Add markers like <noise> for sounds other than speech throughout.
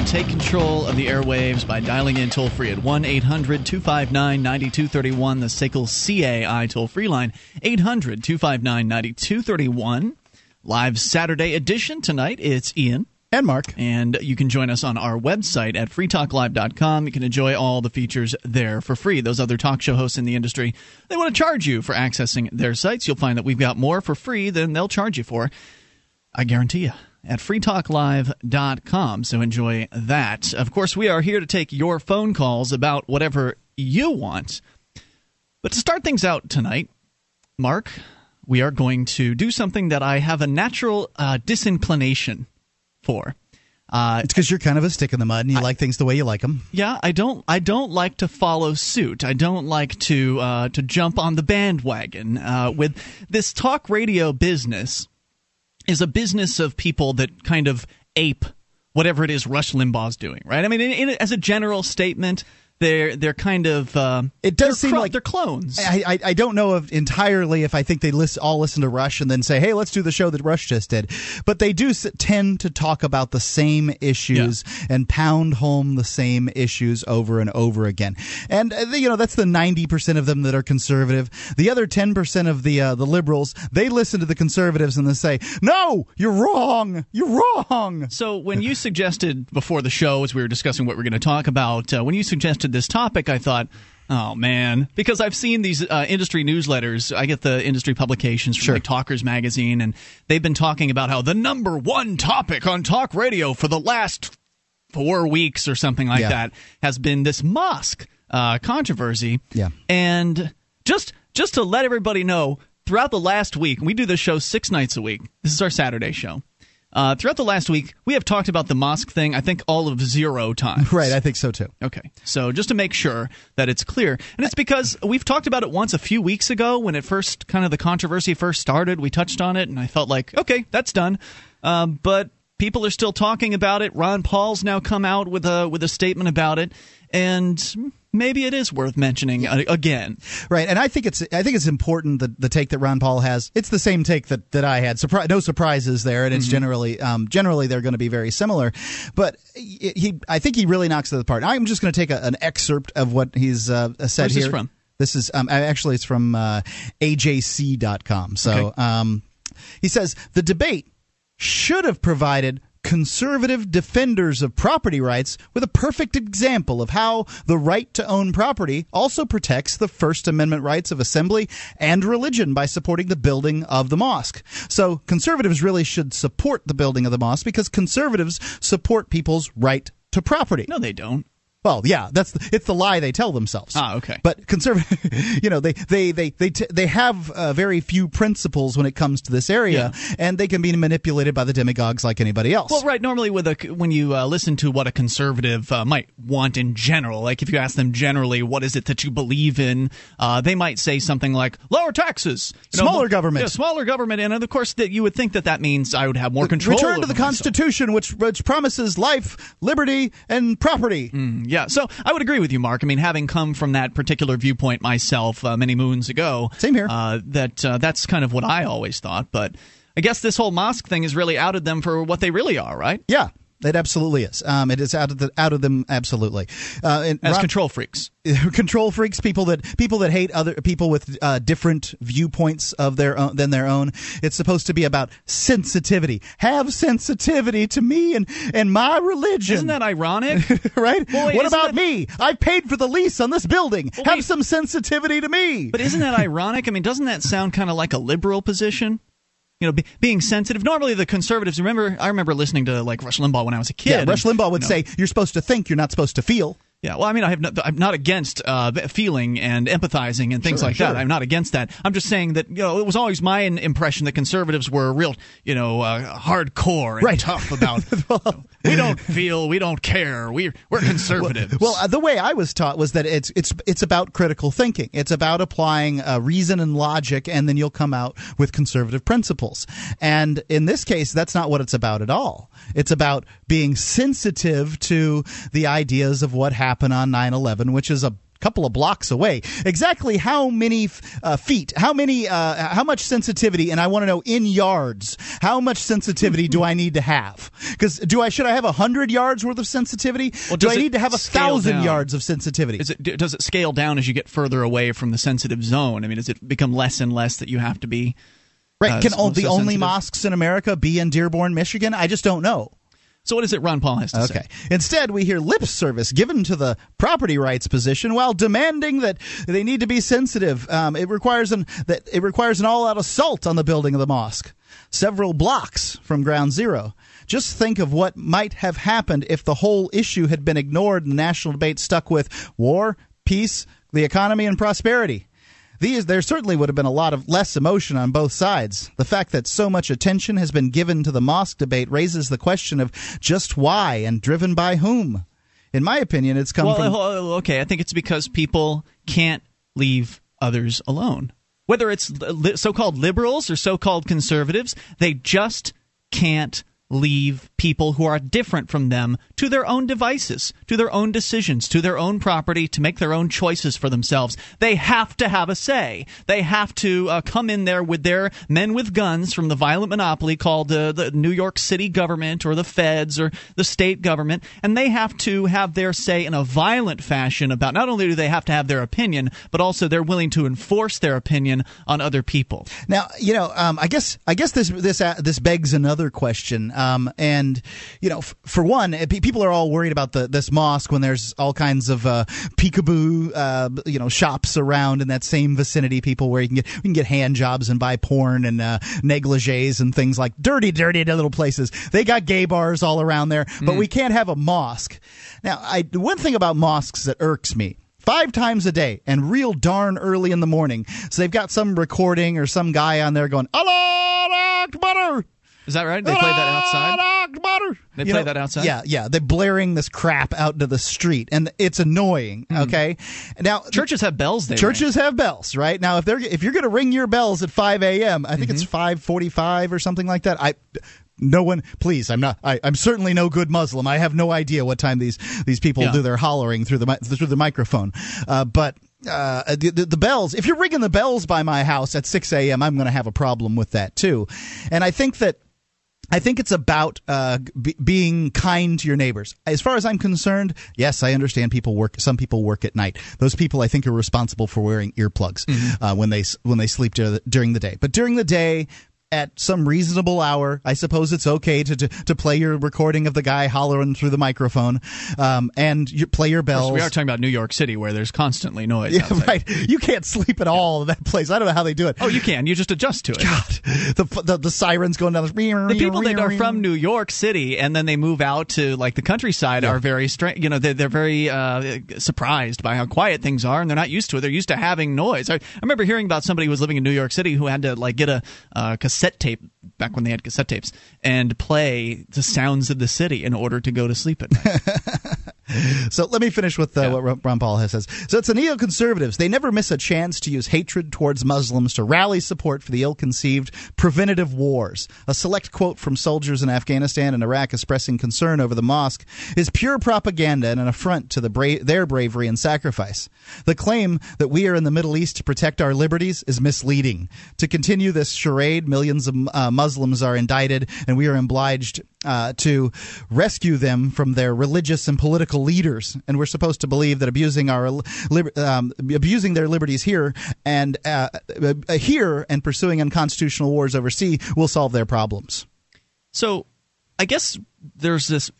can take control of the airwaves by dialing in toll free at 1 800 259 9231, the SACL CAI toll free line, 800 259 9231. Live Saturday edition tonight. It's Ian. And Mark. And you can join us on our website at freetalklive.com. You can enjoy all the features there for free. Those other talk show hosts in the industry, they want to charge you for accessing their sites. You'll find that we've got more for free than they'll charge you for. I guarantee you at freetalklive.com. So enjoy that. Of course, we are here to take your phone calls about whatever you want. But to start things out tonight, Mark, we are going to do something that I have a natural uh, disinclination for. Uh, it's because you're kind of a stick in the mud and you I, like things the way you like them. Yeah, I don't. I don't like to follow suit. I don't like to uh, to jump on the bandwagon uh, with this talk radio business is a business of people that kind of ape whatever it is Rush Limbaugh's doing, right? I mean, in, in, as a general statement, they're they're kind of uh, it does seem like they're clones. I, I, I don't know if entirely if I think they list, all listen to Rush and then say, hey, let's do the show that Rush just did, but they do tend to talk about the same issues yeah. and pound home the same issues over and over again. And uh, you know that's the ninety percent of them that are conservative. The other ten percent of the uh, the liberals they listen to the conservatives and they say, no, you're wrong, you're wrong. So when you suggested before the show, as we were discussing what we're going to talk about, uh, when you suggested this topic, I thought, oh man, because I've seen these uh, industry newsletters. I get the industry publications from sure. like Talkers Magazine, and they've been talking about how the number one topic on talk radio for the last four weeks or something like yeah. that has been this mosque uh, controversy. Yeah, and just just to let everybody know, throughout the last week, we do this show six nights a week. This is our Saturday show. Uh, throughout the last week, we have talked about the mosque thing, I think, all of zero times. Right, I think so too. Okay. So just to make sure that it's clear. And it's because we've talked about it once a few weeks ago when it first, kind of the controversy first started. We touched on it, and I felt like, okay, that's done. Um, but people are still talking about it. Ron Paul's now come out with a with a statement about it, and maybe it is worth mentioning again. Right, and I think it's I think it's important that the take that Ron Paul has. It's the same take that, that I had. Surpri- no surprises there, and it's mm-hmm. generally um, generally they're going to be very similar. But he, I think he really knocks it the part. I'm just going to take a, an excerpt of what he's uh, said Where's here. This from? This is um, actually it's from uh, AJC.com. So okay. um, he says the debate should have provided conservative defenders of property rights with a perfect example of how the right to own property also protects the First Amendment rights of assembly and religion by supporting the building of the mosque. So conservatives really should support the building of the mosque because conservatives support people's right to property. No, they don't. Well, yeah, that's the, it's the lie they tell themselves. Ah, okay. But conservative, <laughs> you know, they they they they t- they have uh, very few principles when it comes to this area, yeah. and they can be manipulated by the demagogues like anybody else. Well, right. Normally, with a when you uh, listen to what a conservative uh, might want in general, like if you ask them generally, what is it that you believe in, uh, they might say something like lower taxes, smaller know, government, yeah, smaller government, and of course that you would think that that means I would have more control. Return to the Constitution, which which promises life, liberty, and property. Mm, yeah, so I would agree with you, Mark. I mean, having come from that particular viewpoint myself uh, many moons ago, same here. Uh, that uh, that's kind of what I always thought, but. I guess this whole mosque thing has really outed them for what they really are, right? Yeah, it absolutely is. Um, it is out of the, out of them absolutely. Uh, As Rob, control freaks, <laughs> control freaks, people that people that hate other people with uh, different viewpoints of their own than their own. It's supposed to be about sensitivity. Have sensitivity to me and and my religion. Isn't that ironic? <laughs> right? What about that... me? I paid for the lease on this building. Well, Have wait, some sensitivity to me. But isn't that <laughs> ironic? I mean, doesn't that sound kind of like a liberal position? You know, be, being sensitive. Normally, the conservatives. Remember, I remember listening to like Rush Limbaugh when I was a kid. Yeah, Rush Limbaugh would you know, say, "You're supposed to think. You're not supposed to feel." Yeah, well, I mean, I have I'm not against uh, feeling and empathizing and things sure, like sure. that. I'm not against that. I'm just saying that you know it was always my impression that conservatives were real, you know, uh, hardcore and right. tough about. well, <laughs> you know, we don't feel, we don't care. We we're conservatives. Well, well uh, the way I was taught was that it's it's it's about critical thinking. It's about applying uh, reason and logic, and then you'll come out with conservative principles. And in this case, that's not what it's about at all. It's about being sensitive to the ideas of what happened on 9 11, which is a couple of blocks away. Exactly how many uh, feet, how many, uh, how much sensitivity, and I want to know in yards, how much sensitivity do I need to have? Because do I should I have a hundred yards worth of sensitivity? Well, do I need to have a thousand down? yards of sensitivity? It does it scale down as you get further away from the sensitive zone? I mean, does it become less and less that you have to be? right? uh, Can o- the only mosques in America be in Dearborn, Michigan? I just don't know. So what is it Ron Paul has to Okay. say? Instead, we hear lip service given to the property rights position while demanding that they need to be sensitive. Um, it requires an that it requires an all-out assault on the building of the mosque, several blocks from ground zero. Just think of what might have happened if the whole issue had been ignored and the national debate stuck with war, peace, the economy, and prosperity. These, there certainly would have been a lot of less emotion on both sides. The fact that so much attention has been given to the mosque debate raises the question of just why and driven by whom. In my opinion, it's come Well, from. uh, okay, I think it's because people can't leave others alone. Whether it's so-called liberals or so-called conservatives, they just can't leave people who are different from them to their own devices, to their own decisions, to their own property, to make their own choices for themselves. They have to have a say. They have to uh, come in there with their men with guns from the violent monopoly called uh, the New York City government or the feds or the state government, and they have to have their say in a violent fashion about not only do they have to have their opinion, but also they're willing to enforce their opinion on other people. Now, you know, um, I guess I guess this this uh, this begs another question. Um, and you know, f- for one, pe- people are all worried about the this mosque when there's all kinds of uh, peekaboo, uh, you know, shops around in that same vicinity. People where you can get you can get hand jobs and buy porn and uh, negligees and things like dirty, dirty little places. They got gay bars all around there, but we can't have a mosque. Now, I one thing about mosques that irks me five times a day and real darn early in the morning. So they've got some recording or some guy on there going, Allah Akbar. Is that right? They play that outside. They play that outside? Yeah, yeah. They're blaring this crap out into the street, and it's annoying. Okay, now Churches have bells. Churches have bells, right? Now, if they're if you're going to ring your bells at 5 a.m., I think it's Mm-hmm. 5:45 or something like that. I. No one, please. I'm not. I, I'm certainly no good Muslim. I have no idea what time these these people Yeah. do their hollering through the through the microphone. Uh, but uh, the, the, the bells. If you're ringing the bells by my house at 6 a.m., I'm going to have a problem with that too. And I think that I think it's about uh, b- being kind to your neighbors. As far as I'm concerned, yes, I understand people work. Some people work at night. Those people, I think, are responsible for wearing earplugs uh, when they when they sleep dur- during the day. But during the day. At some reasonable hour, I suppose it's okay to, to, to play your recording of the guy hollering through the microphone, um, and you play your bells. we are talking about New York City, where there's constantly noise. yeah, outside. right. You can't sleep at all in that place. I don't know how they do it. Oh, you can. You just adjust to it. the, the the sirens going down. The, street. the people that are from New York City and then they move out to like the countryside are very strange. You know, they're, they're very uh, surprised by how quiet things are, and they're not used to it. They're used to having noise. I, I remember hearing about somebody who was living in New York City who had to like get a uh, cassette tape back when they had cassette tapes and play the sounds of the city in order to go to sleep at night. <laughs> <laughs> So let me finish with uh, what Ron Paul has says. So it's the neoconservatives. They never miss a chance to use hatred towards Muslims to rally support for the ill-conceived preventative wars. A select quote from soldiers in Afghanistan and Iraq expressing concern over the mosque is pure propaganda and an affront to the bra- their bravery and sacrifice. The claim that we are in the Middle East to protect our liberties is misleading. To continue this charade, millions of uh, Muslims are indicted, and we are obliged uh, to rescue them from their religious and political leaders, and we're supposed to believe that abusing our liber- um, abusing their liberties here and uh, uh, here and pursuing unconstitutional wars overseas will solve their problems. So, I guess there's this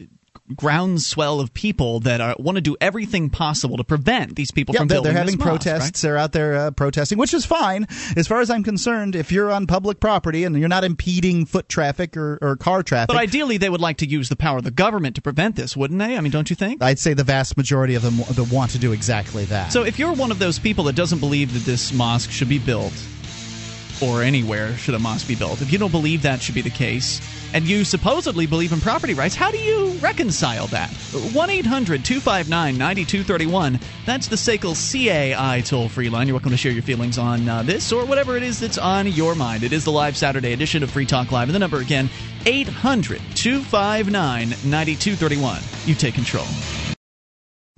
groundswell of people that are, want to do everything possible to prevent these people Yeah, from they're, they're having mosque, right? protests. They're out there uh, protesting, which is fine as far as I'm concerned. If you're on public property and you're not impeding foot traffic or, or car traffic, But ideally, they would like to use the power of the government to prevent this, wouldn't they? I mean, don't you think? I'd say the vast majority of them that want to do exactly that. So, if you're one of those people that doesn't believe that this mosque should be built, or anywhere should a mosque be built, if you don't believe that should be the case, and you supposedly believe in property rights, how do you reconcile that? 1 800 259 9231. That's the SACL CAI toll free line. You're welcome to share your feelings on uh, this or whatever it is that's on your mind. It is the live Saturday edition of Free Talk Live. And the number again, 800 259 9231. You take control.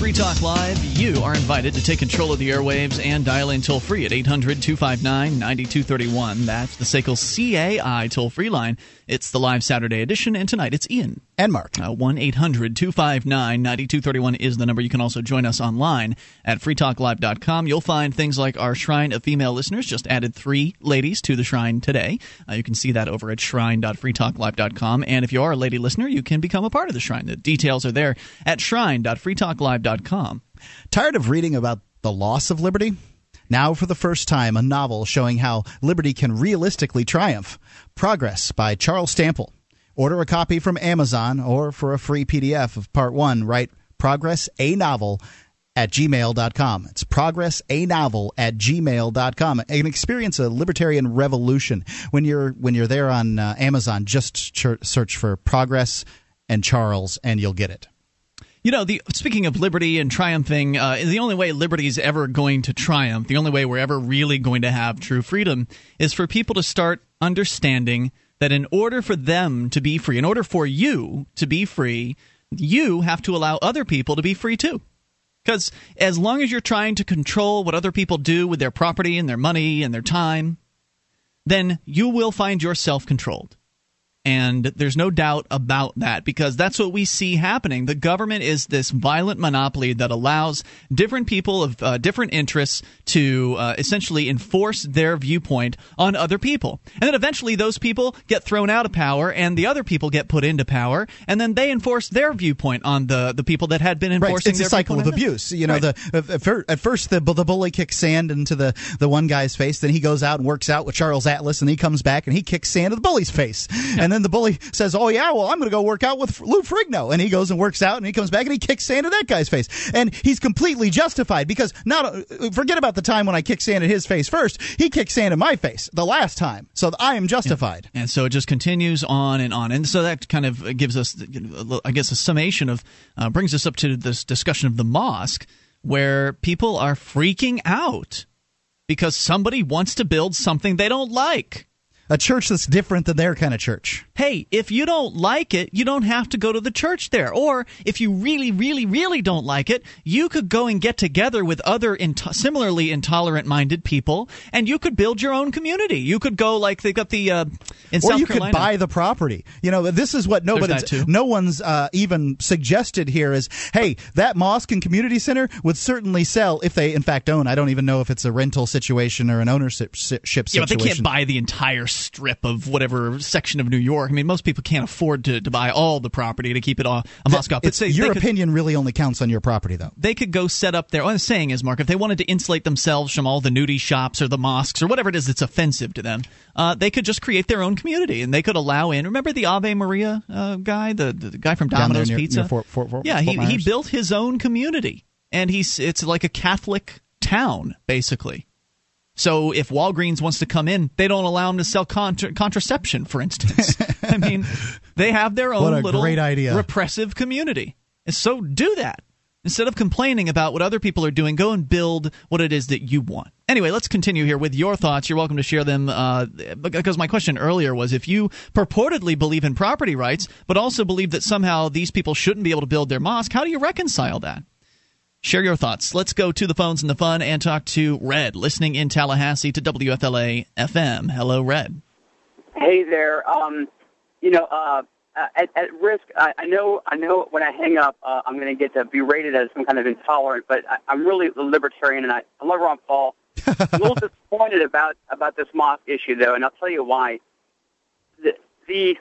Free Talk Live. You are invited to take control of the airwaves and dial in toll free at 800 259 9231. That's the SACL CAI toll free line. It's the live Saturday edition, and tonight it's Ian. And Mark. Uh, 1 800 259 9231 is the number. You can also join us online at freetalklive.com. You'll find things like our Shrine of Female Listeners. Just added three ladies to the Shrine today. Uh, you can see that over at shrine.freetalklive.com. And if you are a lady listener, you can become a part of the Shrine. The details are there at shrine.freetalklive.com. Tired of reading about the loss of liberty? Now, for the first time, a novel showing how liberty can realistically triumph. Progress by Charles Stample. Order a copy from Amazon or for a free PDF of part one, write Progress a Novel at gmail.com. It's progress a novel at gmail.com. And experience a libertarian revolution. When you're when you're there on uh, Amazon, just ch- search for Progress and Charles and you'll get it. You know, the speaking of liberty and triumphing, uh, the only way liberty is ever going to triumph, the only way we're ever really going to have true freedom, is for people to start understanding that in order for them to be free, in order for you to be free, you have to allow other people to be free too. Because as long as you're trying to control what other people do with their property and their money and their time, then you will find yourself controlled. And there's no doubt about that because that's what we see happening. The government is this violent monopoly that allows different people of uh, different interests to uh, essentially enforce their viewpoint on other people. And then eventually those people get thrown out of power and the other people get put into power and then they enforce their viewpoint on the, the people that had been enforcing right. It's a cycle of abuse. You know, right. the at first the, the bully kicks sand into the, the one guy's face, then he goes out and works out with Charles Atlas and he comes back and he kicks sand to the bully's face. Yeah. And then the bully says, "Oh yeah, well I'm going to go work out with Lou Ferrigno," and he goes and works out, and he comes back and he kicks sand at that guy's face, and he's completely justified because not uh, forget about the time when I kicked sand at his face first. He kicked sand in my face the last time, so I am justified. Yeah. And so it just continues on and on, and so that kind of gives us, I guess, a summation of uh, brings us up to this discussion of the mosque, where people are freaking out because somebody wants to build something they don't like a church that's different than their kind of church. Hey, if you don't like it, you don't have to go to the church there. Or if you really, really, really don't like it, you could go and get together with other into- similarly intolerant minded people, and you could build your own community. You could go like they've got the uh, in or South you Carolina. could buy the property. You know, this is what nobody's, no one's uh, even suggested here. Is hey, that mosque and community center would certainly sell if they in fact own. I don't even know if it's a rental situation or an ownership situation. Yeah, but they can't buy the entire strip of whatever section of New York. I mean, most people can't afford to, to buy all the property to keep it all a mosque But your opinion could, really only counts on your property, though. They could go set up their. What I'm saying is, Mark, if they wanted to insulate themselves from all the nudie shops or the mosques or whatever it is that's offensive to them, uh, they could just create their own community and they could allow in. Remember the Ave Maria uh, guy, the, the guy from Domino's near, Pizza? Near Fort, Fort, Fort, yeah, he, he built his own community, and he's it's like a Catholic town basically. So if Walgreens wants to come in, they don't allow them to sell contra- contraception, for instance. <laughs> I mean, they have their own little repressive community. And so do that. Instead of complaining about what other people are doing, go and build what it is that you want. Anyway, let's continue here with your thoughts. You're welcome to share them uh, because my question earlier was if you purportedly believe in property rights, but also believe that somehow these people shouldn't be able to build their mosque, how do you reconcile that? Share your thoughts. Let's go to the phones and the fun and talk to Red, listening in Tallahassee to WFLA FM. Hello, Red. Hey there. Um, you know, uh, at, at risk, I, I know, I know. When I hang up, uh, I'm going to get to be rated as some kind of intolerant. But I, I'm really a libertarian, and I, I love Ron Paul. I'm <laughs> a little disappointed about about this mosque issue, though, and I'll tell you why. The the,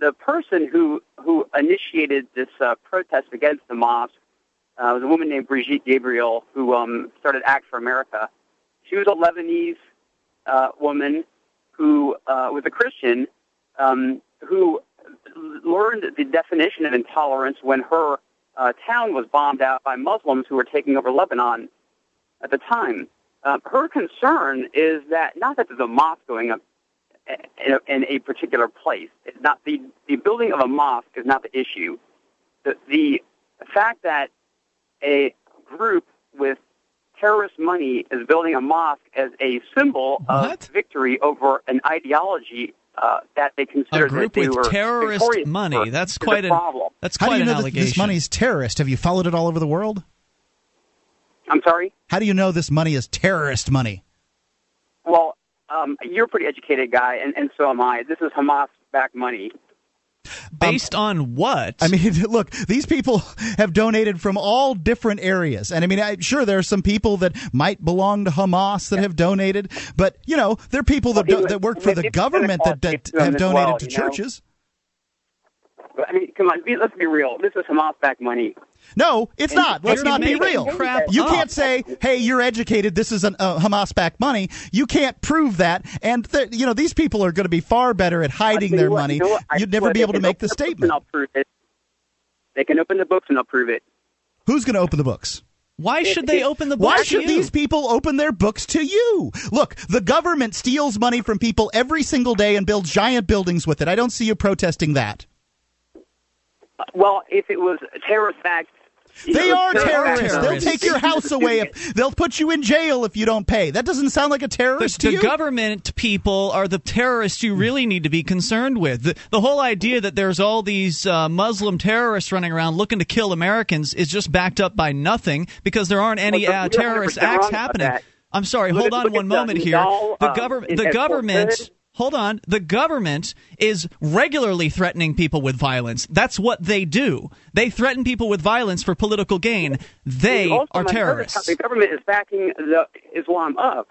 the person who who initiated this uh, protest against the mosque uh, was a woman named Brigitte Gabriel who um, started Act for America. She was a Lebanese uh, woman who uh, was a Christian um, who learned the definition of intolerance when her uh, town was bombed out by Muslims who were taking over Lebanon at the time. Uh, her concern is that not that there's a mosque going up in a, in a particular place. It's not the the building of a mosque is not the issue. The the fact that a group with terrorist money is building a mosque as a symbol What? of victory over an ideology uh, that they consider A group that they with terrorist money. over That's quite a an problem. that's How do you an know that allegation. this money is terrorist? Have you followed it all over the world? I'm sorry. How do you know this money is terrorist money? Well, um, you're a pretty educated guy, and, and so am I. This is Hamas-backed money. Um, based on what? I mean, <laughs> look, these people have donated from all different areas. And I mean, I, sure, there are some people that might belong to Hamas that have donated, but, you know, there are people that, Well, do, that work for the government that, that have donated well, to you know? churches. I mean, come on, be, let's be real. This is Hamas-backed money. No, it's And not. Let's not be real. crap You up. can't say, "Hey, you're educated. This is a uh, Hamas-backed money." You can't prove that, and th- you know these people are going to be far better at hiding their what, money. You know You'd never be able to make the open books statement. I'll prove it. They can open the books and I'll prove it. Who's going to open the books? Why should they open the books? Why to should you? these people open their books to you? Look, the government steals money from people every single day and builds giant buildings with it. I don't see you protesting that. Well, if it was terrorist-backed, you They know, are terrorist-backed terrorists. They'll take your house away. If, <laughs> they'll put you in jail if you don't pay. That doesn't sound like a the, terrorist to the you. government people are the terrorists you really need to be concerned with. The, the whole idea that there's all these uh, Muslim terrorists running around looking to kill Americans is just backed up by nothing because there aren't any Well, uh, terrorist acts happening. I'm sorry. Look hold at- on one at the moment here. Nadal, The um, government. The government. Hold on. The government is regularly threatening people with violence. That's what they do. They threaten people with violence for political gain. They Also, are terrorists. The government is backing the Islam up.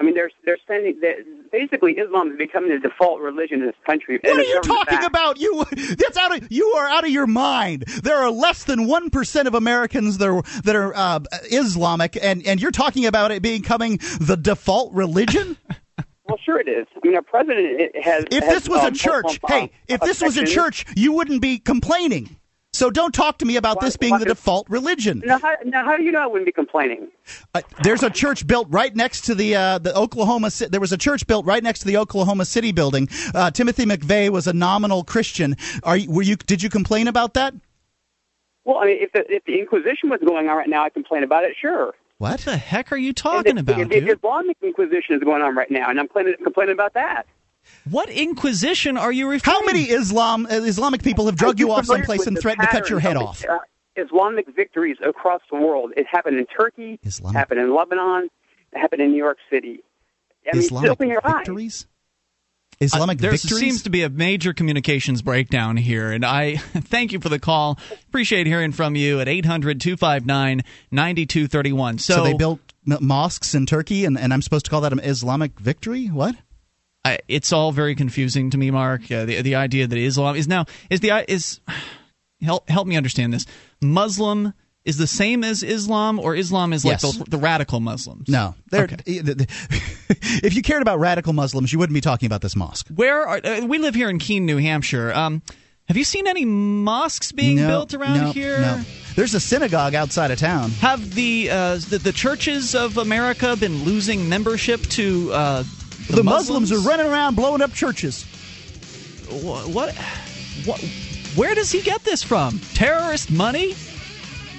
I mean, they're they're sending they're, basically Islam is becoming the default religion in this country. What are you talking backs- about? You that's out of you are out of your mind. There are less than one percent of Americans that are that are uh, Islamic, and and you're talking about it becoming the default religion. <laughs> Well, sure it is. I mean, our president has. If has, this was a um, church, Muslim, hey, um, if this was a church, you wouldn't be complaining. So don't talk to me about Why- this being the default religion. Now how, now, how do you know I wouldn't be complaining? Uh, there's a church built right next to the uh, the Oklahoma. There was a church built right next to the Oklahoma City building. Uh, Timothy McVeigh was a nominal Christian. Are you, were you? Did you complain about that? Well, I mean, if the, if the Inquisition was going on right now, I complain about it. Sure. What? What the heck are you talking the, about, the, dude? the Islamic Inquisition is going on right now, and I'm complaining, complaining about that. What Inquisition are you referring? How many Islam uh, Islamic people have drug you off someplace and threatened to cut your head off? uh, Islamic victories across the world. It happened in Turkey. Islamic- It happened in Lebanon. It happened in New York City. I Islamic open your eyes. Islamic Uh, there victories. seems to be a major communications breakdown here, and I <laughs> thank you for the call. Appreciate hearing from you at 800 259 9231. so they built mosques in Turkey, and, and I'm supposed to call that an Islamic victory? What? I, it's all very confusing to me, Mark. Uh, the the idea that Islam is now is the is <sighs> help help me understand this. Muslim is the same as Islam, or Islam is like Yes. the, the radical Muslims. No. Okay. <laughs> if you cared about radical Muslims, you wouldn't be talking about this mosque. Where are uh, we live here in Keene, New Hampshire? Um, have you seen any mosques being no, built around no, here? No. There's a synagogue outside of town. Have the, uh, the the churches of America been losing membership to uh, the, The, Muslims? are running around blowing up churches. What, what? What? Where does he get this from? Terrorist money?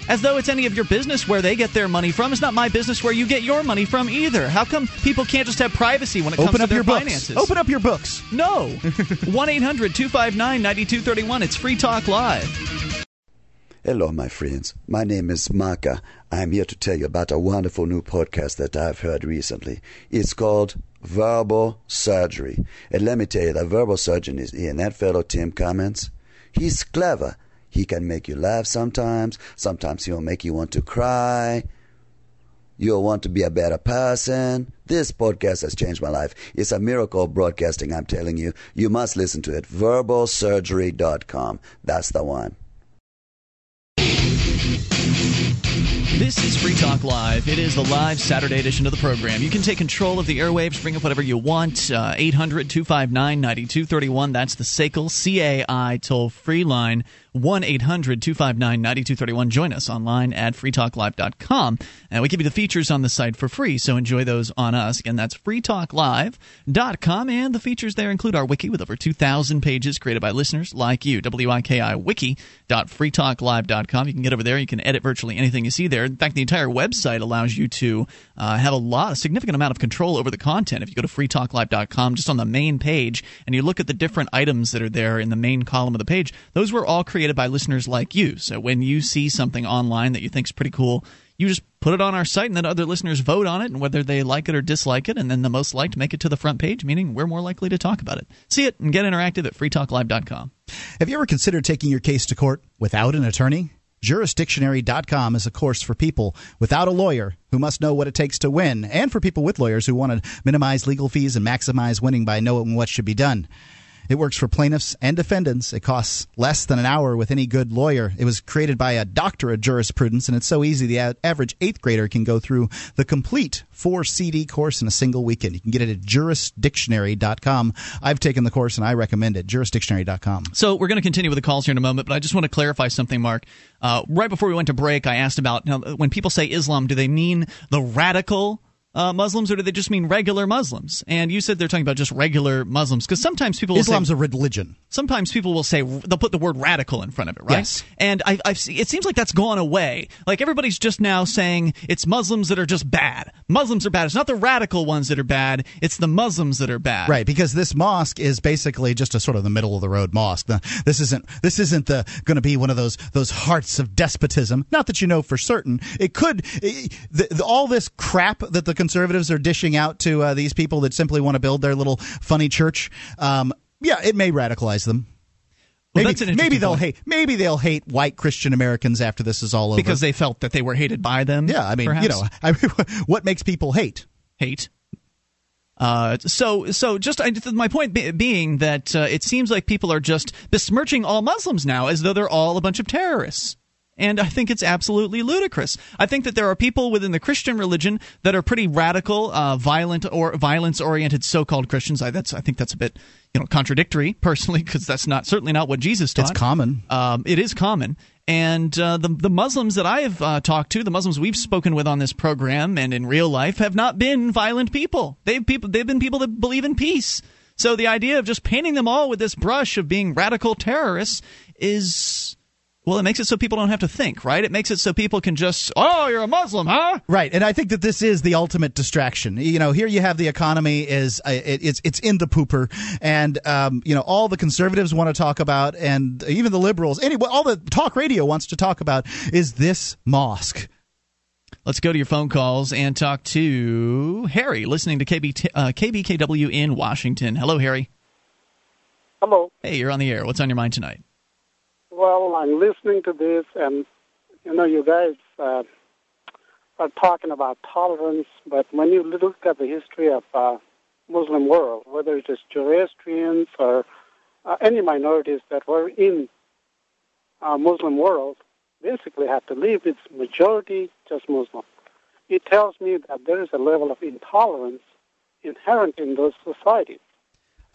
As though it's any of your business where they get their money from. It's not my business where you get your money from either. How come people can't just have privacy when it comes Open to up their your books. finances? Open up your books. No. <laughs> 1 800 259 9231. It's Free Talk Live. Hello, my friends. My name is Maka. I'm here to tell you about a wonderful new podcast that I've heard recently. It's called Verbal Surgery. And let me tell you, the verbal surgeon is here. And that fellow, Tim Comments, he's clever. He can make you laugh sometimes. Sometimes he'll make you want to cry. You'll want to be a better person. This podcast has changed my life. It's a miracle of broadcasting, I'm telling you. You must listen to it. Verbalsurgery.com. That's the one. This is Free Talk Live. It is the live Saturday edition of the program. You can take control of the airwaves, bring up whatever you want. Uh, 800 259 9231. That's the SACL CAI toll free line. 1 800 259 9231. Join us online at freetalklive.com. And we give you the features on the site for free, so enjoy those on us. Again, that's freetalklive.com. And the features there include our wiki with over 2,000 pages created by listeners like you. WIKI wiki.freetalklive.com. You can get over there. You can edit virtually anything you see there. In fact, the entire website allows you to uh, have a lot, a significant amount of control over the content. If you go to freetalklive.com, just on the main page, and you look at the different items that are there in the main column of the page, those were all created by listeners like you. So when you see something online that you think is pretty cool, you just put it on our site and then other listeners vote on it and whether they like it or dislike it. And then the most liked make it to the front page meaning we're more likely to talk about it. See it and get interactive at freetalklive.com have you ever considered taking your case to court without an attorney? Jurisdictionary.com is a course for people without a lawyer who must know what it takes to win and for people with lawyers who want to minimize legal fees and maximize winning by knowing what should be done it works for plaintiffs and defendants. It costs less than an hour with any good lawyer. It was created by a doctor of jurisprudence, and it's so easy the average eighth grader can go through the complete four CD course in a single weekend. You can get it at jurisdictionary.com. I've taken the course and I recommend it. Jurisdictionary.com. So we're going to continue with the calls here in a moment, but I just want to clarify something, Mark. Uh, right before we went to break, I asked about now, when people say Islam, do they mean the radical uh, Muslims, or do they just mean regular Muslims? And you said they're talking about just regular Muslims because sometimes people Islam's say, a religion. Sometimes people will say they'll put the word radical in front of it, right? Yes. And I, I've it seems like that's gone away. Like everybody's just now saying it's Muslims that are just bad. Muslims are bad. It's not the radical ones that are bad. It's the Muslims that are bad. Right, because this mosque is basically just a sort of the middle of the road mosque. This isn't this isn't the going to be one of those those hearts of despotism. Not that you know for certain. It could it, the, the, all this crap that the conservatives are dishing out to uh, these people that simply want to build their little funny church. Um, yeah, it may radicalize them. Well, maybe, maybe they'll point. hate. Maybe they'll hate white Christian Americans after this is all over because they felt that they were hated by them. Yeah, I mean, perhaps? you know, I <laughs> what makes people hate? Hate. Uh, so, so just I, my point be, being that uh, it seems like people are just besmirching all Muslims now as though they're all a bunch of terrorists. And I think it's absolutely ludicrous. I think that there are people within the Christian religion that are pretty radical, uh, violent or violence-oriented so-called Christians. I, that's I think that's a bit you know contradictory <laughs> personally because that's not certainly not what Jesus taught. It's common. Um, it is common. And uh, the the Muslims that I have uh, talked to, the Muslims we've spoken with on this program and in real life, have not been violent people. They've people they've been people that believe in peace. So the idea of just painting them all with this brush of being radical terrorists is well, it makes it so people don't have to think, right? It makes it so people can just, oh, you're a Muslim, huh? Right, and I think that this is the ultimate distraction. You know, here you have the economy is uh, it, it's it's in the pooper, and um, you know all the conservatives want to talk about, and even the liberals, anyway, all the talk radio wants to talk about is this mosque. Let's go to your phone calls and talk to Harry, listening to KB, uh, KBKW in Washington. Hello, Harry. Hello. Hey, you're on the air. What's on your mind tonight? Well, I'm listening to this, and you know, you guys uh, are talking about tolerance, but when you look at the history of uh, Muslim world, whether it is Zoroastrians or uh, any minorities that were in uh, Muslim world, basically have to leave. It's majority just Muslim. It tells me that there is a level of intolerance inherent in those societies.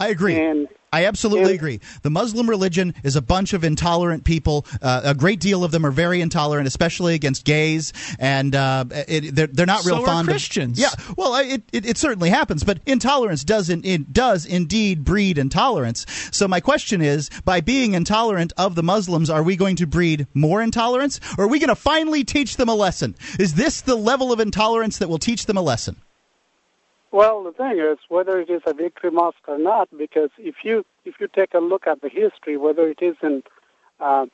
I agree. And I absolutely agree. The Muslim religion is a bunch of intolerant people. Uh, a great deal of them are very intolerant, especially against gays, and uh, it, they're, they're not real so fond Christians. of. Christians. Yeah, well, it, it, it, certainly happens, but intolerance doesn't it does indeed breed intolerance. So my question is, by being intolerant of the Muslims, are we going to breed more intolerance, or are we going to finally teach them a lesson? Is this the level of intolerance that will teach them a lesson? Well, the thing is whether it is a victory mosque or not, because if you if you take a look at the history, whether it is in uh,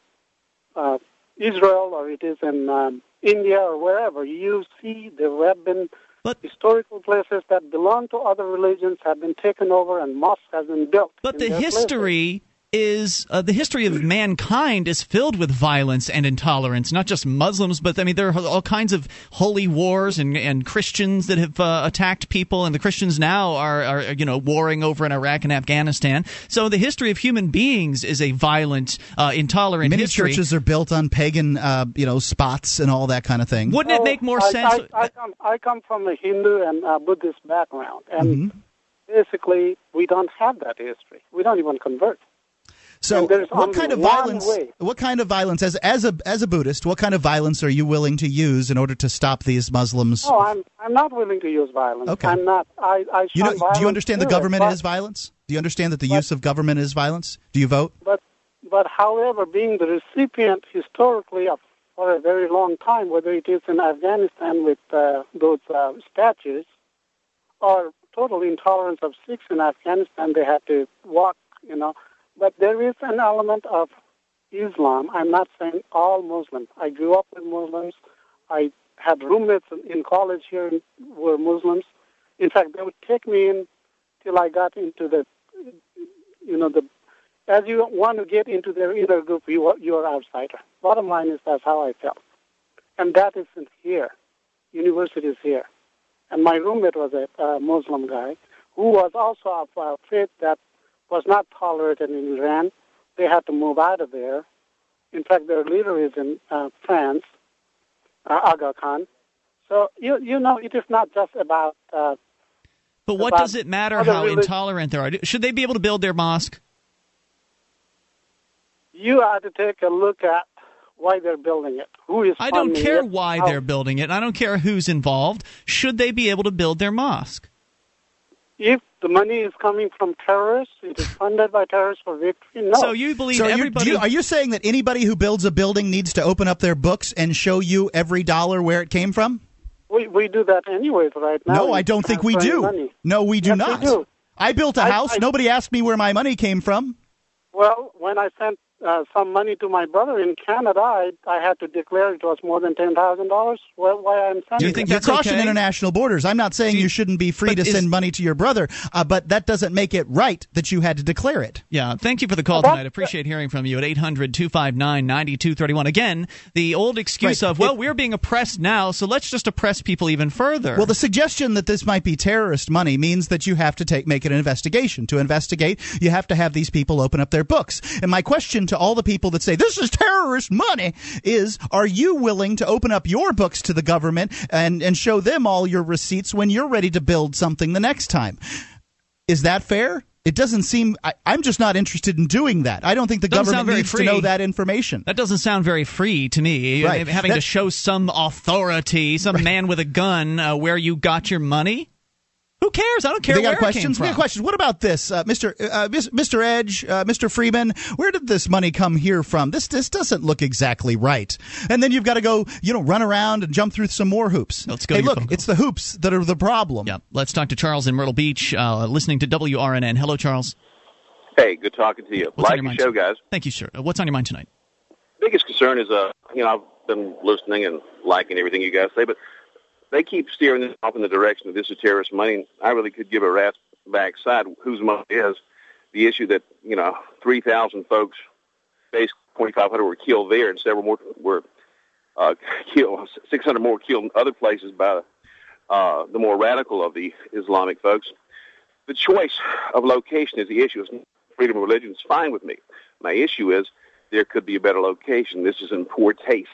uh, Israel or it is in um, India or wherever, you see there have been but, historical places that belong to other religions have been taken over and mosques have been built. But the history. Places is uh, the history of mankind is filled with violence and intolerance. Not just Muslims, but I mean there are all kinds of holy wars and, and Christians that have uh, attacked people, and the Christians now are, are you know warring over in Iraq and Afghanistan. So the history of human beings is a violent, uh, intolerant history. Many history. churches are built on pagan, uh, you know, spots and all that kind of thing. Wouldn't it make more I, sense? I, I, come, I come from a Hindu and uh, Buddhist background, and Mm-hmm. basically, we don't have that history. We don't even convert. So, what kind of violence? way. What kind of violence, as as a as a Buddhist, what kind of violence are you willing to use in order to stop these Muslims? Oh, I'm I'm not willing to use violence. Okay. I'm not. I, I you know, do you understand the government but, is violence? Do you understand that the but- use of government is violence? Do you vote? But but however, being the recipient historically of for a very long time, whether it is in Afghanistan with uh, those uh, statues, or total intolerance of Sikhs in Afghanistan, they had to walk, you know. But there is an element of Islam. I'm not saying all Muslims. I grew up with Muslims. I had roommates in- college here who were Muslims. In fact, they would take me in till I got into the, you know, the. As you want to get into their inner group, you are, you are outsider. Bottom line is that's how I felt, and that isn't here. University is here, and my roommate was a uh, Muslim guy who was also of uh, faith that was not tolerated in Iran. They had to move out of there. In fact, their leader is in uh, France, uh, Aga Khan. So you you know, it is not just about. Uh, but what about does it matter how relig- intolerant they are? Should they be able to build their mosque? you have to take a look at why they're building it. Who is I don't care it, why how- they're building it. I don't care who's involved. Should they be able to build their mosque? If the money is coming from terrorists, it is funded by terrorists for victory. No. So you believe So, you, everybody? you, are you saying that anybody who builds a building needs to open up their books and show you every dollar where it came from? we we do that anyways right now. No, I don't think we do. Money. No, we do Yes, we not. do. I built a I- house. I- Nobody asked me where my money came from. Well, when I sent uh, some money to my brother in Canada, I, I had to declare it was more than ten thousand dollars. Well, why I'm sending Do you it. think You're crossing okay? international borders. I'm not saying you- you, shouldn't be free to is- send money to your brother, uh, but that doesn't make it right that you had to declare it. Yeah, thank you for the call Well, tonight. I appreciate hearing from you at 800 259 9231. Again, the old excuse Right. of, well, It- we're being oppressed now, so let's just oppress people even further. Well, the suggestion that this might be terrorist money means that you have to take make an investigation. To investigate, you have to have these people open up their books. And my question to all the people that say this is terrorist money is: Are you willing to open up your books to the government and and show them all your receipts when you're ready to build something the next time? Is that fair? It doesn't seem. I, I'm just not interested in doing that. I don't think the Doesn't government needs to know that information. that doesn't sound very free to me. Right. Having to show some authority, some man with a gun, uh, where you got your money. Who cares? I don't care they where got questions. it came We from. got questions. What about this, uh, Mr. Uh, Mr. Edge, uh, Mr. Freeman? Where did this money come here from? This this doesn't look exactly right. And then you've got to go, you know, run around and jump through some more hoops. Let's go Hey, to look, it's the hoops that are the problem. Yeah, let's talk to Charles in Myrtle Beach, uh, listening to WRNN. Hello, Charles. Hey, good talking to you. What's on like your your mind show, tonight? guys. Thank you, sir. Uh, What's on your mind tonight? Biggest concern is, uh, you know, I've been listening and liking everything you guys say, but they keep steering this off in the direction of this is terrorist money. I really could give a rat's backside whose money is. The issue that you know, three thousand folks, basically twenty five hundred were killed there, and several more were uh, <laughs> killed. Six hundred more killed in other places by uh, the more radical of the Islamic folks. The choice of location is the issue. It's freedom of religion is fine with me. My issue is there could be a better location. This is in poor taste.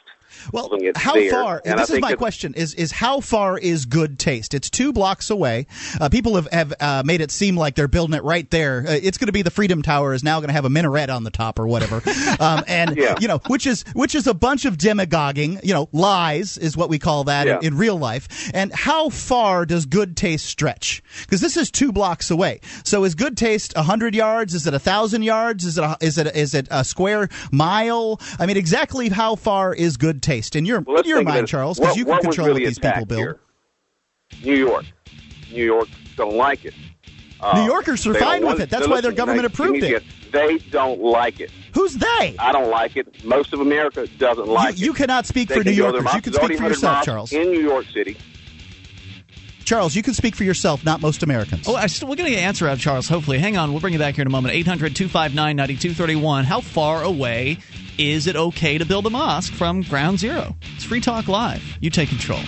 Well, how there, far? and I This is my question: is is how far is good taste? It's two blocks away. Uh, people have have uh, made it seem like they're building it right there. Uh, it's going to be the Freedom Tower is now going to have a minaret on the top or whatever, <laughs> um, and Yeah. you know, which is which is a bunch of demagoguing. You know, lies is what we call that Yeah. in, in real life. And how far does good taste stretch? Because this is two blocks away. So is good taste a hundred yards? Is it a thousand yards? Is it a, is it is it a square mile? I mean, exactly how far is good taste in your Well, in your mind. Charles? Because you can control really what these people attacked build. here? New York. New York don't like it. Uh, New Yorkers are fine with it. That's why their government they- approved it. They don't like it. Who's they? I don't like it. Most of America doesn't like you, you cannot speak They for New can go Yorkers. their You can speak for yourself, Charles. In New York City. Charles, you can speak for yourself, not most Americans. Oh, I still, we're going to get an answer out of Charles, hopefully. Hang on, we'll bring you back here in a moment. 800 259 9231. How far away is it okay to build a mosque from ground zero? It's Free Talk Live. You take control.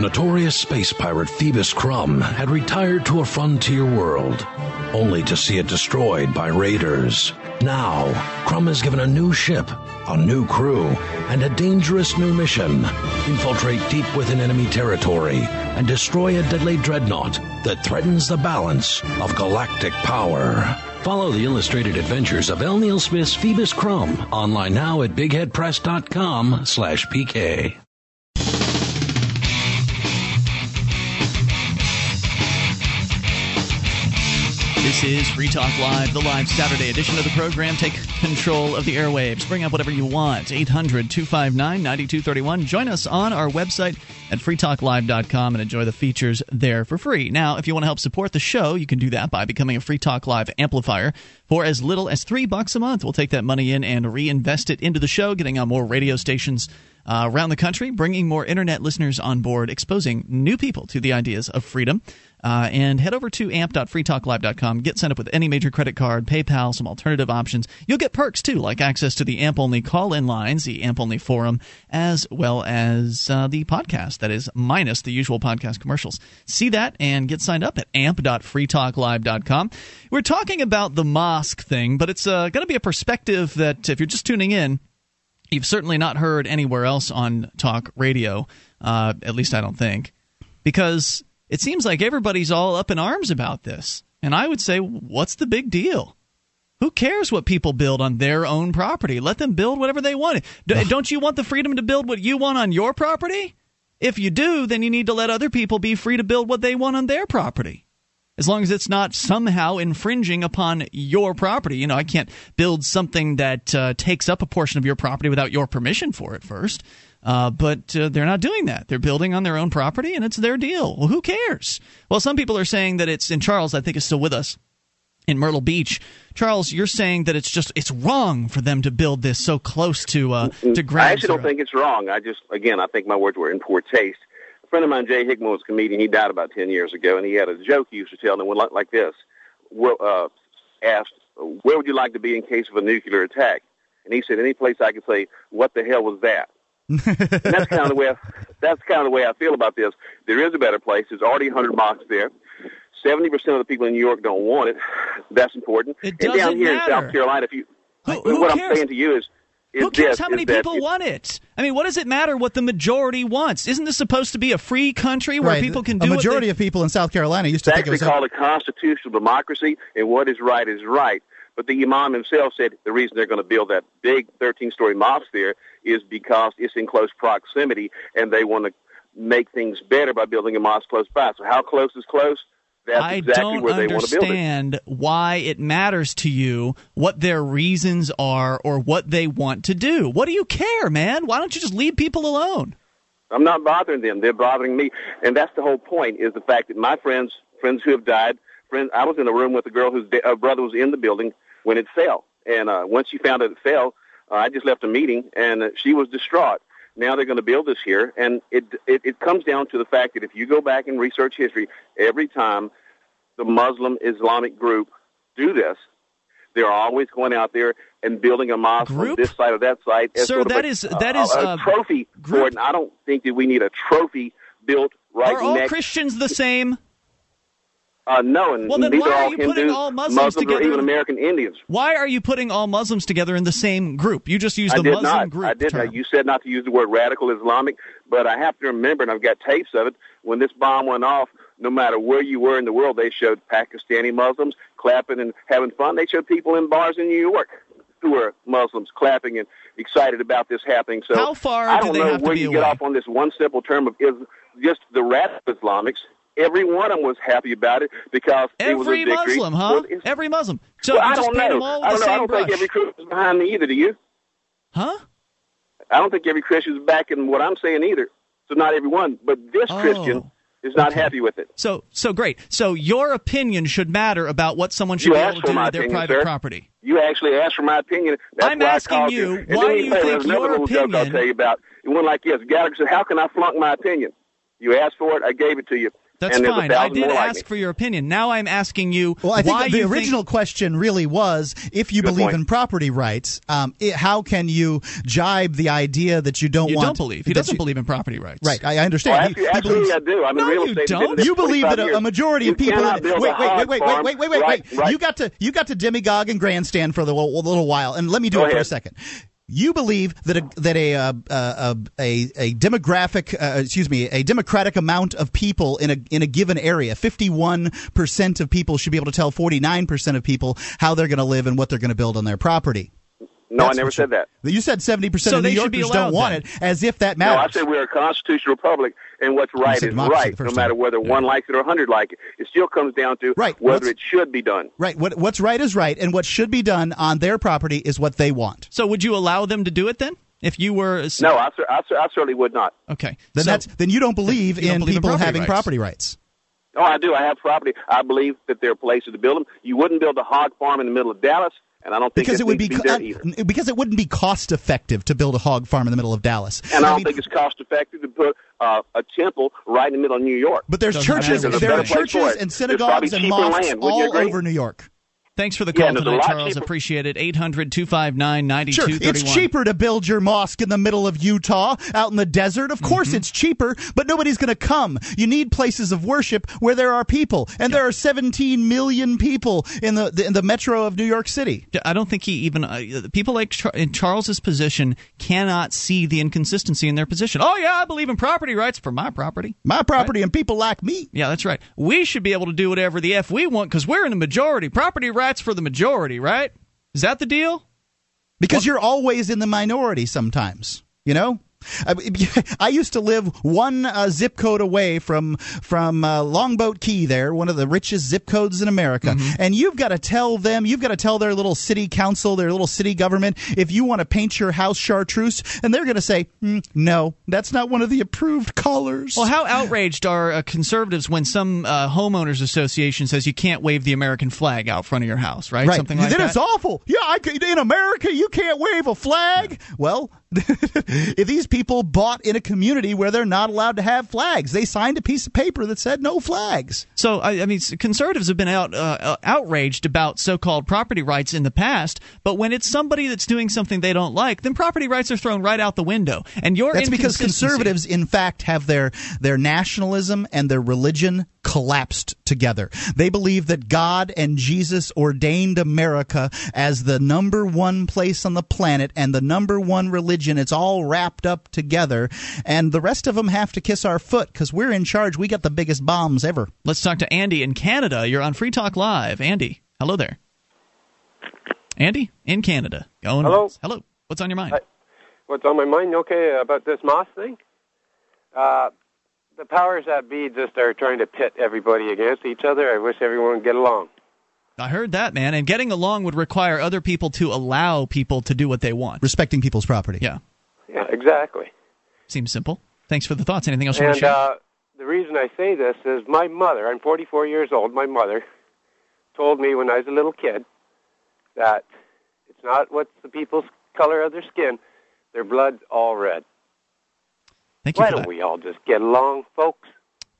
Notorious space pirate Phoebus Crumb had retired to a frontier world, only to see it destroyed by raiders. Now, Crumb is given a new ship, a new crew, and a dangerous new mission. Infiltrate deep within enemy territory and destroy a deadly dreadnought that threatens the balance of galactic power. Follow the illustrated adventures of L. Neil Smith's Phoebus Krumm online now at bigheadpress.com slash pk. This is Free Talk Live, the live Saturday edition of the program. Take control of the airwaves. Bring up whatever you want. 800 259 9231. Join us on our website at freetalklive.com and enjoy the features there for free. Now, if you want to help support the show, you can do that by becoming a Free Talk Live amplifier for as little as three bucks a month. We'll take that money in and reinvest it into the show, getting on more radio stations uh, around the country, bringing more internet listeners on board, exposing new people to the ideas of freedom. Uh, and head over to amp.freetalklive.com. Get signed up with any major credit card, PayPal, some alternative options. You'll get perks too, like access to the AMP only call in lines, the AMP only forum, as well as uh, the podcast that is minus the usual podcast commercials. See that and get signed up at amp.freetalklive.com. We're talking about the mosque thing, but it's uh, going to be a perspective that if you're just tuning in, you've certainly not heard anywhere else on talk radio. Uh, at least I don't think, because it seems like everybody's all up in arms about this. And I would say, what's the big deal? Who cares what people build on their own property? Let them build whatever they want. Don't you want the freedom to build what you want on your property? If you do, then you need to let other people be free to build what they want on their property. As long as it's not somehow infringing upon your property. You know, I can't build something that uh, takes up a portion of your property without your permission for it first. Uh, but uh, they're not doing that. They're building on their own property, and it's their deal. Well, who cares? Well, some people are saying that it's, in Charles, I think, is still with us in Myrtle Beach. Charles, you're saying that it's just it's wrong for them to build this so close to uh, to ground I actually zero. don't think it's wrong. I just, again, I think my words were in poor taste. A friend of mine, Jay Hickman, was a comedian. He died about 10 years ago, and he had a joke he used to tell, and it went like, like this. Well, uh, asked, where would you like to be in case of a nuclear attack? And he said, any place I could say, what the hell was that? And that's kind of the way I, that's kind of the way I feel about this. There is a better place. There's already 100 mosques there. 70% of the people in New York don't want it. That's important. It and down doesn't here matter. in South Carolina, if you, Who- who what cares? I'm saying to you is, is Who cares this, how is many people want it? I mean, what does it matter what the majority wants? Isn't this supposed to be a free country where right. people can do a what majority they- of people in South Carolina used to think it was called a constitutional democracy, and what is right is right. But the imam himself said the reason they're going to build that big 13-story mosque there is because it's in close proximity, and they want to make things better by building a mosque close by. So how close is close? That's I exactly don't where they want to build it. understand why it matters to you what their reasons are or what they want to do. What do you care, man? Why don't you just leave people alone? I'm not bothering them. They're bothering me, and that's the whole point. Is the fact that my friends, friends who have died, friends. I was in a room with a girl whose da- uh, brother was in the building when it fell, and uh, once she found out it fell, uh, I just left a meeting, and uh, she was distraught. Now they're going to build this here, and it, it it comes down to the fact that if you go back and research history, every time the Muslim Islamic group do this, they're always going out there and building a mosque Group? this side or that side. as Sir, sort of that a- is- a- that is, a, uh, trophy group- for it. And I don't think that we need a trophy built right are all next. Christians the same? Uh, no, and Well, then why are all you Hindus, putting all Muslims Muslims, together or even American Indians. Why are you putting all Muslims together in the same group? You just used the Muslim not. group I did term. not. You said not to use the word radical Islamic, but I have to remember, and I've got tapes of it. When this bomb went off, no matter where you were in the world, they showed Pakistani Muslims clapping and having fun. They showed people in bars in New York who were Muslims clapping and excited about this happening. So How far I do don't they know have where you away? get off on this one simple term of is just the radical Islamics. Every one of them was happy about it because it was a Every victory. Muslim, huh? Well, Every Muslim. So well, I don't know. I don't know. I don't brush. think every Christian's behind me either. Do you? Huh? I don't think every Christian Christian's backing what I'm saying either. So not everyone, but this Oh. Christian is not happy with it. So, so great. So your opinion should matter about what someone should You be able to do with their opinion, private sir. property. You actually asked for my opinion. That's I'm asking you, why do you think your little joke I'll tell you about. It. went like this. Gallagher said, "How can I flunk my opinion?" You asked for it. I gave it to you. That's and fine. I did more like ask for your opinion. Now I'm asking you Well, I think why the original think, question really was if you Good believe point. in property rights, um, it, how can you jibe the idea that you don't you want don't believe. He doesn't you- been property rights. Right, I, I Oh, understand. He- actually, he absolutely, believes- I do. I'm No, in real you don't. Been in this you believe that a, a majority of people. cannot build wait, wait, wait, wait, wait, wait, wait, wait. You got to you got to demigog and grandstand for a little, little while, and let me do Go it for a second. You believe that a that a uh, uh, a a demographic, uh, excuse me, a democratic amount of people in a in a given area, fifty one percent of people should be able to tell forty nine percent of people how they're going to live and what they're going to build on their property. No, I never said that. You said seventy percent So of New they Yorkers don't want then. it, as if that matters. No, I matters. said we're a constitutional republic, and what's right is right, no matter time. whether one likes it or a hundred like it. It still comes down to Right. whether What's- it should be done. Right. What, what's right is right, and what should be done on their property is what they want. So would you allow them to do it then? If you were No, I, cer- I, I certainly would not. okay, Then so, that's then you don't believe You don't in believe in people property having rights. property rights. Oh, I do. I have property. I believe that there are places to build them. You wouldn't build a hog farm in the middle of Dallas, and I don't think Because it would be, needs to co- be there because it wouldn't be cost effective to build a hog farm in the middle of Dallas. And I don't mean, think it's cost effective to put uh, a temple right in the middle of New York. but there's Doesn't churches, there are churches and synagogues and cheaper mosques land. All over New York. Thanks for the call there's a tonight, Charles. cheaper- Appreciate it. 800 259 Sure, 9231. it's cheaper to build your mosque in the middle of Utah, out in the desert. Of course, Mm-hmm. it's cheaper, but nobody's going to come. You need places of worship where there are people, and there are 17 million people in the, the in the metro of New York City. I don't think he even uh, people like Char- in Charles's position cannot see the inconsistency in their position. Oh yeah, I believe in property rights for my property. My property and people like me. Yeah, that's right. We should be able to do whatever the f we want because we're in the majority. Property rights for the majority, right? Is that the deal? because you're always in the minority sometimes you know <laughs> I, <laughs> I used to live one uh, zip code away from from uh, Longboat Key. There, one of the richest zip codes in America, and you've got to tell them, you've got to tell their little city council, their little city government, if you want to paint your house chartreuse, and they're going to say, "Hmm, "No, that's not one of the approved colors." Well, how outraged are uh, conservatives when some uh, homeowners association says you can't wave the American flag out front of your house, right? Right. Something like then that. it's awful. Yeah, I in America, you can't wave a flag. Well, <laughs> these people bought in a community where they're not allowed to have flags, they signed a piece of paper that said no flags. So I, I mean, conservatives have been out uh, uh, outraged about so-called property rights in the past, but when it's somebody that's doing something they don't like, then property rights are thrown right out the window. And your That's because conservatives, in fact, have their their nationalism and their religion collapsed together. They believe that God and Jesus ordained America as the number one place on the planet and the number one religion. And it's all wrapped up together, and the rest of them have to kiss our foot because we're in charge. We got the biggest bombs ever. Let's talk to Andy in Canada. You're on Free Talk Live. Andy, hello there. Andy in Canada. Going Hello. once. Hello. What's on your mind? Hi. What's on my mind? Okay, about this Moss thing. Uh, the powers that be just are trying to pit everybody against each other. I wish everyone would get along. I heard that, man. And getting along would require other people to allow people to do what they want. Respecting people's property. Yeah. Yeah, exactly. Seems simple. Thanks for the thoughts. Anything else you want And to share? uh, the reason I say this is my mother. I'm 44 years old. My mother told me when I was a little kid that it's not what's the people's color of their skin; their blood's all red. Thank you Why for don't that. we all just get along, folks?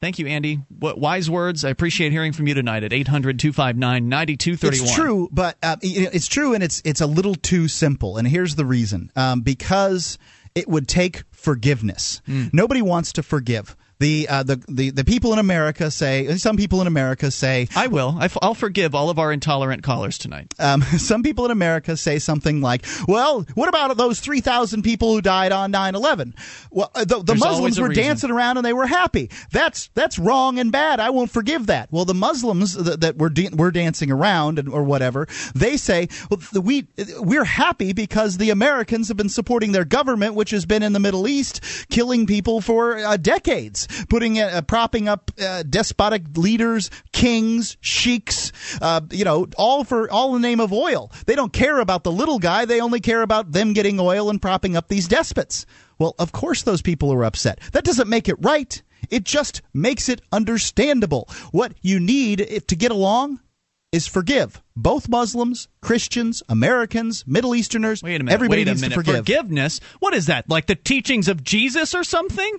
Thank you, Andy. What wise words. I appreciate hearing from you tonight at 800 259 9231. It's true, but uh, it's true, and it's it's a little too simple. And here's the reason: um, because it would take forgiveness. Nobody wants to forgive. The, uh, the the the people in America say. Some people in America say. I will. I f- I'll forgive all of our intolerant callers tonight. Um, <laughs> some people in America say something like, "Well, what about those three thousand people who died on 9/11? Well, uh, the, the Muslims were reason. dancing around and they were happy. That's that's wrong and bad. I won't forgive that. Well, the Muslims that, that were da- were dancing around and, or whatever, they say, well, we we're happy because the Americans have been supporting their government, which has been in the Middle East, killing people for uh, decades, putting uh, propping up uh, despotic leaders, kings, sheiks, uh, you know, all for all in the name of oil. They don't care about the little guy. They only care about them getting oil and propping up these despots. Well, of course those people are upset. That doesn't make it right. It just makes it understandable. What you need to get along is forgive both Muslims, Christians, Americans, Middle Easterners. Wait a minute. Everybody wait a needs minute. to forgive. Forgiveness? What is that? Like the teachings of Jesus or something?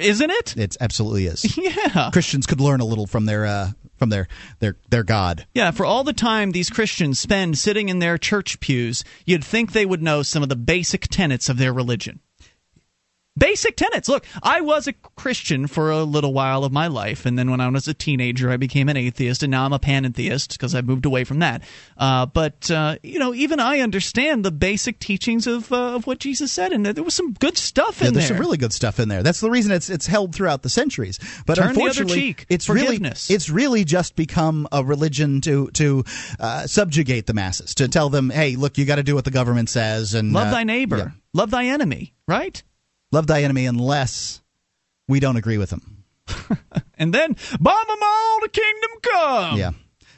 Isn't it? It absolutely is. <laughs> Yeah. Christians could learn a little from their uh, from their their their God. Yeah, for all the time these Christians spend sitting in their church pews, you'd think they would know some of the basic tenets of their religion. Basic tenets. Look, I was a Christian for a little while of my life, and then when I was a teenager, I became an atheist, and now I'm a panentheist because I moved away from that. Uh, but uh, you know, even I understand the basic teachings of uh, of what Jesus said, and there was some good stuff Yeah, in there's there. There's some really good stuff in there. That's the reason it's it's held throughout the centuries. But Turn unfortunately, it's really it's really just become a religion to to uh, subjugate the masses, to tell them, hey, look, you got to do what the government says, and Love uh, thy neighbor, yeah. love thy enemy, right? Love thy enemy, unless we don't agree with them. <laughs> And then bomb them all to kingdom come. yeah,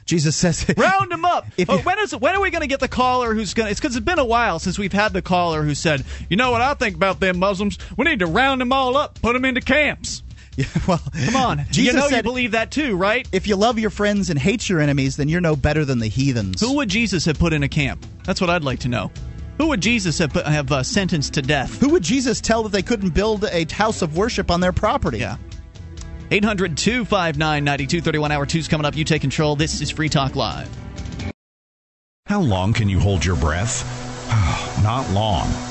Jesus says, Round them up. <laughs> If oh, when is when are we going to get the caller who's going? to It's because it's been a while since we've had the caller who said, "You know what I think about them Muslims? We need to round them all up, put them into camps." <laughs> yeah, well, Come on, Jesus you know you said, believe that too, right? if you love your friends and hate your enemies, then you're no better than the heathens. Who would Jesus have put in a camp? That's what I'd like to know. Who would Jesus have have uh, sentenced to death? Who would Jesus tell that they couldn't build a house of worship on their property? Yeah. 800 259 9231. Hour two's coming up. You take control. This is Free Talk Live. How long can you hold your breath? <sighs> Not long.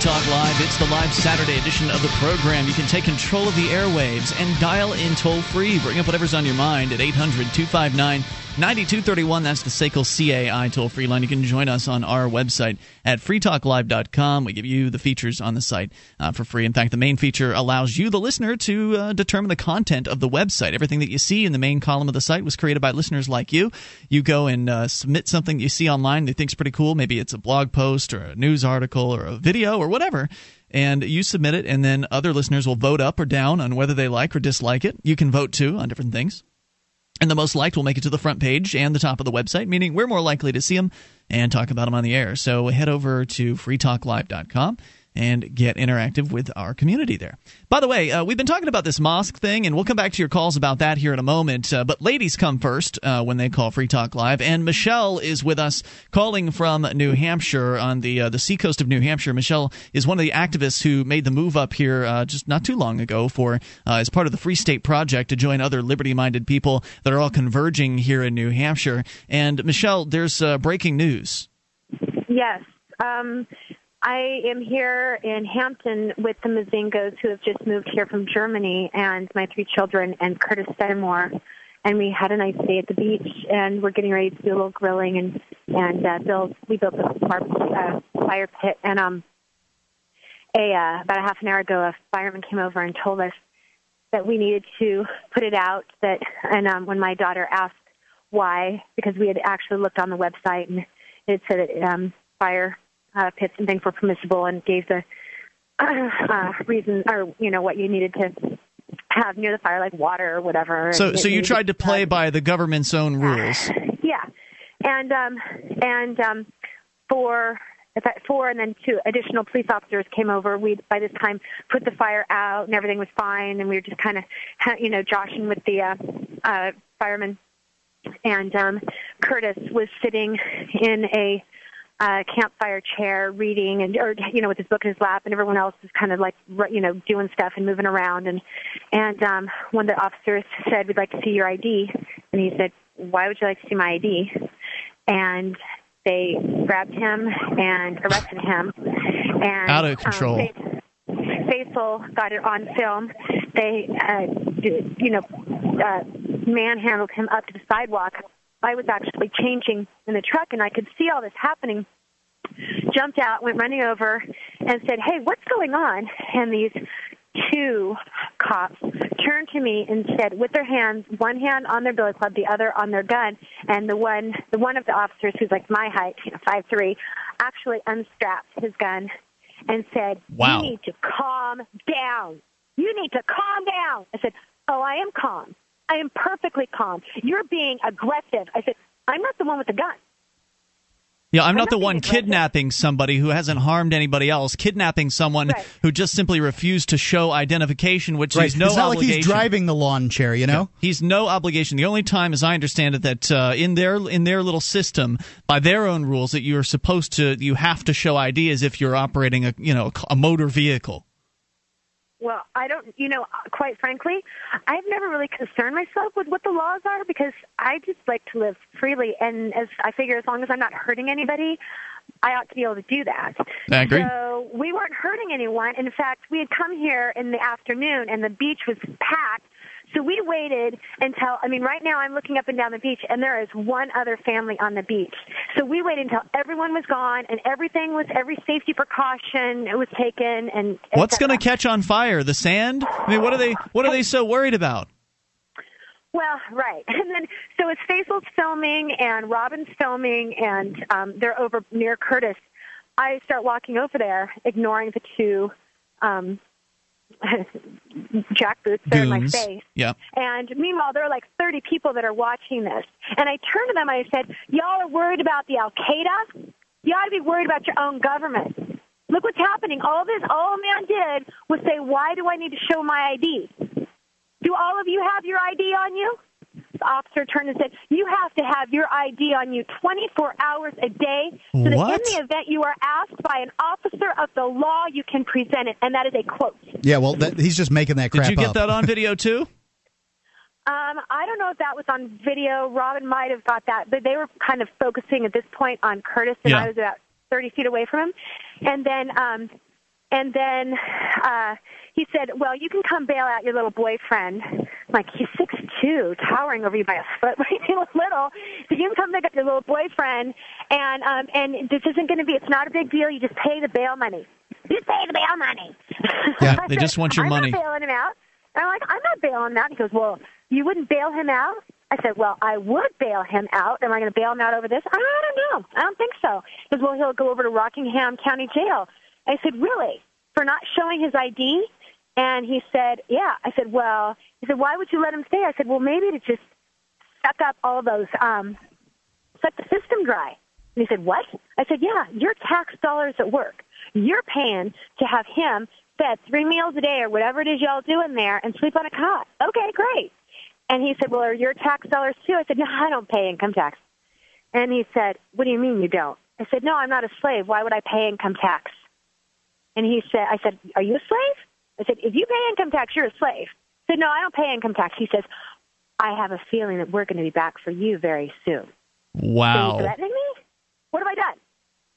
Talk Live. It's the live Saturday edition of the program. You can take control of the airwaves and dial in toll free. Bring up whatever's on your mind at 800 259 9231. That's the SACL CAI toll free line. You can join us on our website at freetalklive.com. We give you the features on the site uh, for free. In fact, the main feature allows you, the listener, to uh, determine the content of the website. Everything that you see in the main column of the site was created by listeners like you. You go and uh, submit something you see online that you think's pretty cool. Maybe it's a blog post or a news article or a video or whatever and you submit it, and then other listeners will vote up or down on whether they like or dislike it. You can vote too on different things. And the most liked will make it to the front page and the top of the website, meaning we're more likely to see them and talk about them on the air. So head over to freetalklive.com and get interactive with our community there. By the way, uh, we've been talking about this mosque thing, and we'll come back to your calls about that here in a moment. Uh, but ladies come first uh, when they call Free Talk Live, and Michelle is with us calling from New Hampshire on the uh, the seacoast of New Hampshire. Michelle is one of the activists who made the move up here uh, just not too long ago for uh, as part of the Free State Project to join other liberty-minded people that are all converging here in New Hampshire. And Michelle, there's breaking news. Yes. Um, I am here in Hampton with the Mazingos who have just moved here from Germany and my three children and Curtis Fenimore. And we had a nice day at the beach and we're getting ready to do a little grilling and, and, uh, build, we built a barbecue, uh, fire pit and, um, a, uh, about a half an hour ago, a fireman came over and told us that we needed to put it out that, and, um, when my daughter asked why, because we had actually looked on the website and it said that, um, fire uh, pits and things were permissible and gave the <clears throat> uh, reason or you know what you needed to have near the fire like water or whatever. So, so you tried to play by the government's own <sighs> rules. yeah, and um, and um, for four and then two additional police officers came over. We by this time put the fire out and everything was fine, and we were just kind of you know joshing with the uh, uh, firemen and um, Curtis was sitting in a uh, campfire chair reading and or you know with his book in his lap and everyone else is kind of like you know doing stuff and moving around. And and um one of the officers said we'd like to see your ID and he said why would you like to see my ID and they grabbed him and arrested him. And Out of control. um, Faith- Faithful got it on film. They uh you know uh manhandled him up to the sidewalk I was actually changing in the truck and I could see all this happening jumped out, went running over, and said, "Hey, what's going on?" And these two cops turned to me and said, with their hands, one hand on their billy club, the other on their gun, and the one, the one of the officers who's like my height, you know, five three, actually unstrapped his gun and said, Wow. "You need to calm down. You need to calm down." I said, "Oh, I am calm. I am perfectly calm. You're being aggressive." I said, "I'm not the one with the gun." Yeah, I'm not the not one being aggressive. kidnapping somebody who hasn't harmed anybody else. Kidnapping someone Right. who just simply refused to show identification, which Right. he's no it's not obligation. like he's driving the lawn chair, you know? He's no obligation. The only time, as I understand it, that uh, in their in their little system, by their own rules, that you are supposed to you have to show ID as if you're operating a you know a motor vehicle. Well, I don't, you know, quite frankly, I've never really concerned myself with what the laws are because I just like to live freely. And as I figure, as long as I'm not hurting anybody, I ought to be able to do that. I agree. So we weren't hurting anyone. In fact, we had come here in the afternoon and the beach was packed. So we waited until, I mean, right now I'm looking up and down the beach and there is one other family on the beach. So we waited until everyone was gone and everything was, every safety precaution was taken and. What's going to catch on fire? The sand? I mean, what are they what are they so worried about? Well, right. <laughs> And then, so it's Faisal's filming and Robin's filming, and um, they're over near Curtis. I start walking over there, ignoring the two um, <laughs> jackboots that are in my face. Yeah. And meanwhile, there are like 30 people that are watching this. And I turned to them and I said, Y'all are worried about the Al Qaeda? You ought to be worried about your own government. Look what's happening. All this, all a man did was say, Why do I need to show my ID? Do all of you have your ID on you? The officer turned and said, You have to have your ID on you 24 hours a day so that What? in the event you are asked by an officer of the law, you can present it. And that is a quote. Yeah, well, that, he's just making that crap Did you get up. that on video too? <laughs> Um, I don't know if that was on video. Robin might have got that, but they were kind of focusing at this point on Curtis, and Yeah. I was about 30 feet away from him. And then, um, and then uh, he said, "Well, you can come bail out your little boyfriend." I'm like he's six two, towering over you by a foot, when he was little. So you can come pick up your little boyfriend, and um, and this isn't going to be. It's not a big deal. You just pay the bail money. You pay the bail money. Yeah, <laughs> they just want your I'm money. Not bailing him out. And I'm like, I'm not bailing him out. He goes, Well, you wouldn't bail him out? I said, Well, I would bail him out. Am I going to bail him out over this? I don't know. I don't think so. He goes, Well, he'll go over to Rockingham County Jail. I said, Really? For not showing his ID? And he said, Yeah. I said, Well, he said, Why would you let him stay? I said, Well, maybe to just suck up all those, um, suck the system dry. And he said, What? I said, Yeah, your tax dollars at work. You're paying to have him fed three meals a day or whatever it is y'all do in there and sleep on a cot. Okay, great. And he said, Well, are your tax dollars too? I said, No, I don't pay income tax. And he said, What do you mean you don't? I said, No, I'm not a slave. Why would I pay income tax? And he said, I said, Are you a slave? I said, If you pay income tax, you're a slave. I said, No, I don't pay income tax. He says, I have a feeling that we're going to be back for you very soon. So you Wow. threatening me? What have I done?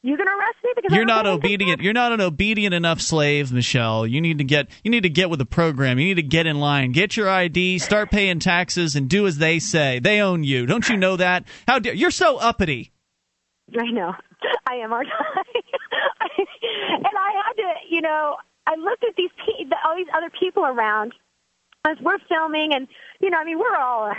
You're going to arrest me because You're not obedient. You're not an obedient enough slave, Michelle. You need to get you need to get with the program. You need to get in line. Get your ID, start paying taxes and do as they say. They own you. Don't you know that? How dare You're so uppity. I know. I am, aren't I? <laughs> and I had to, you know, I looked at these pe- the, all these other people around as we're filming, and you know, I mean, we're all a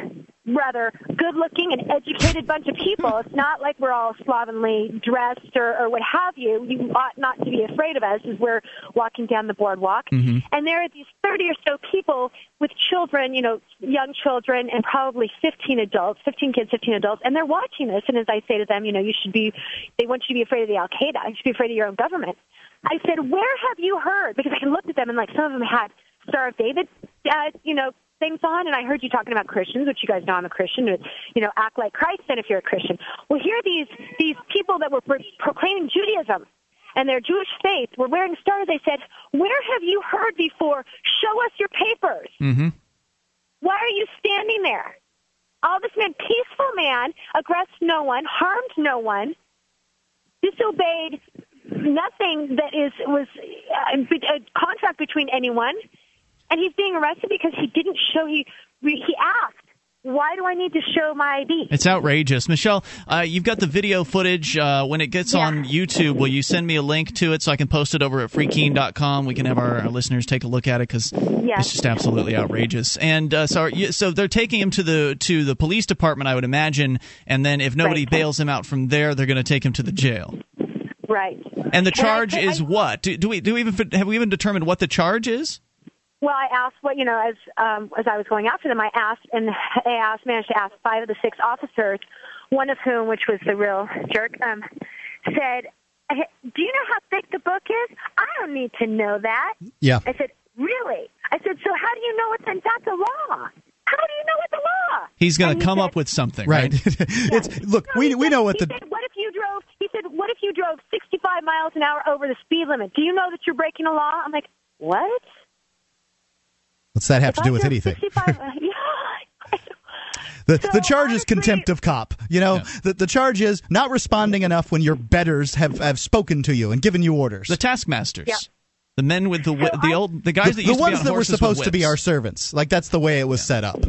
rather good-looking and educated bunch of people. It's not like we're all slovenly dressed or, or what have you. You ought not to be afraid of us as we're walking down the boardwalk. Mm-hmm. And there are these 30 or so people with children, you know, young children, and probably 15 adults, 15 kids, 15 adults, and they're watching this. And as I say to them, you know, you should be, they want you to be afraid of the Al Qaeda. You should be afraid of your own government. I said, where have you heard? Because I looked at them and like some of them had Star of David, uh, you know, things on, and I heard you talking about Christians, which you guys know I'm a Christian. You know, act like Christ then if you're a Christian. Well, here are these these people that were pro- proclaiming Judaism and their Jewish faith were wearing stars. They said, "Where have you heard before? Show us your papers." Mm-hmm. Why are you standing there? All this man, peaceful man, aggressed no one, harmed no one, disobeyed nothing that is was a, a contract between anyone, and he's being arrested because he didn't show he he asked. Why do I need to show my ID? It's outrageous, Michelle. Uh, you've got the video footage. Uh, when it gets Yeah. on YouTube, will you send me a link to it so I can post it over at freekeen.com? We can have our, our listeners take a look at it because Yeah. it's just absolutely outrageous. And uh, so, you, so they're taking him to the to the police department, I would imagine, and then if nobody Right. bails him out from there, they're going to take him to the jail. Right. And the And I charge is I- what? Do, do we do we even have we even determined what the charge is? Well, I asked what you know as um, as I was going after them. I asked and <laughs> I asked managed to ask five of the six officers, one of whom, which was the real jerk, um, said, "Do you know how thick the book is? I don't need to know that." Yeah. I said, "Really?" I said, "So how do you know it's in that's a law? How do you know it's the law?" He's going to come said- up with something, Right. right? <laughs> it's look, No, we he we said- know what the said, what if you drove? He said, "What if you drove 65 miles an hour over the speed limit? Do you know that you're breaking a law?" I'm like, "What?" what's that have If to I do with anything? 65, <laughs> uh, <laughs> yeah. The, So, the charge is contempt of cop. You know, Yeah. the, the charge is not responding enough when your betters have, have spoken to you and given you orders. The taskmasters, Yeah. the men with the So the I- old the guys the, that the to be ones on that were supposed to be our servants. Like that's the way it was set up.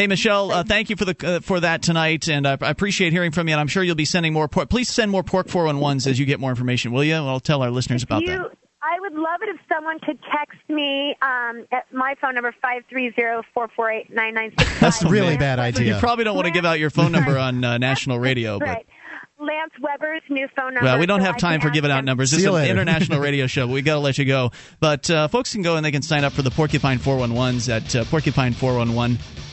Hey Michelle, uh, thank you for the uh, for that tonight, and I, I appreciate hearing from you. And I'm sure you'll be sending more. Por- Please send more pork 411s as you get more information, will you? I'll tell our listeners about you, that. I would love it if someone could text me um, at my phone number five three zero four four eight nine nine six five. That's a really bad idea. You probably don't want to give out your phone number on uh, national radio, but Right. Lance Weber's new phone number. well, we don't so have time for giving out numbers. This is an international <laughs> radio show, but we got to let you go. But uh, folks can go and they can sign up for the Porcupine 411s at uh,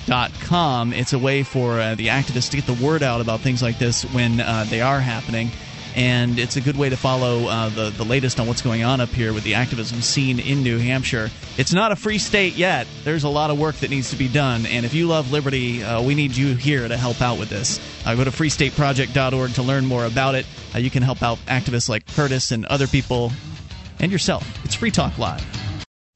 porcupine411.com. It's a way for uh, the activists to get the word out about things like this when uh, they are happening. And it's a good way to follow uh, the, the latest on what's going on up here with the activism scene in New Hampshire. It's not a free state yet. There's a lot of work that needs to be done. And if you love liberty, uh, we need you here to help out with this. Uh, go to freestateproject.org to learn more about it. Uh, you can help out activists like Curtis and other people and yourself. It's Free Talk Live.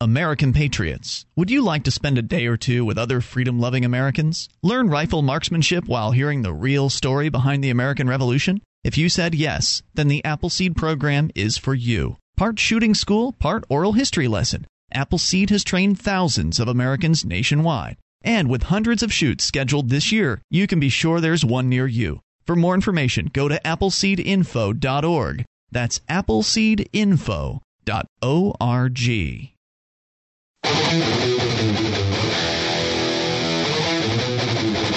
American Patriots. Would you like to spend a day or two with other freedom loving Americans? Learn rifle marksmanship while hearing the real story behind the American Revolution? If you said yes, then the Appleseed program is for you. Part shooting school, part oral history lesson. Appleseed has trained thousands of Americans nationwide. And with hundreds of shoots scheduled this year, you can be sure there's one near you. For more information, go to appleseedinfo.org. That's appleseedinfo.org.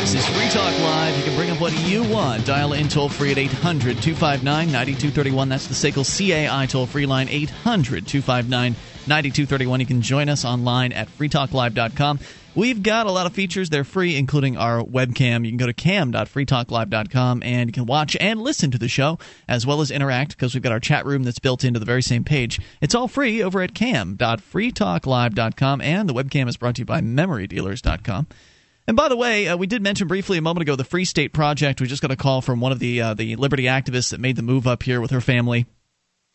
This is Free Talk Live. You can bring up what you want. Dial in toll free at 800 259 9231. That's the SACL CAI toll free line 800 259 9231. You can join us online at freetalklive.com. We've got a lot of features. They're free, including our webcam. You can go to cam.freetalklive.com and you can watch and listen to the show as well as interact because we've got our chat room that's built into the very same page. It's all free over at cam.freetalklive.com and the webcam is brought to you by memorydealers.com. And by the way, uh, we did mention briefly a moment ago the Free State Project. We just got a call from one of the uh, the liberty activists that made the move up here with her family,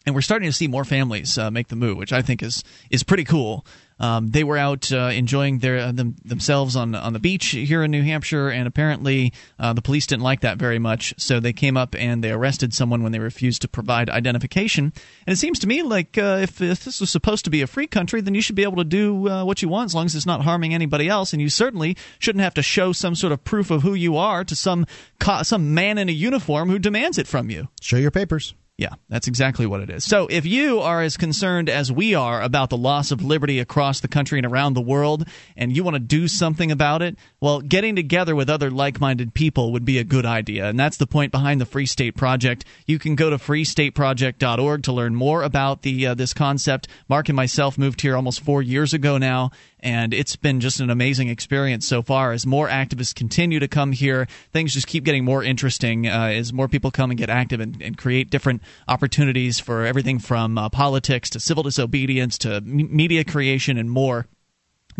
and we're starting to see more families uh, make the move, which I think is is pretty cool. Um, they were out uh, enjoying their uh, them, themselves on on the beach here in New Hampshire, and apparently uh, the police didn't like that very much. So they came up and they arrested someone when they refused to provide identification. And it seems to me like uh, if, if this was supposed to be a free country, then you should be able to do uh, what you want as long as it's not harming anybody else. And you certainly shouldn't have to show some sort of proof of who you are to some some man in a uniform who demands it from you. Show your papers. Yeah, that's exactly what it is. So, if you are as concerned as we are about the loss of liberty across the country and around the world, and you want to do something about it, well, getting together with other like minded people would be a good idea. And that's the point behind the Free State Project. You can go to freestateproject.org to learn more about the uh, this concept. Mark and myself moved here almost four years ago now, and it's been just an amazing experience so far. As more activists continue to come here, things just keep getting more interesting uh, as more people come and get active and, and create different opportunities for everything from uh, politics to civil disobedience to m- media creation and more.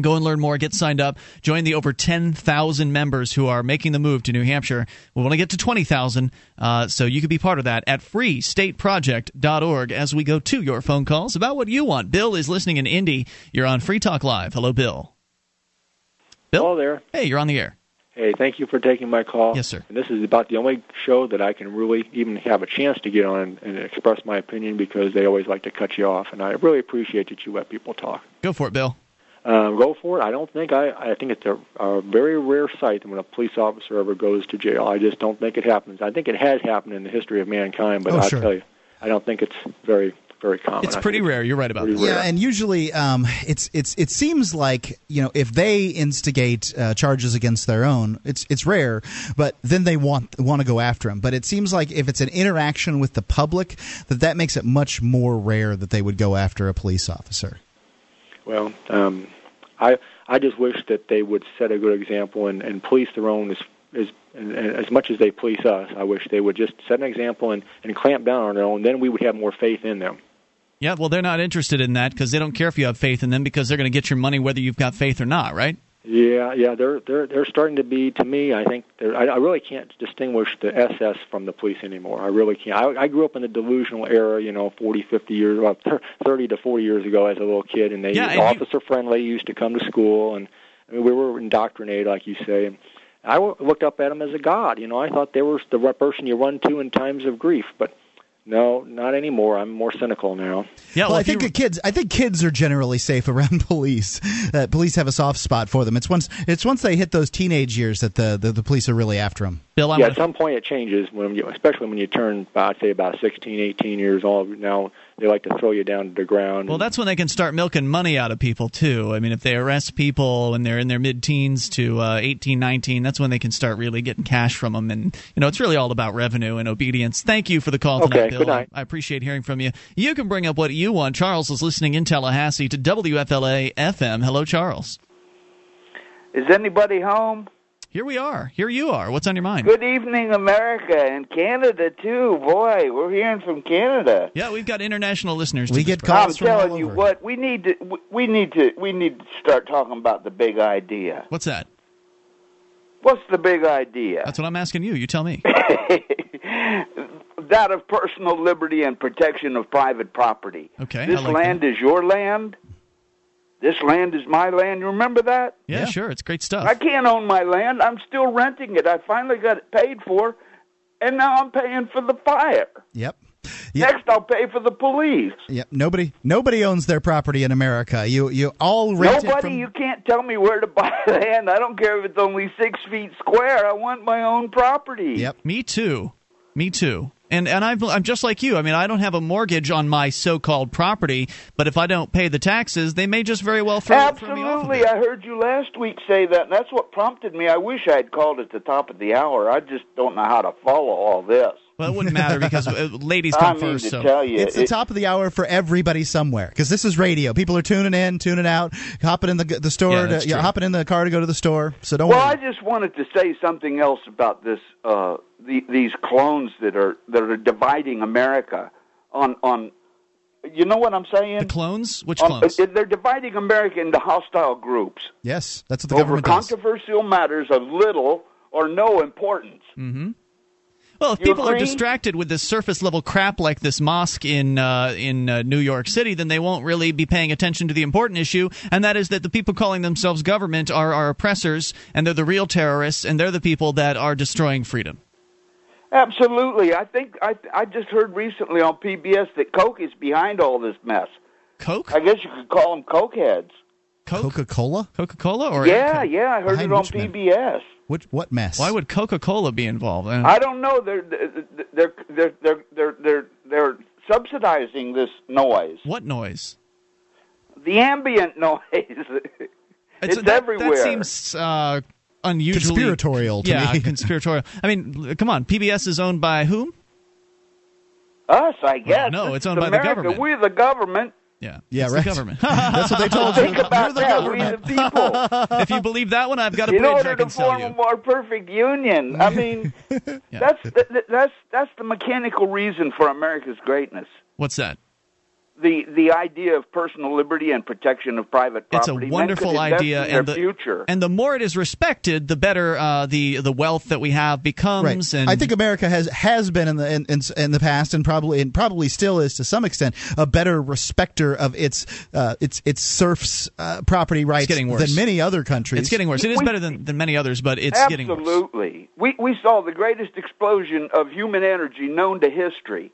Go and learn more. Get signed up. Join the over 10,000 members who are making the move to New Hampshire. We want to get to 20,000, uh, so you could be part of that at freestateproject.org as we go to your phone calls about what you want. Bill is listening in Indy. You're on Free Talk Live. Hello, Bill. Bill? Hello there. Hey, you're on the air. Hey, thank you for taking my call. Yes, sir. And this is about the only show that I can really even have a chance to get on and, and express my opinion because they always like to cut you off, and I really appreciate that you let people talk. Go for it, Bill. Um, go for it. I don't think I. I think it's a, a very rare sight when a police officer ever goes to jail. I just don't think it happens. I think it has happened in the history of mankind, but Oh, I sure. tell you, I don't think it's very, very common. It's pretty rare. You're right about pretty that. Yeah, and usually um, it's it's it seems like you know if they instigate uh, charges against their own, it's it's rare, but then they want want to go after them. But it seems like if it's an interaction with the public, that that makes it much more rare that they would go after a police officer. Well, um, I I just wish that they would set a good example and, and police their own as as and, and as much as they police us. I wish they would just set an example and, and clamp down on their own. Then we would have more faith in them. Yeah, well, they're not interested in that because they don't care if you have faith in them because they're going to get your money whether you've got faith or not, right? Yeah, yeah, they're they're they're starting to be to me. I think they're, I, I really can't distinguish the SS from the police anymore. I really can't. I, I grew up in the delusional era, you know, forty, fifty years, well, thir- 30 to 40 years ago as a little kid, and they Yeah, and you- officer friendly used to come to school, and I mean, we were indoctrinated, like you say. And I w- looked up at them as a god. You know, I thought they were the person you run to in times of grief, but no, not anymore. I'm more cynical now. Yeah, well, I think the kids. I think kids are generally safe around <laughs> police. Uh, police have a soft spot for them. It's once it's once they hit those teenage years that the the, the police are really after them. Bill, yeah, at some point it changes when you, especially when you turn, I'd say about 16, 18 years old. Now they like to throw you down to the ground. Well, that's when they can start milking money out of people, too. I mean, if they arrest people when they're in their mid teens to uh, 18, 19, that's when they can start really getting cash from them. And, you know, it's really all about revenue and obedience. Thank you for the call tonight, Okay, Bill. good night. I, I appreciate hearing from you. You can bring up what you want. Charles is listening in Tallahassee to WFLA FM. Hello, Charles. Is anybody home? Here we are. Here you are. What's on your mind? Good evening, America, and Canada too. Boy, we're hearing from Canada. Yeah, we've got international listeners. We to get calls. I'm telling you what, we need to we- we need to we need to start talking about the big idea. What's that? What's the big idea? That's what I'm asking you. You tell me. <laughs> that of personal liberty and protection of private property. Okay, I This like land is your land. This land is my land. You remember that? Yeah, sure. It's great stuff. I can't own my land. I'm still renting it. I finally got it paid for, and now I'm paying for the fire. Yep. Next, I'll pay for the police. Yep. Nobody nobody owns their property in America. You you all rent it Nobody, from. you can't tell me where to <laughs> buy land. I don't care if it's only six feet square. I want my own property. Yep. Me too. Me too. And and I've, I'm just like you. I mean, I don't have a mortgage on my so-called property, but if I don't pay the taxes, they may just very well throw, throw me off. Of Absolutely. I heard you last week say that, and that's what prompted me. I wish I had called at the top of the hour. I just don't know how to follow all this. Well, it wouldn't matter because uh, ladies <laughs> I come mean first. to so tell you, it's the top of the hour for everybody somewhere because this is radio. People are tuning in, tuning out, hopping in the the store, Yeah, to, yeah, hopping in the car to go to the store. So don't well, I just wanted to say something else about this. Uh, the, these clones that are that are dividing America on on. You know what I'm saying? the clones? Which clones? they're dividing America into hostile groups yes, that's what the over government does. controversial matters of little or no importance. Mm-hmm. Well, if You people are distracted with this surface level crap like this mosque in uh, in uh, New York City, then they won't really be paying attention to the important issue, and that is that the people calling themselves government are our oppressors, and they're the real terrorists, and they're the people that are destroying freedom. Absolutely. I think I I just heard recently on PBS that Koch is behind all this mess. Coke? I guess you could call them Coke heads. Coca Cola? Coca Cola or yeah, yeah, I heard Behind it on which men? PBS. Which what mess? Why would Coca Cola be involved? Uh, I don't know. They're they're they're they're they're they're they're subsidizing this noise. what noise? The ambient <laughs> noise. it's that, everywhere. That seems uh, unusually Conspiratorial to yeah, me. <laughs> conspiratorial. I mean, come on. PBS is owned by whom? Us, I guess. no, This it's is owned by the government. We're the government. Yeah, Yeah, it's right. The government. <laughs> That's what they told you. Think about You're the that. We the people. <laughs> if you believe that one, I've got a in bridge order I to can sell form a you. more perfect union. I mean, Yeah. that's th- th- that's that's the mechanical reason for America's greatness. What's that? The the idea of personal liberty and protection of private property. It's a wonderful idea, in and the future. and the more it is respected, the better uh, the the wealth that we have becomes. Right. And I think America has has been in the in, in, in the past and probably and probably still is to some extent a better respecter of its uh, its its serfs uh, property rights getting worse. than many other countries. it's getting worse. It is We- better than, than many others, but it's getting worse. Absolutely. We we saw the greatest explosion of human energy known to history.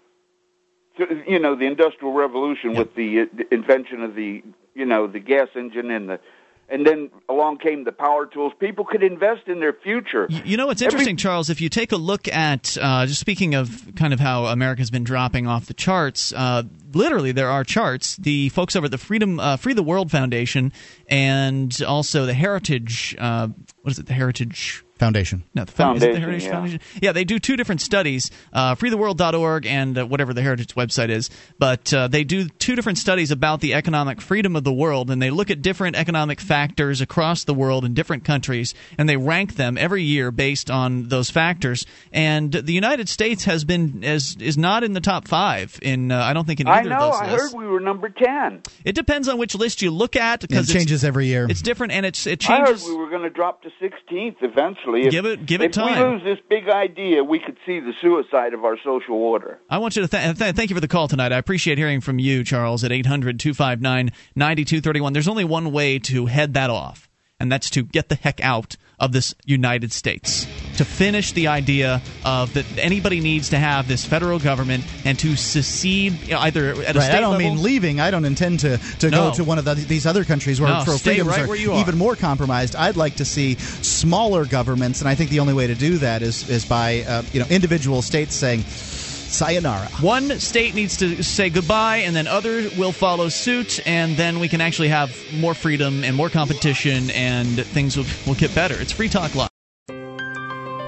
You know, the Industrial Revolution with the, uh, the invention of the you know the gas engine and the and then along came the power tools. People could invest in their future. You know what's Every- interesting, Charles? If you take a look at uh, just speaking of kind of how America's been dropping off the charts, uh, literally there are charts. The folks over at the Freedom uh, Free the World Foundation and also the Heritage. Uh, what is it? The Heritage. Foundation. No, the found- is it the Heritage yeah. Foundation. Yeah, they do two different studies, uh, freetheworld.org and uh, whatever the Heritage website is. But uh, they do two different studies about the economic freedom of the world, and they look at different economic factors across the world in different countries, and they rank them every year based on those factors. And the United States has been is is not in the top five in uh, I don't think in I either know. of those I lists. heard we were number ten. It depends on which list you look at because It changes every year. It's different, and it's it I heard we were going to drop to 16th eventually. If- Give it- give it if time. we lose this big idea, we could see the suicide of our social order. I want you to th- th- thank you for the call tonight. I appreciate hearing from you, Charles, at 800 259 9231. There's only one way to head that off, and that's to get the heck out of this United States. To finish the idea of that anybody needs to have this federal government and to secede either at a Right, state I don't level. mean leaving. I don't intend to, to No. go to one of the, these other countries where, No, stay freedoms right are, are. even more compromised. I'd like to see smaller governments, and I think the only way to do that is is by uh, you know individual states saying sayonara. One state needs to say goodbye, and then other will follow suit, and then we can actually have more freedom and more competition, and things will, will get better. It's Free Talk Live.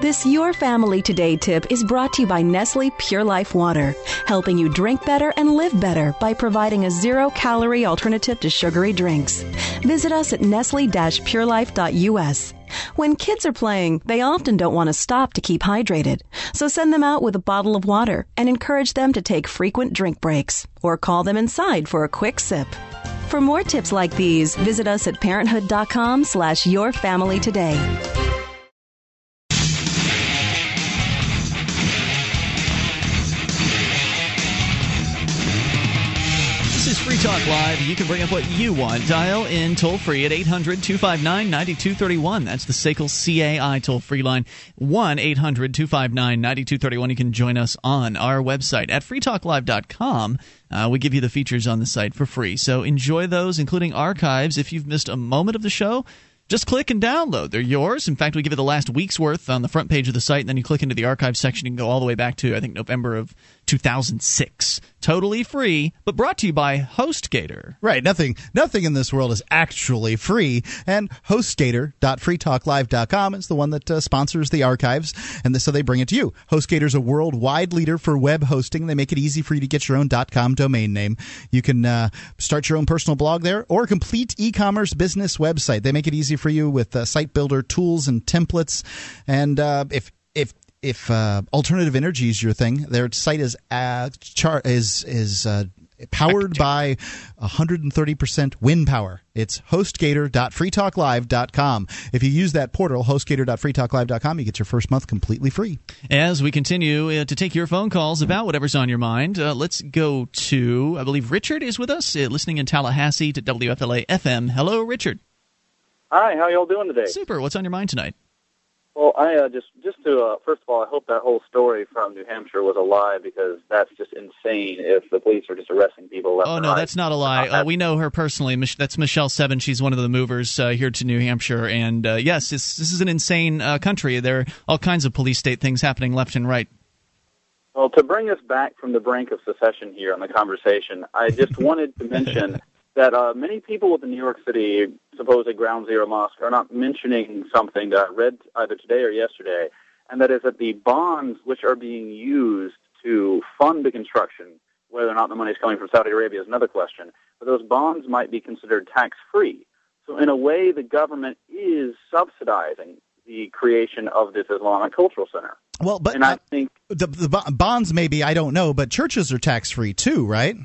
This Your Family Today tip is brought to you by Nestle Pure Life Water, helping you drink better and live better by providing a zero calorie alternative to sugary drinks. Visit us at nestle-purelife.us. When kids are playing, they often don't want to stop to keep hydrated. So send them out with a bottle of water and encourage them to take frequent drink breaks or call them inside for a quick sip. For more tips like these, visit us at parenthood.com slash your family today. Free Talk Live. You can bring up what you want. Dial in toll free at 800 259 9231. That's the SACL CAI toll free line. 1 800 259 9231. You can join us on our website at freetalklive.com. Uh, we give you the features on the site for free. So enjoy those, including archives. If you've missed a moment of the show, just click and download. They're yours. In fact, we give you the last week's worth on the front page of the site, and then you click into the archive section. Can go all the way back to, I think, November of 2006. Totally free, but brought to you by HostGator. Right, nothing nothing in this world is actually free, and HostGator.freetalklive.com is the one that uh, sponsors the archives, and so they bring it to you. HostGator is a worldwide leader for web hosting. They make it easy for you to get your own .com domain name. You can uh, start your own personal blog there, or complete e-commerce business website. They make it easy for you with uh, site builder tools and templates, and uh, if if if uh, alternative energy is your thing, their site is uh, char- is is uh, powered by 130% wind power. It's hostgator.freetalklive.com. If you use that portal, hostgator.freetalklive.com, you get your first month completely free. As we continue uh, to take your phone calls about whatever's on your mind, uh, let's go to, I believe Richard is with us, uh, listening in Tallahassee to WFLA FM. Hello, Richard. Hi, how y'all doing today? Super. What's on your mind tonight? Well, I uh, just just to uh, first of all, I hope that whole story from New Hampshire was a lie because that's just insane. If the police are just arresting people left Oh no, right. that's not a lie. Uh, we know her personally. Mich- That's Michelle Seven. She's one of the movers uh, here to New Hampshire, and uh, yes, this, this is an insane uh, country. There are all kinds of police state things happening left and right. Well, to bring us back from the brink of secession here on the conversation, I just <laughs> wanted to mention that uh, many people with the New York City supposed Ground Zero Mosque are not mentioning something that I read either today or yesterday, and that is that the bonds which are being used to fund the construction, whether or not the money is coming from Saudi Arabia is another question, but those bonds might be considered tax-free. So in a way, the government is subsidizing the creation of this Islamic Cultural Center. Well, but and I think the, the bo- bonds maybe I don't know, but churches are tax free too, right?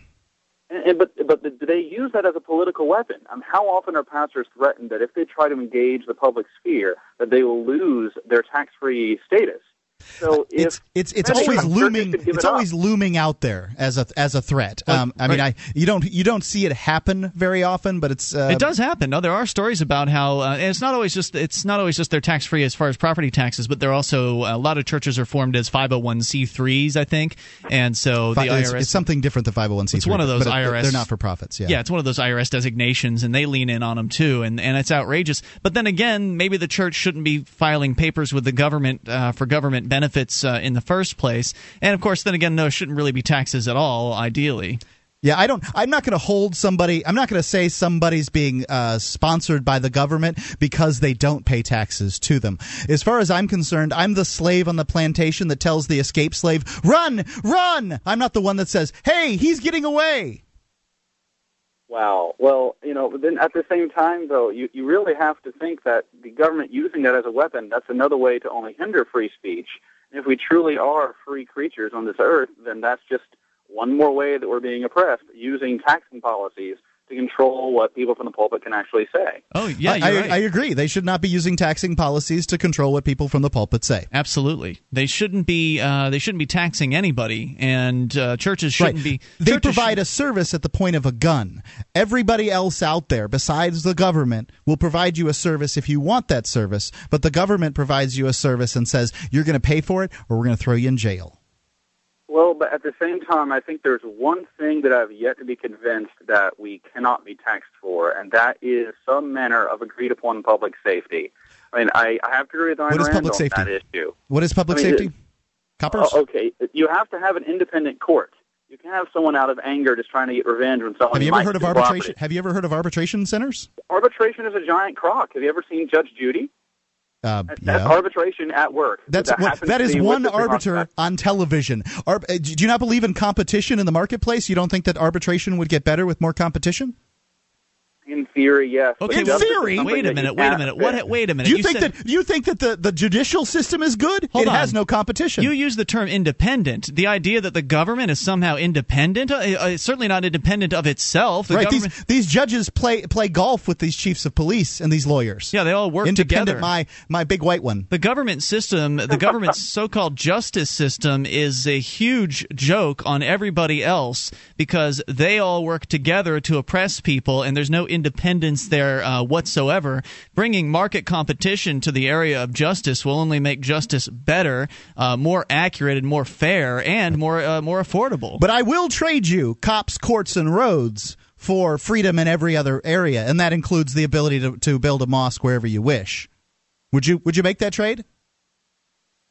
And, but but do they use that as a political weapon? Mean, how often are pastors threatened that if they try to engage the public sphere, that they will lose their tax-free status? So it's it's it's always looming. It's it always looming out there as a as a threat. Um, I mean, I you don't you don't see it happen very often, but it's uh, it does happen. No, there are stories about how uh, and it's not always just it's not always just they're tax free as far as property taxes, but they're also a lot of churches are formed as five hundred one c threes, I think, and so the it's, IRS it's something different than five hundred one c. It's one of those but IRS. They're not for profits. Yeah, yeah, it's one of those IRS designations, and they lean in on them too, and and it's outrageous. But then again, maybe the church shouldn't be filing papers with the government uh, for government benefits uh, in the first place. And of course, then again, no, shouldn't really be taxes at all, ideally. Yeah, I don't. I'm not going to hold somebody. I'm not going to say somebody's being uh, sponsored by the government because they don't pay taxes to them. As far as I'm concerned, I'm the slave on the plantation that tells the escaped slave, "Run, run!" I'm not the one that says, "Hey, he's getting away." Wow. Well, you know, then at the same time, though, you, you really have to think that the government using that as a weapon, that's another way to only hinder free speech if we truly are free creatures on this earth, then that's just one more way that we're being oppressed using taxing policies to control what people from the pulpit can actually say. Oh, yeah, I, right. I, agree. They should not be using taxing policies to control what people from the pulpit say. Absolutely, they shouldn't be. Uh, they shouldn't be taxing anybody, and uh, churches shouldn't right. be. They provide a service at the point of a gun. Everybody else out there, besides the government, will provide you a service if you want that service. But the government provides you a service and says you're going to pay for it, or we're going to throw you in jail. Well, but at the same time, I think there's one thing that I've yet to be convinced that we cannot be taxed for, and that is some manner of agreed upon public safety. I mean, I, I have to agree with Ayn what is Rand public on safety? that issue. What is public I mean, safety? Coppers? Uh, okay, you have to have an independent court. You can have someone out of anger just trying to get revenge when someone. Have you ever heard of arbitration? property. Have you ever heard of arbitration centers? Arbitration is a giant crock. Have you ever seen Judge Judy? Uh, That's yeah. arbitration at work. That's that what, that is one arbiter on television. Ar- uh, do you not believe in competition in the marketplace? You don't think that arbitration would get better with more competition? In theory, yes. Okay, In theory? Wait a minute. Wait a minute. What? Wait a minute. Do you, think said, that you think that the, the judicial system is good? Hold it on. has no competition. You use the term independent. The idea that the government is somehow independent, uh, uh, certainly not independent of itself. The right? government, These these judges play play golf with these chiefs of police and these lawyers. yeah, they all work Independent, together. my my big white one. the government system, the government's <laughs> so-called justice system, is a huge joke on everybody else because they all work together to oppress people, and there's no independence there uh, whatsoever. Bringing market competition to the area of justice will only make justice better, uh, more accurate, and more fair, and more uh, more affordable. But I will trade you cops, courts, and roads for freedom in every other area, and that includes the ability to, to build a mosque wherever you wish. Would you would you make that trade?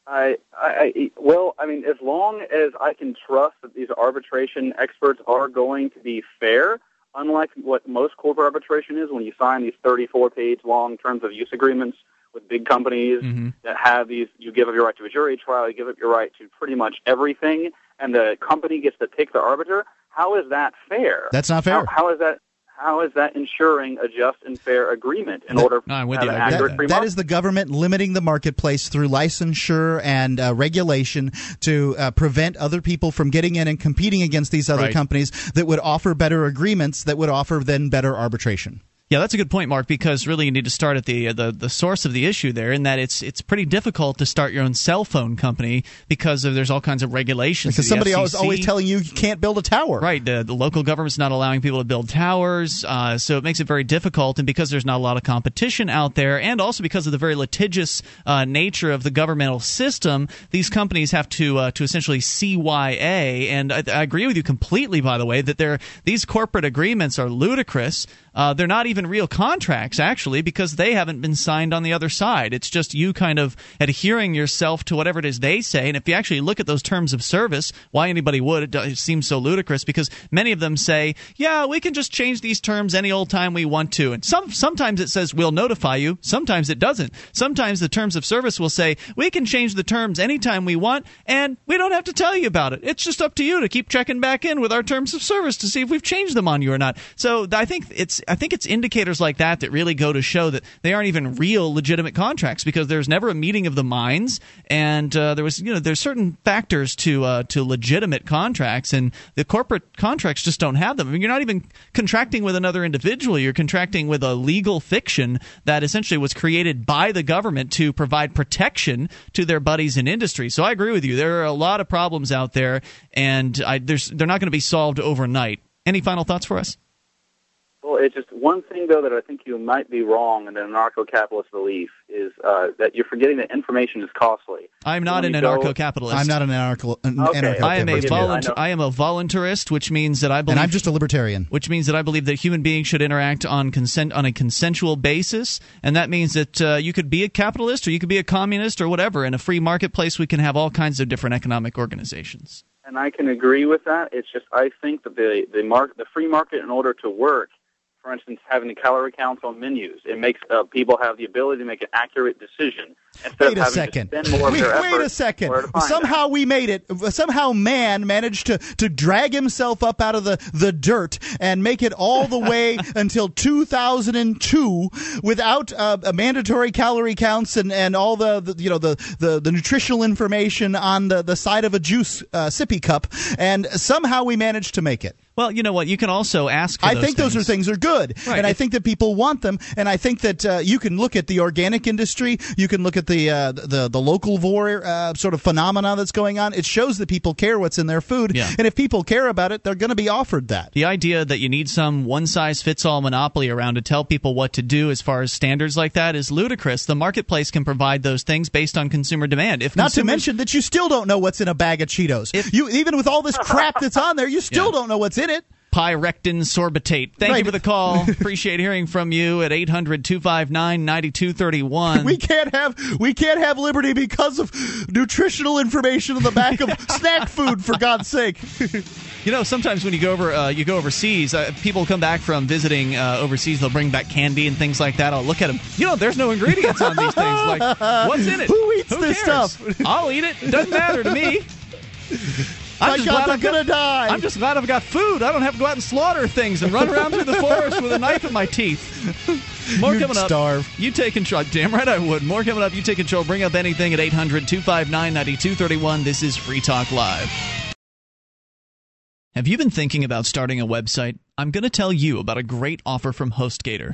I, I, I, well, I mean, as long as I can trust that these arbitration experts are going to be fair, unlike what most corporate arbitration is, when you sign these 34-page long terms of use agreements with big companies Mm-hmm. that have these, you give up your right to a jury trial, you give up your right to pretty much everything, and the company gets to pick the arbiter. How is that fair? That's not fair. How, how is that? How is that ensuring a just and fair agreement in That- order I'm to with have you. an I accurate That- free that the government limiting the marketplace through licensure and uh, regulation to uh, prevent other people from getting in and competing against these other Right. companies that would offer better agreements that would offer then better arbitration. Yeah, that's a good point, Mark. Because really, you need to start at the the the source of the issue there, in that it's it's pretty difficult to start your own cell phone company because of, there's all kinds of regulations. Because somebody FCC. always telling you you can't build a tower. Right, the, the local government's not allowing people to build towers, uh, so it makes it very difficult. And because there's not a lot of competition out there, and also because of the very litigious uh, nature of the governmental system, these companies have to uh, to essentially CYA. And I, I agree with you completely, by the way, that they're, these corporate agreements are ludicrous. Uh, they're not even real contracts, actually, because they haven't been signed on the other side. It's just you kind of adhering yourself to whatever it is they say. And if you actually look at those terms of service, why anybody would, it, do- it seems so ludicrous because many of them say, yeah, we can just change these terms any old time we want to. And some sometimes it says we'll notify you, sometimes it doesn't. Sometimes the terms of service will say we can change the terms anytime we want, and we don't have to tell you about it. It's just up to you to keep checking back in with our terms of service to see if we've changed them on you or not. So I think it's I think it's indicators like that that really go to show that they aren't even real legitimate contracts because there's never a meeting of the minds, and uh, there was you know there's certain factors to uh, to legitimate contracts, and the corporate contracts just don't have them. I mean, you're not even contracting with another individual; you're contracting with a legal fiction that essentially was created by the government to provide protection to their buddies in industry. So I agree with you. There are a lot of problems out there, and I, they're not going to be solved overnight. Any final thoughts for us? Well, it's just one thing though that I think you might be wrong in the anarcho-capitalist belief is uh, that you're forgetting that information is costly. I'm not an When you go- anarcho-capitalist. I'm not an anarcho. An Okay. anarcho- I am a Forgive I. I am a voluntarist, which means that I believe and I'm just a libertarian. which means that I believe that human beings should interact on consent on a consensual basis, and that means that uh, you could be a capitalist or you could be a communist or whatever. In a free marketplace, we can have all kinds of different economic organizations. And I can agree with that. It's just I think that the the mark the free market, in order to work, for instance, having the calorie counts on menus, it makes uh, people have the ability to make an accurate decision Wait a second. to spend more of wait, wait a second. where to find Somehow we made it. Somehow man managed to, to drag himself up out of the, the dirt and make it all the way <laughs> until 2002 without uh, a mandatory calorie counts and, and all the, the you know the, the, the nutritional information on the, the side of a juice uh, sippy cup. And somehow we managed to make it. Well, you know what? You can also ask. For I those think those are things. things are good, Right. and I think that people want them. And I think that uh, you can look at the organic industry, you can look at the uh, the the locavore uh, sort of phenomena that's going on. It shows that people care what's in their food, Yeah. and if people care about it, they're going to be offered that. The idea that you need some one size fits all monopoly around to tell people what to do as far as standards like that is ludicrous. The marketplace can provide those things based on consumer demand. If Not to mention that you still don't know what's in a bag of Cheetos. you even with all this crap that's on there, you <laughs> still Yeah. don't know what's in it. Pyrectin sorbitate. Thank you for the call. <laughs> Appreciate hearing from you at 800 259 9231. We can't have we can't have liberty because of nutritional information on the back of <laughs> snack food. For God's sake. You know, sometimes when you go over, uh, you go overseas. Uh, people come back from visiting uh, overseas. They'll bring back candy and things like that. I'll look at them. You know, there's no ingredients on these things. Like, what's in it? <laughs> Who eats this cares? stuff? I'll eat it. Doesn't matter to me. My just glad got- gonna die. I'm just glad I've got food. I don't have to go out and slaughter things and run around through the forest with a knife in my teeth. <laughs> More You'd coming up. starve. You take control. Damn right I would. More coming up. You take control. Bring up anything at 800 259 9231. This is Free Talk Live. Have you been thinking about starting a website? I'm going to tell you about a great offer from HostGator.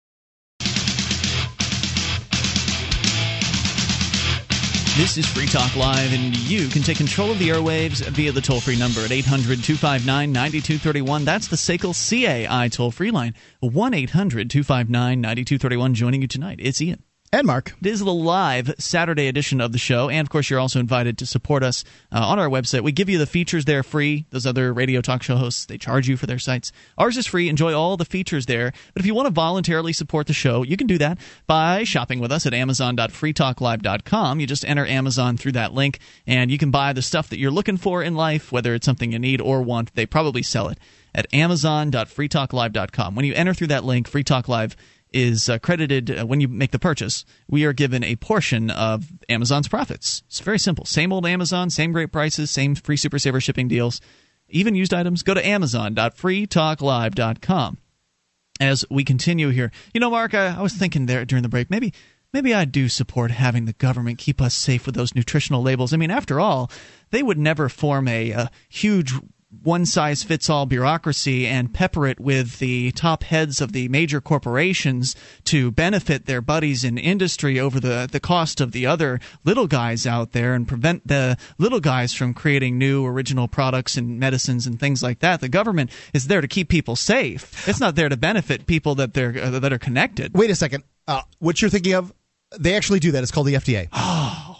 This is Free Talk Live, and you can take control of the airwaves via the toll free number at 800 259 9231. That's the SACL CAI toll free line. 1 800 259 9231. Joining you tonight, it's Ian. And Mark. It is the live Saturday edition of the show, and of course, you're also invited to support us uh, on our website. We give you the features there free. Those other radio talk show hosts they charge you for their sites. Ours is free. Enjoy all the features there. But if you want to voluntarily support the show, you can do that by shopping with us at Amazon.freetalklive.com. You just enter Amazon through that link, and you can buy the stuff that you're looking for in life, whether it's something you need or want. They probably sell it at Amazon.freetalklive.com. When you enter through that link, Free Talk Live is uh, credited uh, when you make the purchase. We are given a portion of Amazon's profits. It's very simple. Same old Amazon, same great prices, same free Super Saver shipping deals. Even used items, go to amazon.freetalklive.com. As we continue here, you know, Mark, I, I was thinking there during the break, maybe maybe I do support having the government keep us safe with those nutritional labels. I mean, after all, they would never form a, a huge one size fits all bureaucracy and pepper it with the top heads of the major corporations to benefit their buddies in industry over the, the cost of the other little guys out there and prevent the little guys from creating new original products and medicines and things like that. The government is there to keep people safe. It's not there to benefit people that they're uh, that are connected. Wait a second. Uh, what you're thinking of? They actually do that. It's called the FDA. <gasps> <gasps>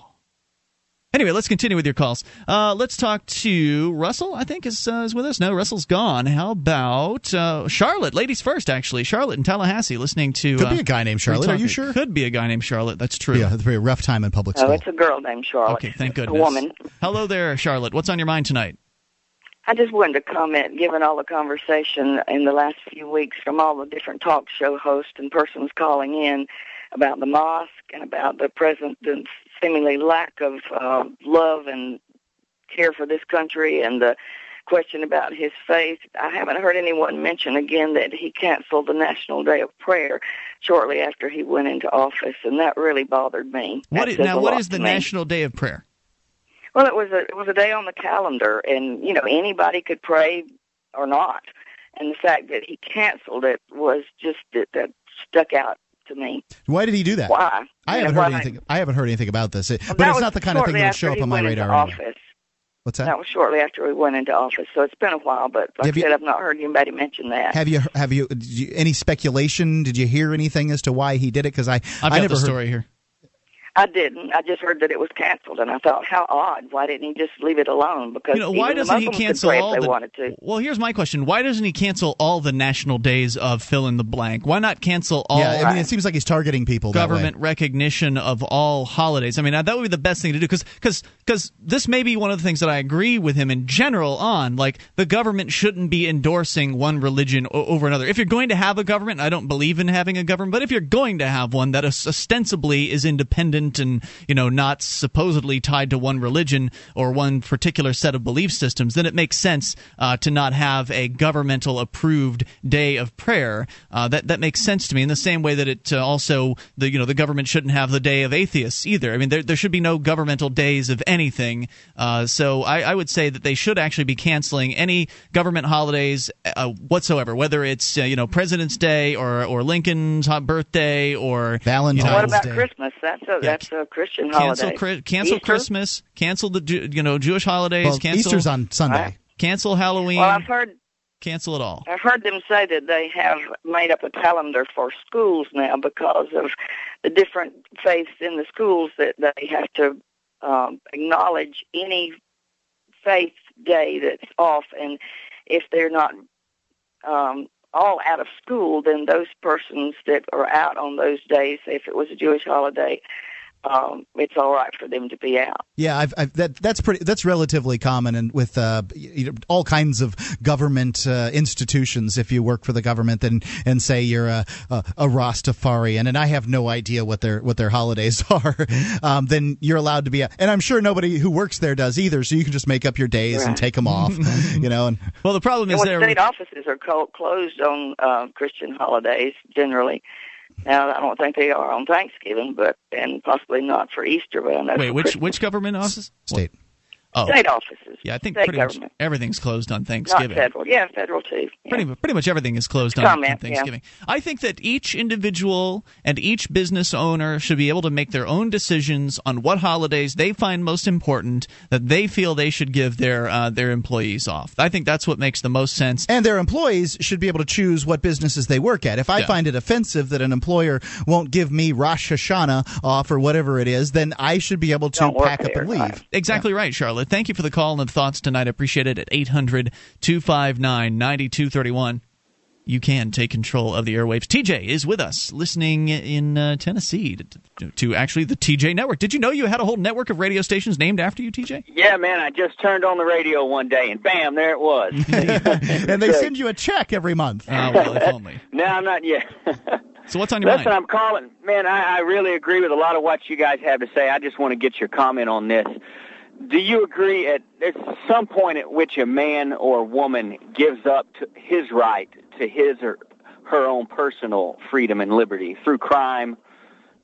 Anyway, let's continue with your calls. Uh, let's talk to Russell. I think is uh, is with us. No, Russell's gone. How about uh, Charlotte? Ladies first, actually. Charlotte in Tallahassee, listening to. Could uh, be a guy named Charlotte. Are you sure? Could be a guy named Charlotte. That's true. Yeah, it's a very rough time in public Oh, it's a girl named Charlotte. Okay, thank A goodness. woman. Hello there, Charlotte. What's on your mind tonight? I just wanted to comment, given all the conversation in the last few weeks from all the different talk show hosts and persons calling in about the mosque and about the president's seemingly lack of uh, love and care for this country and the question about his faith. I haven't heard anyone mention again that he canceled the National Day of Prayer shortly after he went into office, and that really bothered me. What is, now, what is the. National Day of Prayer? Well, it was a it was a day on the calendar, and you know anybody could pray or not. And the fact that he canceled it was just that, that stuck out to me. Why did he do that? Why? I You haven't heard why- anything. I haven't heard anything about this. It- Well, but it's not the kind of thing that would show up on my radar. anyway. Office. What's that? That was shortly after we went into office, so it's been a while. But like Have I you- said, I've not heard anybody mention that. Have you have you, did you any speculation? Did you hear anything as to why he did it? Because I I've I got never the heard- story here. I didn't. I just heard that it was canceled, and I thought, how odd. Why didn't he just leave it alone? Because You know, why even the doesn't he could cancel pray all they the? wanted to? Well, here's my question: Why doesn't he cancel all the national days of fill in the blank? Why not cancel all? Yeah, I mean, it seems like he's targeting people. that way. government recognition of all holidays. I mean, that would be the best thing to do because because because this may be one of the things that I agree with him in general on. Like the government shouldn't be endorsing one religion o- over another. If you're going to have a government, I don't believe in having a government, but if you're going to have one that ostensibly is independent and you know not supposedly tied to one religion or one particular set of belief systems, then it makes sense uh, to not have a governmental approved day of prayer. Uh, that that makes sense to me. In the same way that it uh, also the you know the government shouldn't have the day of atheists either. I mean there there should be no governmental days of anything. Uh, so I, I would say that they should actually be canceling any government holidays uh, whatsoever, whether it's uh, you know President's Day or or Lincoln's hot birthday or Valentine's Day. what about Christmas? That's a that's a Christian cancel holiday. Chri- cancel Easter? Christmas, cancel the you know Jewish holidays. Well, cancel Easter's on Sunday. Cancel Halloween. Well, I've heard cancel it all. I've heard them say that they have made up a calendar for schools now because of the different faiths in the schools that they have to um, acknowledge any faith day that's off, and if they're not um, all out of school, then those persons that are out on those days, if it was a Jewish holiday, um, it's all right for them to be out. Yeah, I've, I've, that that's pretty. That's relatively common, and with uh, you know, all kinds of government uh, institutions. If you work for the government, and and say you're a, a, a Rastafarian, and I have no idea what their what their holidays <laughs> are, um, then you're allowed to be. A, and I'm sure nobody who works there does either. So you can just make up your days and take them off. <laughs> you know, and well, the problem And when state offices are co- closed on uh, Christian holidays, generally. Now, I don't think they are on Thanksgiving, but and possibly not for Easter. But I know Wait, which Christmas. which government office? State. Oh, state offices. Yeah, I think state pretty much everything's closed on Thanksgiving. not Thanksgiving. federal. Yeah, federal too. Pretty, pretty much everything is closed on, Comment, on Thanksgiving. I think that each individual and each business owner should be able to make their own decisions on what holidays they find most important that they feel they should give their uh, their employees off. I think that's what makes the most sense. And their employees should be able to choose what businesses they work at. If I Yeah. find it offensive that an employer won't give me Rosh Hashanah off or whatever it is, then I should be able to pack up and leave. Exactly right, Charlotte. Thank you for the call and the thoughts tonight. I appreciate it at 800 259 9231. You can take control of the airwaves. TJ is with us, listening in uh, Tennessee to, to actually the TJ network. Did you know you had a whole network of radio stations named after you, TJ? Yeah, man, I just turned on the radio one day and bam, there it was. <laughs> and they send you a check every month. Oh, well, if only. <laughs> no, I'm not yet. <laughs> So what's on your mind? Listen, mind? I'm calling. Man, I, I really agree with a lot of what you guys have to say. I just want to get your comment on this. Do you agree at, at some point at which a man or woman gives up his right to his or her own personal freedom and liberty through crime,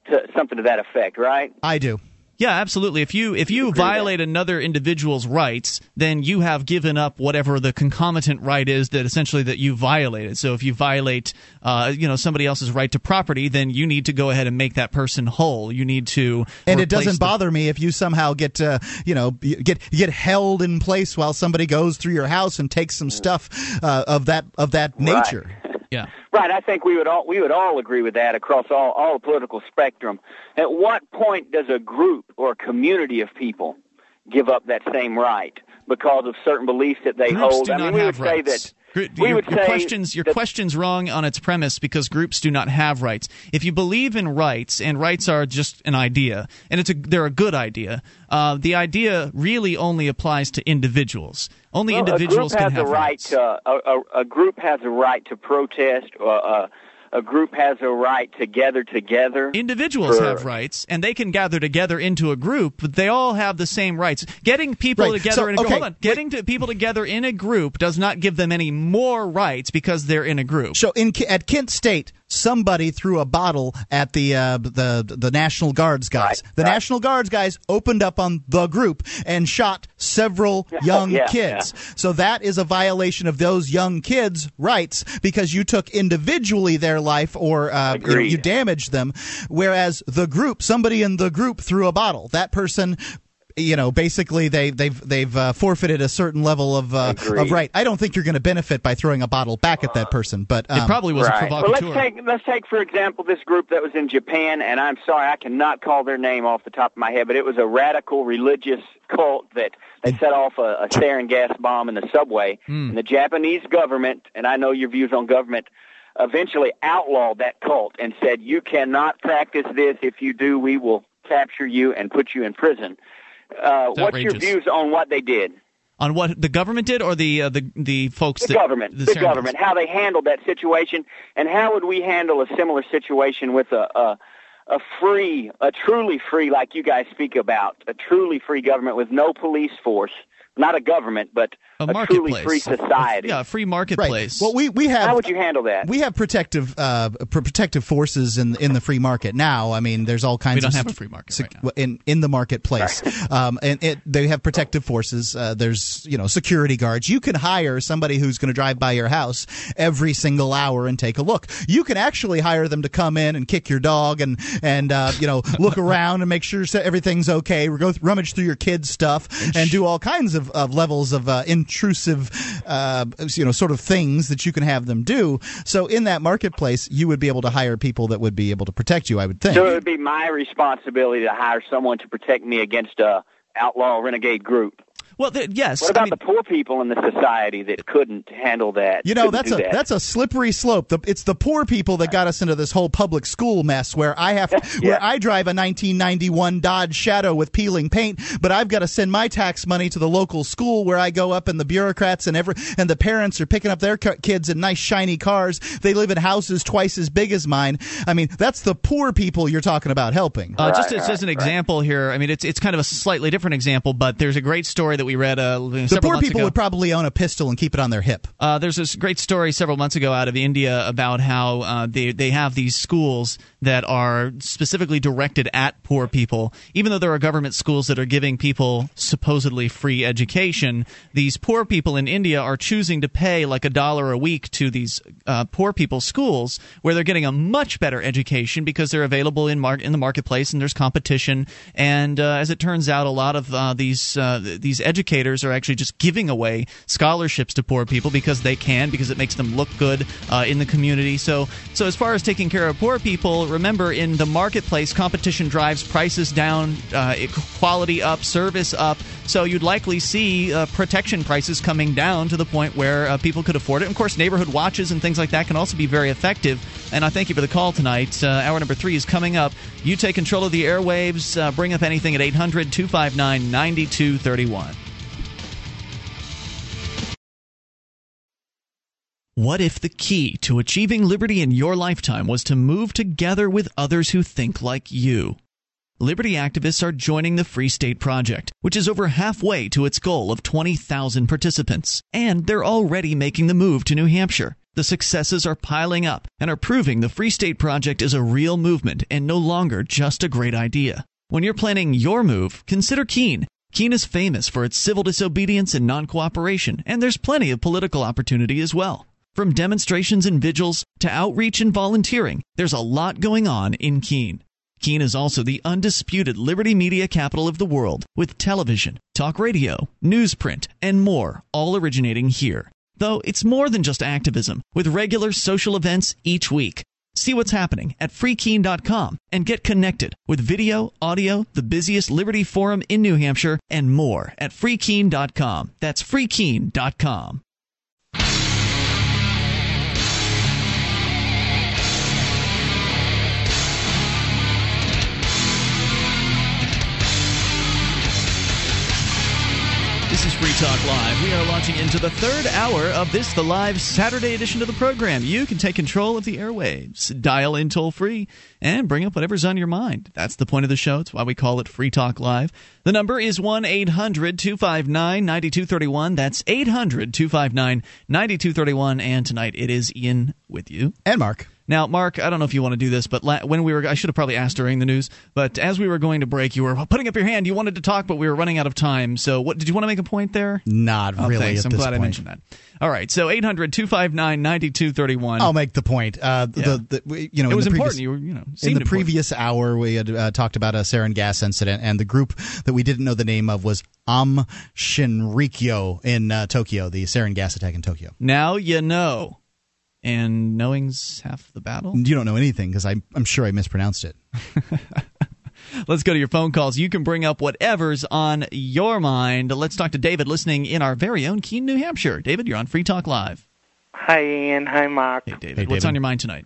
to something to that effect, right? I do. Yeah, absolutely. If you if you violate another individual's rights, then you have given up whatever the concomitant right is that essentially that you violated. So if you violate, uh, you know, somebody else's right to property, then you need to go ahead and make that person whole. You need to. And it doesn't the- bother me if you somehow get, uh, you know, get get held in place while somebody goes through your house and takes some stuff uh, of that of that nature. Yeah. Right. I think we would all we would all agree with that across all all the political spectrum. At what point does a group or a community of people give up that same right because of certain beliefs that they Groups hold. I mean, we would say rights. that Gr- we your, would your questions your question's wrong on its premise because groups do not have rights. If you believe in rights and rights are just an idea and it's a they're a good idea, uh, the idea really only applies to individuals. Only Well, individuals a group can has have a right rights. to a, a, a group has a right to protest. Or a, a group has a right to gather together. Individuals for- have rights, and they can gather together into a group, but they all have the same rights. Getting people Right. together So, in a group, okay, hold on. Getting to people together in a group does not give them any more rights because they're in a group. So in at Kent State, somebody threw a bottle at the uh, the the National Guards guys. the National Guards guys opened up on the group and shot several young yeah, kids. So that is a violation of those young kids' rights because you took individually their life or uh, you, know, you damaged them, whereas the group, somebody in the group threw a bottle. That person. You know, basically, they, they've they've uh, forfeited a certain level of uh, of right. I don't think you're going to benefit by throwing a bottle back at that person, but um, it probably was right. Well, let's take let's take for example this group that was in Japan, and I'm sorry I cannot call their name off the top of my head, but it was a radical religious cult that they set off a, a sarin gas bomb in the subway, Hmm. and the Japanese government, and I know your views on government, eventually outlawed that cult and said you cannot practice this. If you do, we will capture you and put you in prison. Uh, what's your views on what they did? On what the government did, or the uh, the the folks the that government, the, ceremonies? government, how they handled that situation, and how would we handle a similar situation with a, a a free, a truly free, like you guys speak about, a truly free government with no police force, not a government, but A a, truly free society. Yeah, a free marketplace. Well, we we have How would you handle that? we have protective uh, pr- protective forces in in the free market now. I mean, there's all kinds. We don't of have a free market sec- in in the marketplace, <laughs> um, and it, they have protective forces. Uh, there's you know security guards. You can hire somebody who's going to drive by your house every single hour and take a look. You can actually hire them to come in and kick your dog and and uh, you know <laughs> look around and make sure everything's okay. Go th- rummage through your kids' stuff and do all kinds of, of levels of uh, intrusive, uh, you know, sort of things that you can have them do. So in that marketplace, you would be able to hire people that would be able to protect you. I would think. So it would be my responsibility to hire someone to protect me against a outlaw renegade group. Well, th- yes. What about the poor people in the society that couldn't handle that? You know, that's a that? that's a slippery slope. The, it's the poor people that got us into this whole public school mess where I have <laughs> where I drive a 1991 Dodge Shadow with peeling paint, but I've got to send my tax money to the local school where I go up and the bureaucrats and every and the parents are picking up their kids in nice shiny cars. They live in houses twice as big as mine. I mean, that's the poor people you're talking about helping. Uh, just as, as an example here, I mean, it's it's kind of a slightly different example, but there's a great story that we read uh, The poor people ago. would probably own a pistol and keep it on their hip. Uh, there's this great story several months ago out of India about how uh, they they have these schools that are specifically directed at poor people. Even though there are government schools that are giving people supposedly free education, these poor people in India are choosing to pay like a dollar a week to these uh, poor people schools where they're getting a much better education because they're available in mar- in the marketplace and there's competition. And uh, as it turns out, a lot of uh, these uh, these educators are actually just giving away scholarships to poor people because they can because it makes them look good uh, in the community. So so as far as taking care of poor people, remember in the marketplace, competition drives prices down, uh, quality up, service up. So you'd likely see uh, protection prices coming down to the point where uh, people could afford it. Of course, neighborhood watches and things like that can also be very effective. And I thank you for the call tonight. Uh, hour number three is coming up. You take control of the airwaves. Uh, bring up anything at 800 259 9231. What if the key to achieving liberty in your lifetime was to move together with others who think like you? Liberty activists are joining the Free State Project, which is over halfway to its goal of 20,000 participants. And they're already making the move to New Hampshire. The successes are piling up and are proving the Free State Project is a real movement and no longer just a great idea. When you're planning your move, consider Keene. Keene is famous for its civil disobedience and non cooperation, and there's plenty of political opportunity as well. From demonstrations and vigils to outreach and volunteering, there's a lot going on in Keene. Keene is also the undisputed liberty media capital of the world, with television, talk radio, newsprint, and more, all originating here. Though it's more than just activism, with regular social events each week. See what's happening at freekeene.com and get connected with video, audio, the busiest Liberty Forum in New Hampshire, and more at freekeene.com. That's freekeene.com. This is Free Talk Live. We are launching into the third hour of this, the live Saturday edition of the program. You can take control of the airwaves, dial in toll free, and bring up whatever's on your mind. That's the point of the show. It's why we call it Free Talk Live. The number is 1 800 259 9231. That's 800 259 9231. And tonight it is Ian with you. And Mark. Now, Mark, I don't know if you want to do this, but la- when we were, I should have probably asked during the news, but as we were going to break, you were putting up your hand. You wanted to talk, but we were running out of time. So, what did you want to make a point there? Not Oh, really. thanks. I'm glad I mentioned that. All right, so 800 259 9231. I'll make the point. Uh, Yeah. the, the, you know, It was the important. Previous, You were, you know, in the important. previous hour, we had uh, talked about a sarin gas incident, and the group that we didn't know the name of was Aum Shinrikyo in uh, Tokyo, the sarin gas attack in Tokyo. Now you know. And knowing's half the battle. You don't know anything because I'm, I'm sure I mispronounced it. <laughs> Let's go to your phone calls. You can bring up whatever's on your mind. Let's talk to David, listening in our very own Keene, New Hampshire. David, you're on Free Talk Live. Hi, Ian. Hi, Mark. Hey, David. What's on your mind tonight?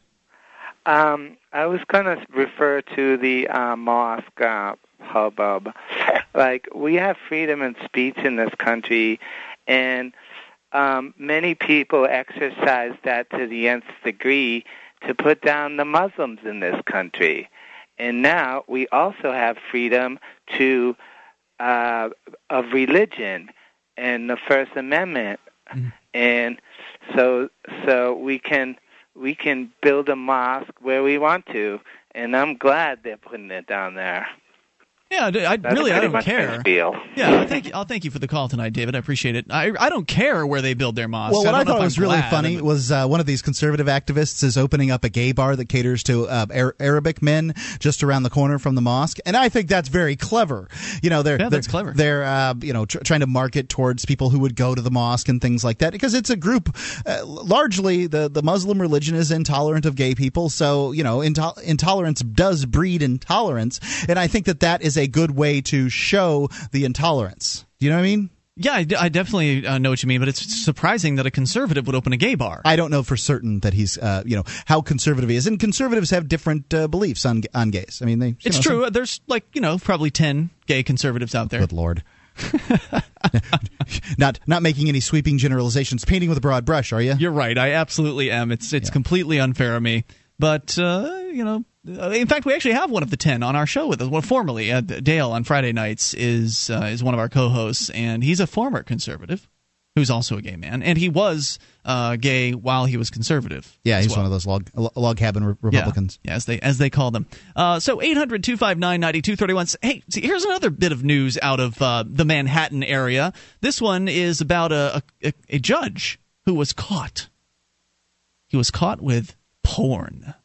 Um, I was going to refer to the uh, mosque uh, hubbub. <laughs> Like, we have freedom of speech in this country, and um, many people exercise that to the nth degree to put down the Muslims in this country. And now we also have freedom to uh, of religion and the First Amendment, and so so we can we can build a mosque where we want to, and I'm glad they're putting it down there. Yeah, I, I really I don't care. spiel. Yeah, I thank I'll thank you for the call tonight, David. I appreciate it. I I don't care where they build their mosques. Well, what I, I, thought was I'm really glad. funny was uh, one of these conservative activists is opening up a gay bar that caters to uh, Ar- Arabic men just around the corner from the mosque, and I think that's very clever. You know, they're Yeah, that's they're, clever. They're uh, you know tr- trying to market towards people who would go to the mosque and things like that because it's a group. Uh, largely, the the Muslim religion is intolerant of gay people, so you know into- intolerance does breed intolerance, and I think that that is a good way to show the intolerance. Do you know what I mean? Yeah, I, d- I definitely uh, know what you mean, but it's surprising that a conservative would open a gay bar. I don't know for certain that he's, uh, you know, how conservative he is, and conservatives have different uh, beliefs on on gays. I mean, they. It's know, true. There's like you know probably ten gay conservatives out there. Good lord. <laughs> not not making any sweeping generalizations, painting with a broad brush, are you? You're right. I absolutely am. It's it's completely unfair of me. But uh, you know, uh, in fact, we actually have one of the ten on our show with us. Well, formerly, uh, Dale on Friday nights is uh, is one of our co-hosts, and he's a former conservative who's also a gay man, and he was uh, gay while he was conservative. Yeah, he's well. one of those log log cabin re- Yeah. Republicans. Yeah, as they as they call them. Uh, so 800 259 9231. Hey, see, here's another bit of news out of uh, the Manhattan area. This one is about a, a, a judge who was caught. He was caught with porn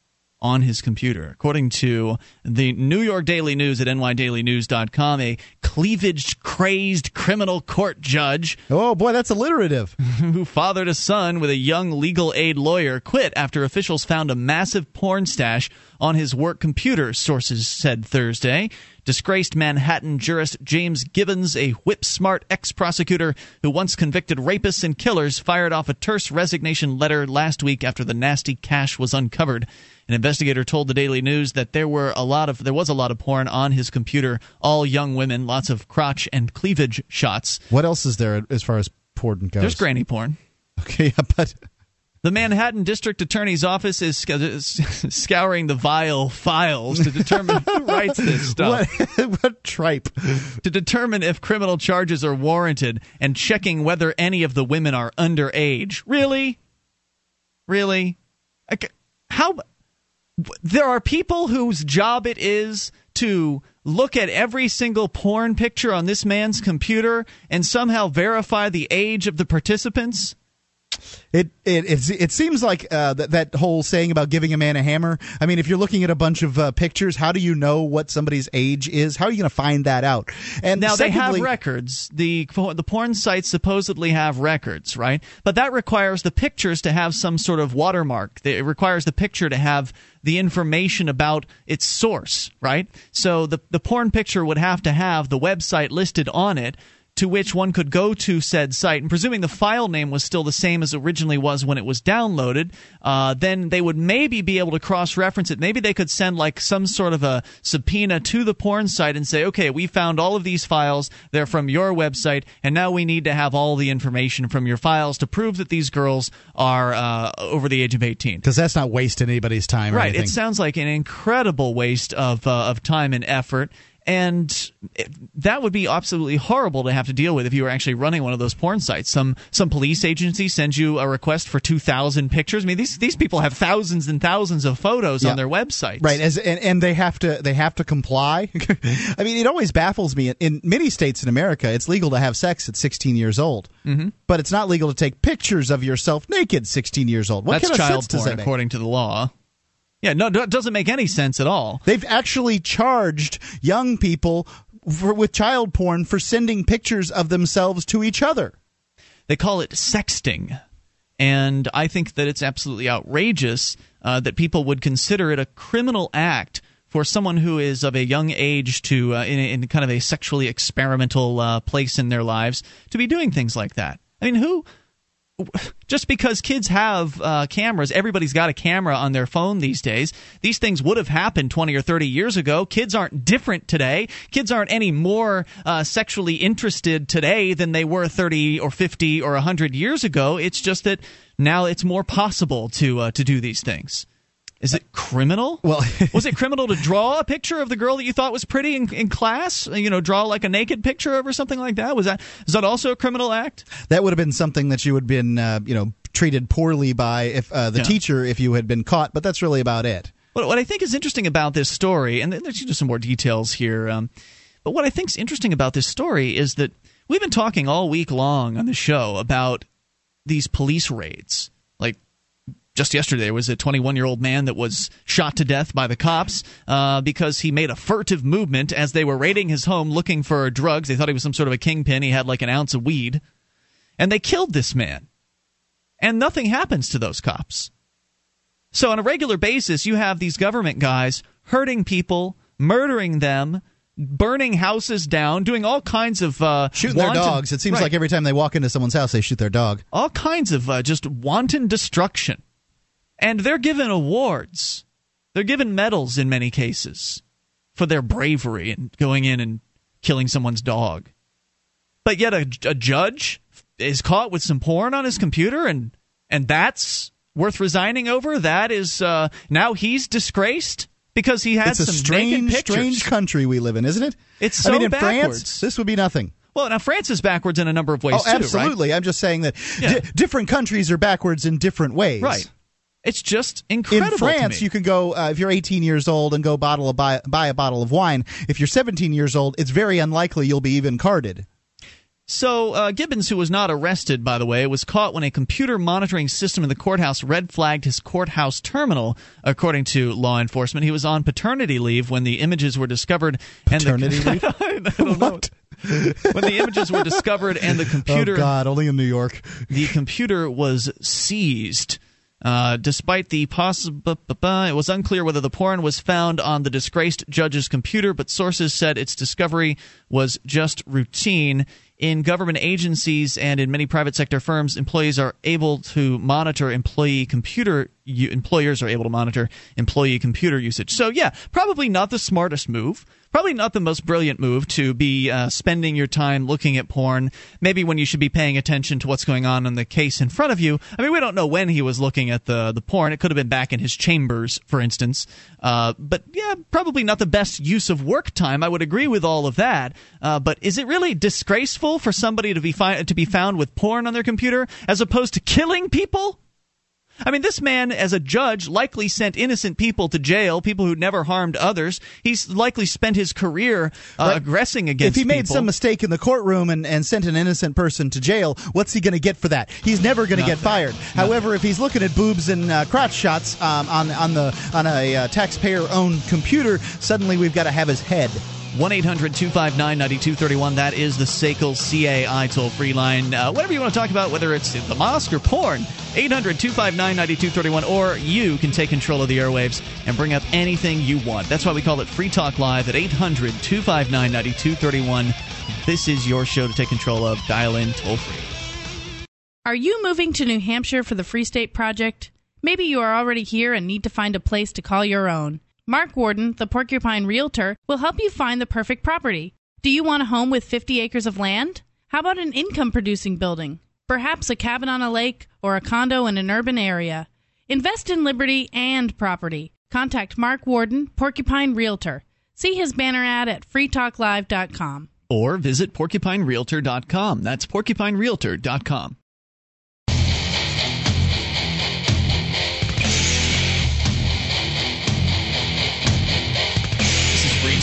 on his computer. According to the New York Daily News at nydailynews.com, a cleavage crazed criminal court judge. Oh, boy, that's alliterative. <laughs> who fathered a son with a young legal aid lawyer quit after officials found a massive porn stash on his work computer, sources said Thursday. Disgraced Manhattan jurist James Gibbons, a whip smart ex prosecutor who once convicted rapists and killers, fired off a terse resignation letter last week after the nasty cash was uncovered. An investigator told the Daily News that there were a lot of there was a lot of porn on his computer, all young women, lots of crotch and cleavage shots. What else is there as far as porn goes? There's granny porn. Okay, yeah, but The Manhattan District Attorney's Office is sc- <laughs> scouring the vile files to determine who writes this <laughs> stuff. What, <laughs> what tripe? To determine if criminal charges are warranted and checking whether any of the women are underage. Really? Really? How? There are people whose job it is to look at every single porn picture on this man's computer and somehow verify the age of the participants? It it it seems like uh, that that whole saying about giving a man a hammer. I mean, if you're looking at a bunch of uh, pictures, how do you know what somebody's age is? How are you going to find that out? And now they have records. The the porn sites supposedly have records, right? But that requires the pictures to have some sort of watermark. It requires the picture to have the information about its source, right? So the the porn picture would have to have the website listed on it to which one could go to said site, and presuming the file name was still the same as originally was when it was downloaded, uh, then they would maybe be able to cross reference it. Maybe they could send like some sort of a subpoena to the porn site and say, okay, we found all of these files, they're from your website, and now we need to have all the information from your files to prove that these girls are uh, over the age of 18. Because that's not wasting anybody's time or Right. It sounds like an incredible waste of uh, of time and effort. And that would be absolutely horrible to have to deal with if you were actually running one of those porn sites. Some some police agency sends you a request for two thousand pictures. I mean, these these people have thousands and thousands of photos Yeah. on their websites. Right, as and, and they have to they have to comply. <laughs> I mean, it always baffles me. In many states in America, it's legal to have sex at 16 years old, Mhm. but it's not legal to take pictures of yourself naked 16 years old. What That's kind of child porn, that according to the law. Yeah, no, it doesn't make any sense at all. They've actually charged young people for, with child porn for sending pictures of themselves to each other. They call it sexting. And I think that it's absolutely outrageous uh, that people would consider it a criminal act for someone who is of a young age to, uh, in, in kind of a sexually experimental uh, place in their lives, to be doing things like that. I mean, who. <sighs> Just because kids have uh, cameras, everybody's got a camera on their phone these days. These things would have happened 20 or 30 years ago. Kids aren't different today. Kids aren't any more uh, sexually interested today than they were 30 or 50 or 100 years ago. It's just that now it's more possible to uh, to do these things. Is it criminal? Well, <laughs> was it criminal to draw a picture of the girl that you thought was pretty in, in class? You know, draw like a naked picture of her, something like that. Was that is that also a criminal act? That would have been something that you would have been, uh, you know, treated poorly by if uh, the Yeah. teacher if you had been caught. But that's really about it. What, what I think is interesting about this story, and there's just some more details here, um, but what I think is interesting about this story is that we've been talking all week long on the show about these police raids. Just yesterday, was a 21 year old man that was shot to death by the cops uh, because he made a furtive movement as they were raiding his home looking for drugs. They thought he was some sort of a kingpin. He had like an ounce of weed. And they killed this man. And nothing happens to those cops. So on a regular basis, you have these government guys hurting people, murdering them, burning houses down, doing all kinds of uh, Shooting their dogs. It seems Right. like every time they walk into someone's house, they shoot their dog. all kinds of uh, just wanton destruction, and they're given awards. They're given medals in many cases for their bravery in going in and killing someone's dog. But yet, a, a judge is caught with some porn on his computer, and and that's worth resigning over. That is uh, now he's disgraced because he had it's a some strange, naked pictures. strange country we live in, isn't it? It's I mean, so in France, backwards. this would be nothing. Well, now France is backwards in a number of ways oh, too, right? absolutely. I'm just saying that Yeah. di- different countries are backwards in different ways. Right. It's just incredible. In France, you can go uh, if you're 18 years old and go bottle of buy, buy a bottle of wine. If you're 17 years old, it's very unlikely you'll be even carded. So, uh, Gibbons, who was not arrested, by the way, was caught when a computer monitoring system in the courthouse red flagged his courthouse terminal, according to law enforcement. He was on paternity leave when the images were discovered. Paternity and the, <laughs> leave? <laughs> I don't know. when the images were discovered and the <laughs> computer Oh God, only in New York. the computer was seized. Uh, despite the possible, it was unclear whether the porn was found on the disgraced judge's computer, but sources said its discovery was just routine. In government agencies and in many private sector firms, employees are able to monitor employee computer. u- Employers are able to monitor employee computer usage. So, yeah, probably not the smartest move. Probably not the most brilliant move to be uh, spending your time looking at porn. Maybe when you should be paying attention to what's going on in the case in front of you. I mean, we don't know when he was looking at the the porn. It could have been back in his chambers, for instance. Uh, but yeah, probably not the best use of work time. I would agree with all of that. Uh, but is it really disgraceful for somebody to be fi- to be found with porn on their computer as opposed to killing people? I mean, this man, as a judge, likely sent innocent people to jail, people who never harmed others. He's likely spent his career uh, Right. aggressing against if he made people. some mistake in the courtroom and, and sent an innocent person to jail, what's he going to get for that? He's never going to get fired. However, if he's looking at boobs and uh, crotch shots um, on on the on a uh, taxpayer-owned computer, suddenly we've got to have his head. 1 800 259 9231. That is the SACL CAI toll free line. Uh, whatever you want to talk about, whether it's the mosque or porn, 800 259 9231, or you can take control of the airwaves and bring up anything you want. That's why we call it Free Talk Live at 800 259 9231. This is your show to take control of. Dial in toll free. Are you moving to New Hampshire for the Free State Project? Maybe you are already here and need to find a place to call your own. Mark Warden, the Porcupine Realtor, will help you find the perfect property. Do you want a home with 50 acres of land? How about an income producing building? Perhaps a cabin on a lake or a condo in an urban area. Invest in liberty and property. Contact Mark Warden, Porcupine Realtor. See his banner ad at freetalklive.com. Or visit porcupinerealtor.com. That's porcupinerealtor.com.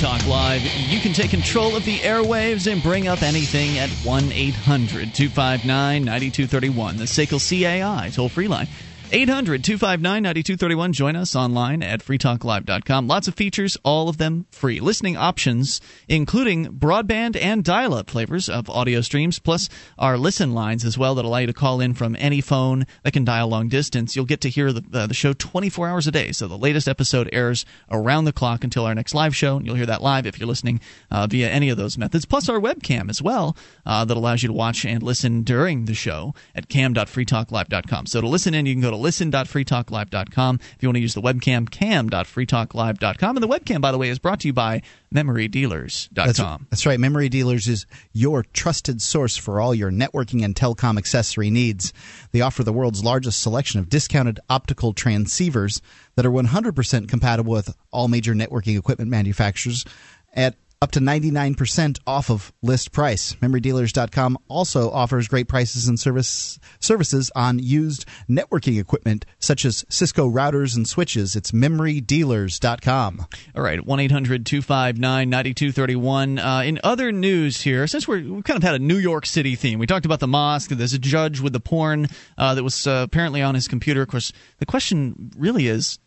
Talk Live. You can take control of the airwaves and bring up anything at 1 800 259 9231, the SACL CAI toll free line. 800 259 9231. Join us online at freetalklive.com. Lots of features, all of them free. Listening options, including broadband and dial up flavors of audio streams, plus our listen lines as well that allow you to call in from any phone that can dial long distance. You'll get to hear the, uh, the show 24 hours a day. So the latest episode airs around the clock until our next live show. And you'll hear that live if you're listening uh, via any of those methods, plus our webcam as well uh, that allows you to watch and listen during the show at cam.freetalklive.com. So to listen in, you can go to listen.freetalklive.com. If you want to use the webcam, cam.freetalklive.com. And the webcam, by the way, is brought to you by memorydealers.com. That's, that's right. Memory Dealers is your trusted source for all your networking and telecom accessory needs. They offer the world's largest selection of discounted optical transceivers that are 100% compatible with all major networking equipment manufacturers at up to 99% off of list price. MemoryDealers.com also offers great prices and service services on used networking equipment such as Cisco routers and switches. It's MemoryDealers.com. All right, 1 800 259 9231. Uh, in other news here, since we're, we've kind of had a New York City theme, we talked about the mosque. There's a judge with the porn uh, that was uh, apparently on his computer. Of course, the question really is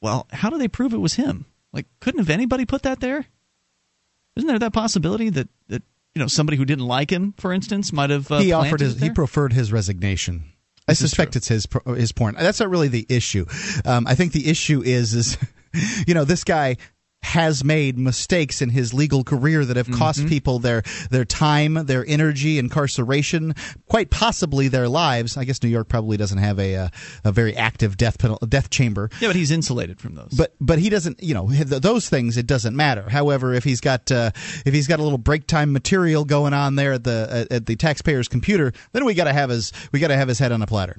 well, how do they prove it was him? Like, couldn't have anybody put that there? Isn't there that possibility that, that you know somebody who didn't like him, for instance, might have uh, he offered his he preferred his resignation. I This is suspect it's his his porn. That's not really the issue. Um, I think the issue is is <laughs> you know this guy has made mistakes in his legal career that have cost Mm-hmm. people their their time, their energy, incarceration, quite possibly their lives. I guess New York probably doesn't have a a, a very active death penalty, death chamber. Yeah, but he's insulated from those. But but he doesn't, you know, those things it doesn't matter. However, if he's got uh, if he's got a little break time material going on there at the at, at the taxpayer's computer, then we got to have his we got to have his head on a platter.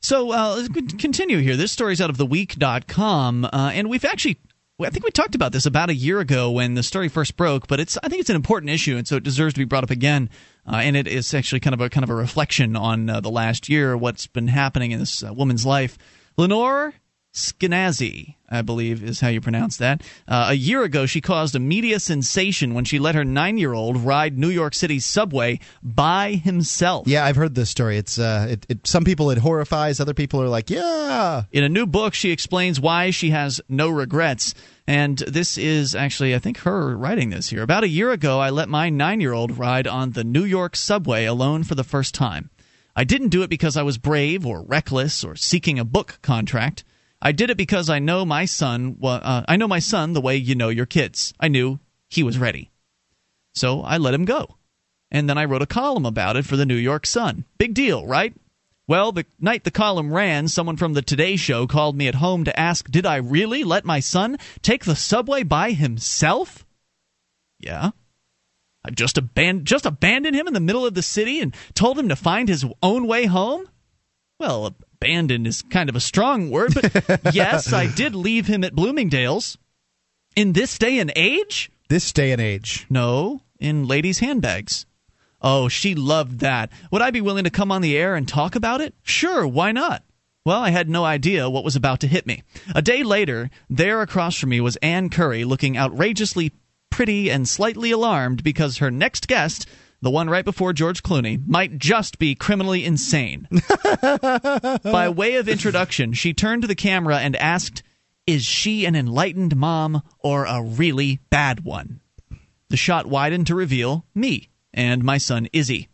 So uh, let's continue here. This story's out of theweek.com, uh, and we've actually. I think we talked about this about a year ago when the story first broke, but it's I think it's an important issue, and so it deserves to be brought up again. Uh, and it is actually kind of a kind of a reflection on uh, the last year, what's been happening in this uh, woman's life. Lenore Skenazy, I believe is how you pronounce that. Uh, a year ago, she caused a media sensation when she let her nine-year-old ride New York City's subway by himself. Yeah, I've heard this story. It's uh, it, it some people it horrifies, other people are like, yeah. In a new book, she explains why she has no regrets. And this is actually, I think, her writing this here. About a year ago, I let my nine year old ride on the New York subway alone for the first time. I didn't do it because I was brave or reckless or seeking a book contract. I did it because I know my son. Uh, I know my son the way you know your kids. I knew he was ready, so I let him go. And then I wrote a column about it for the New York Sun. Big deal, right? Well, the night the column ran, someone from the Today Show called me at home to ask, Did I really let my son take the subway by himself? Yeah. I just, just abandoned him in the middle of the city and told him to find his own way home? Well, abandoned is kind of a strong word, but <laughs> yes, I did leave him at Bloomingdale's. In this day and age? This day and age. No, in ladies' handbags. Oh, she loved that. Would I be willing to come on the air and talk about it? Sure, why not? Well, I had no idea what was about to hit me. A day later, there across from me was Ann Curry looking outrageously pretty and slightly alarmed because her next guest, the one right before George Clooney, might just be criminally insane. <laughs> By way of introduction, she turned to the camera and asked, Is she an enlightened mom or a really bad one? The shot widened to reveal me and my son Izzy.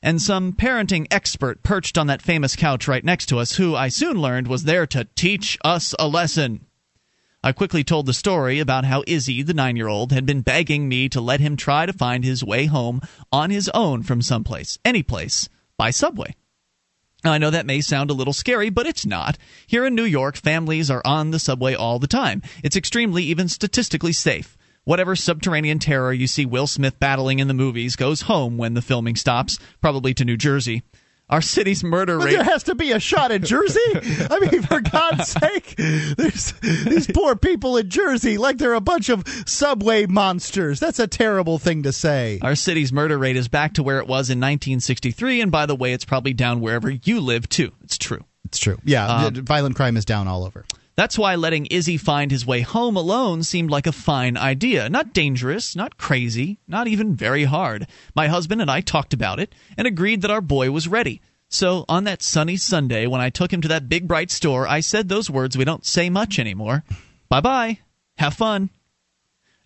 And some parenting expert perched on that famous couch right next to us, who I soon learned was there to teach us a lesson. I quickly told the story about how Izzy, the nine year old, had been begging me to let him try to find his way home on his own from someplace, any place, by subway. I know that may sound a little scary, but it's not. Here in New York, families are on the subway all the time. It's extremely, even statistically safe. Whatever subterranean terror you see Will Smith battling in the movies goes home when the filming stops, probably to New Jersey. Our city's murder But rate. there has to be a shot in Jersey. I mean, for God's sake, there's these poor people in Jersey like they're a bunch of subway monsters. That's a terrible thing to say. Our city's murder rate is back to where it was in 1963, and by the way, it's probably down wherever you live too. It's true. It's true. Yeah, Um, violent crime is down all over. That's why letting Izzy find his way home alone seemed like a fine idea. Not dangerous, not crazy, not even very hard. My husband and I talked about it and agreed that our boy was ready. So on that sunny Sunday, when I took him to that big bright store, I said those words we don't say much anymore. Bye bye. Have fun.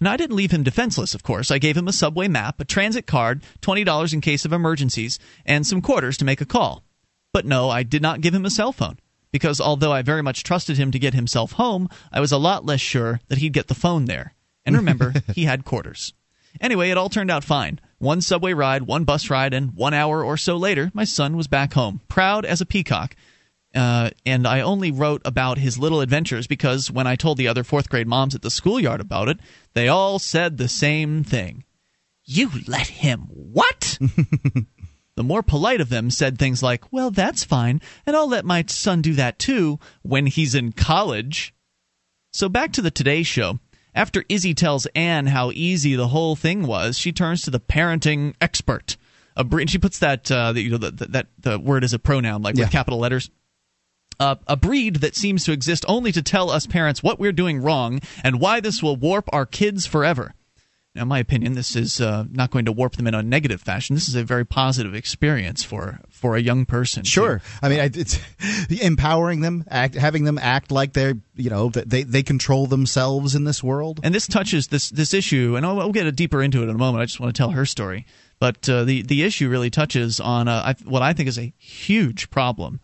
And I didn't leave him defenseless, of course. I gave him a subway map, a transit card, $20 in case of emergencies, and some quarters to make a call. But no, I did not give him a cell phone. Because although I very much trusted him to get himself home, I was a lot less sure that he'd get the phone there. And remember, <laughs> he had quarters. Anyway, it all turned out fine. One subway ride, one bus ride, and one hour or so later, my son was back home, proud as a peacock. Uh, and I only wrote about his little adventures because when I told the other fourth grade moms at the schoolyard about it, they all said the same thing. You let him what? <laughs> the more polite of them said things like, Well, that's fine, and I'll let my son do that too when he's in college. So back to the Today Show. After Izzy tells Ann how easy the whole thing was, she turns to the parenting expert. A she puts that uh, the, you know the, the, that the word as a pronoun, like Yeah. with capital letters. Uh, a breed that seems to exist only to tell us parents what we're doing wrong and why this will warp our kids forever. In my opinion, this is uh, not going to warp them in a negative fashion. This is a very positive experience for for a young person. Sure. I mean, it's <laughs> empowering them, act, having them act like they're, you know, that they they control themselves in this world. And this touches this this issue, and I'll, I'll get deeper into it in a moment. I just want to tell her story, but uh, the the issue really touches on uh, what I think is a huge problem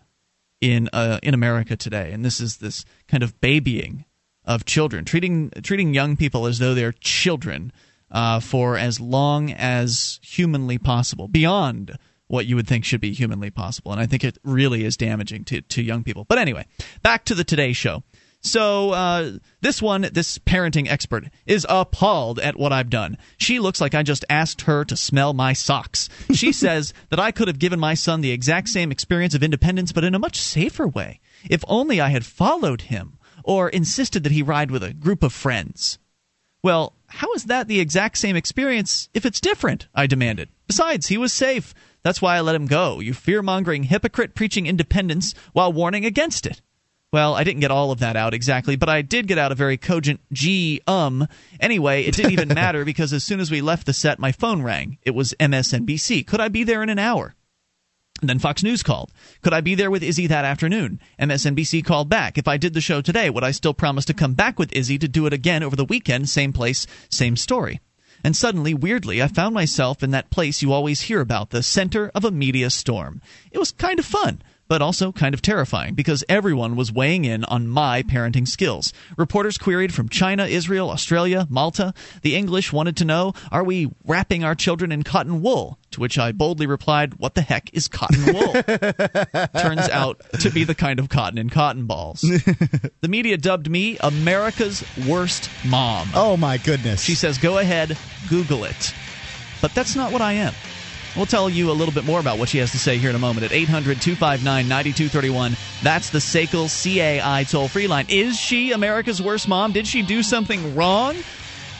in uh, in America today, and this is this kind of babying of children, treating treating young people as though they're children uh, for as long as humanly possible, beyond what you would think should be humanly possible, and I think it really is damaging to to young people. But anyway, back to the Today Show. So uh, this one, this parenting expert, is appalled at what I've done. She looks like I just asked her to smell my socks. She <laughs> says that I could have given my son the exact same experience of independence, but in a much safer way. If only I had followed him or insisted that he ride with a group of friends. Well, how is that the exact same experience if it's different? I demanded. Besides, he was safe. That's why I let him go. You fear mongering hypocrite preaching independence while warning against it. Well, I didn't get all of that out exactly, but I did get out a very cogent G um. Anyway, it didn't even <laughs> matter because as soon as we left the set, my phone rang. It was MSNBC. Could I be there in an hour? Then Fox News called. Could I be there with Izzy that afternoon? MSNBC called back. If I did the show today, would I still promise to come back with Izzy to do it again over the weekend? Same place, same story. And suddenly, weirdly, I found myself in that place you always hear about, the center of a media storm. It was kind of fun but also kind of terrifying because everyone was weighing in on my parenting skills. Reporters queried from China, Israel, Australia, Malta. The English wanted to know, are we wrapping our children in cotton wool? To which I boldly replied, what the heck is cotton wool? <laughs> Turns out to be the kind of cotton in cotton balls. <laughs> the media dubbed me America's worst mom. Oh my goodness. She says, go ahead, Google it. But that's not what I am. We'll tell you a little bit more about what she has to say here in a moment at 800 259 9231. That's the SACL CAI toll free line. Is she America's worst mom? Did she do something wrong?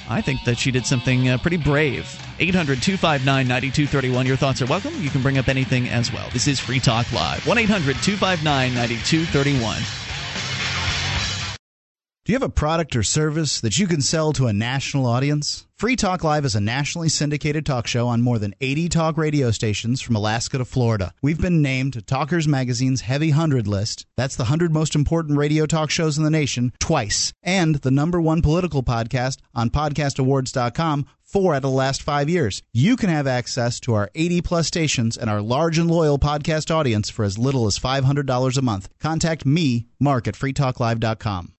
I think that she did something uh, pretty brave. 800 259 9231. Your thoughts are welcome. You can bring up anything as well. This is Free Talk Live. 1 800 259 9231. Do you have a product or service that you can sell to a national audience? Free Talk Live is a nationally syndicated talk show on more than 80 talk radio stations from Alaska to Florida. We've been named to Talkers Magazine's Heavy 100 list. That's the 100 most important radio talk shows in the nation twice. And the number one political podcast on podcastawards.com four out of the last five years. You can have access to our 80 plus stations and our large and loyal podcast audience for as little as $500 a month. Contact me, Mark, at freetalklive.com.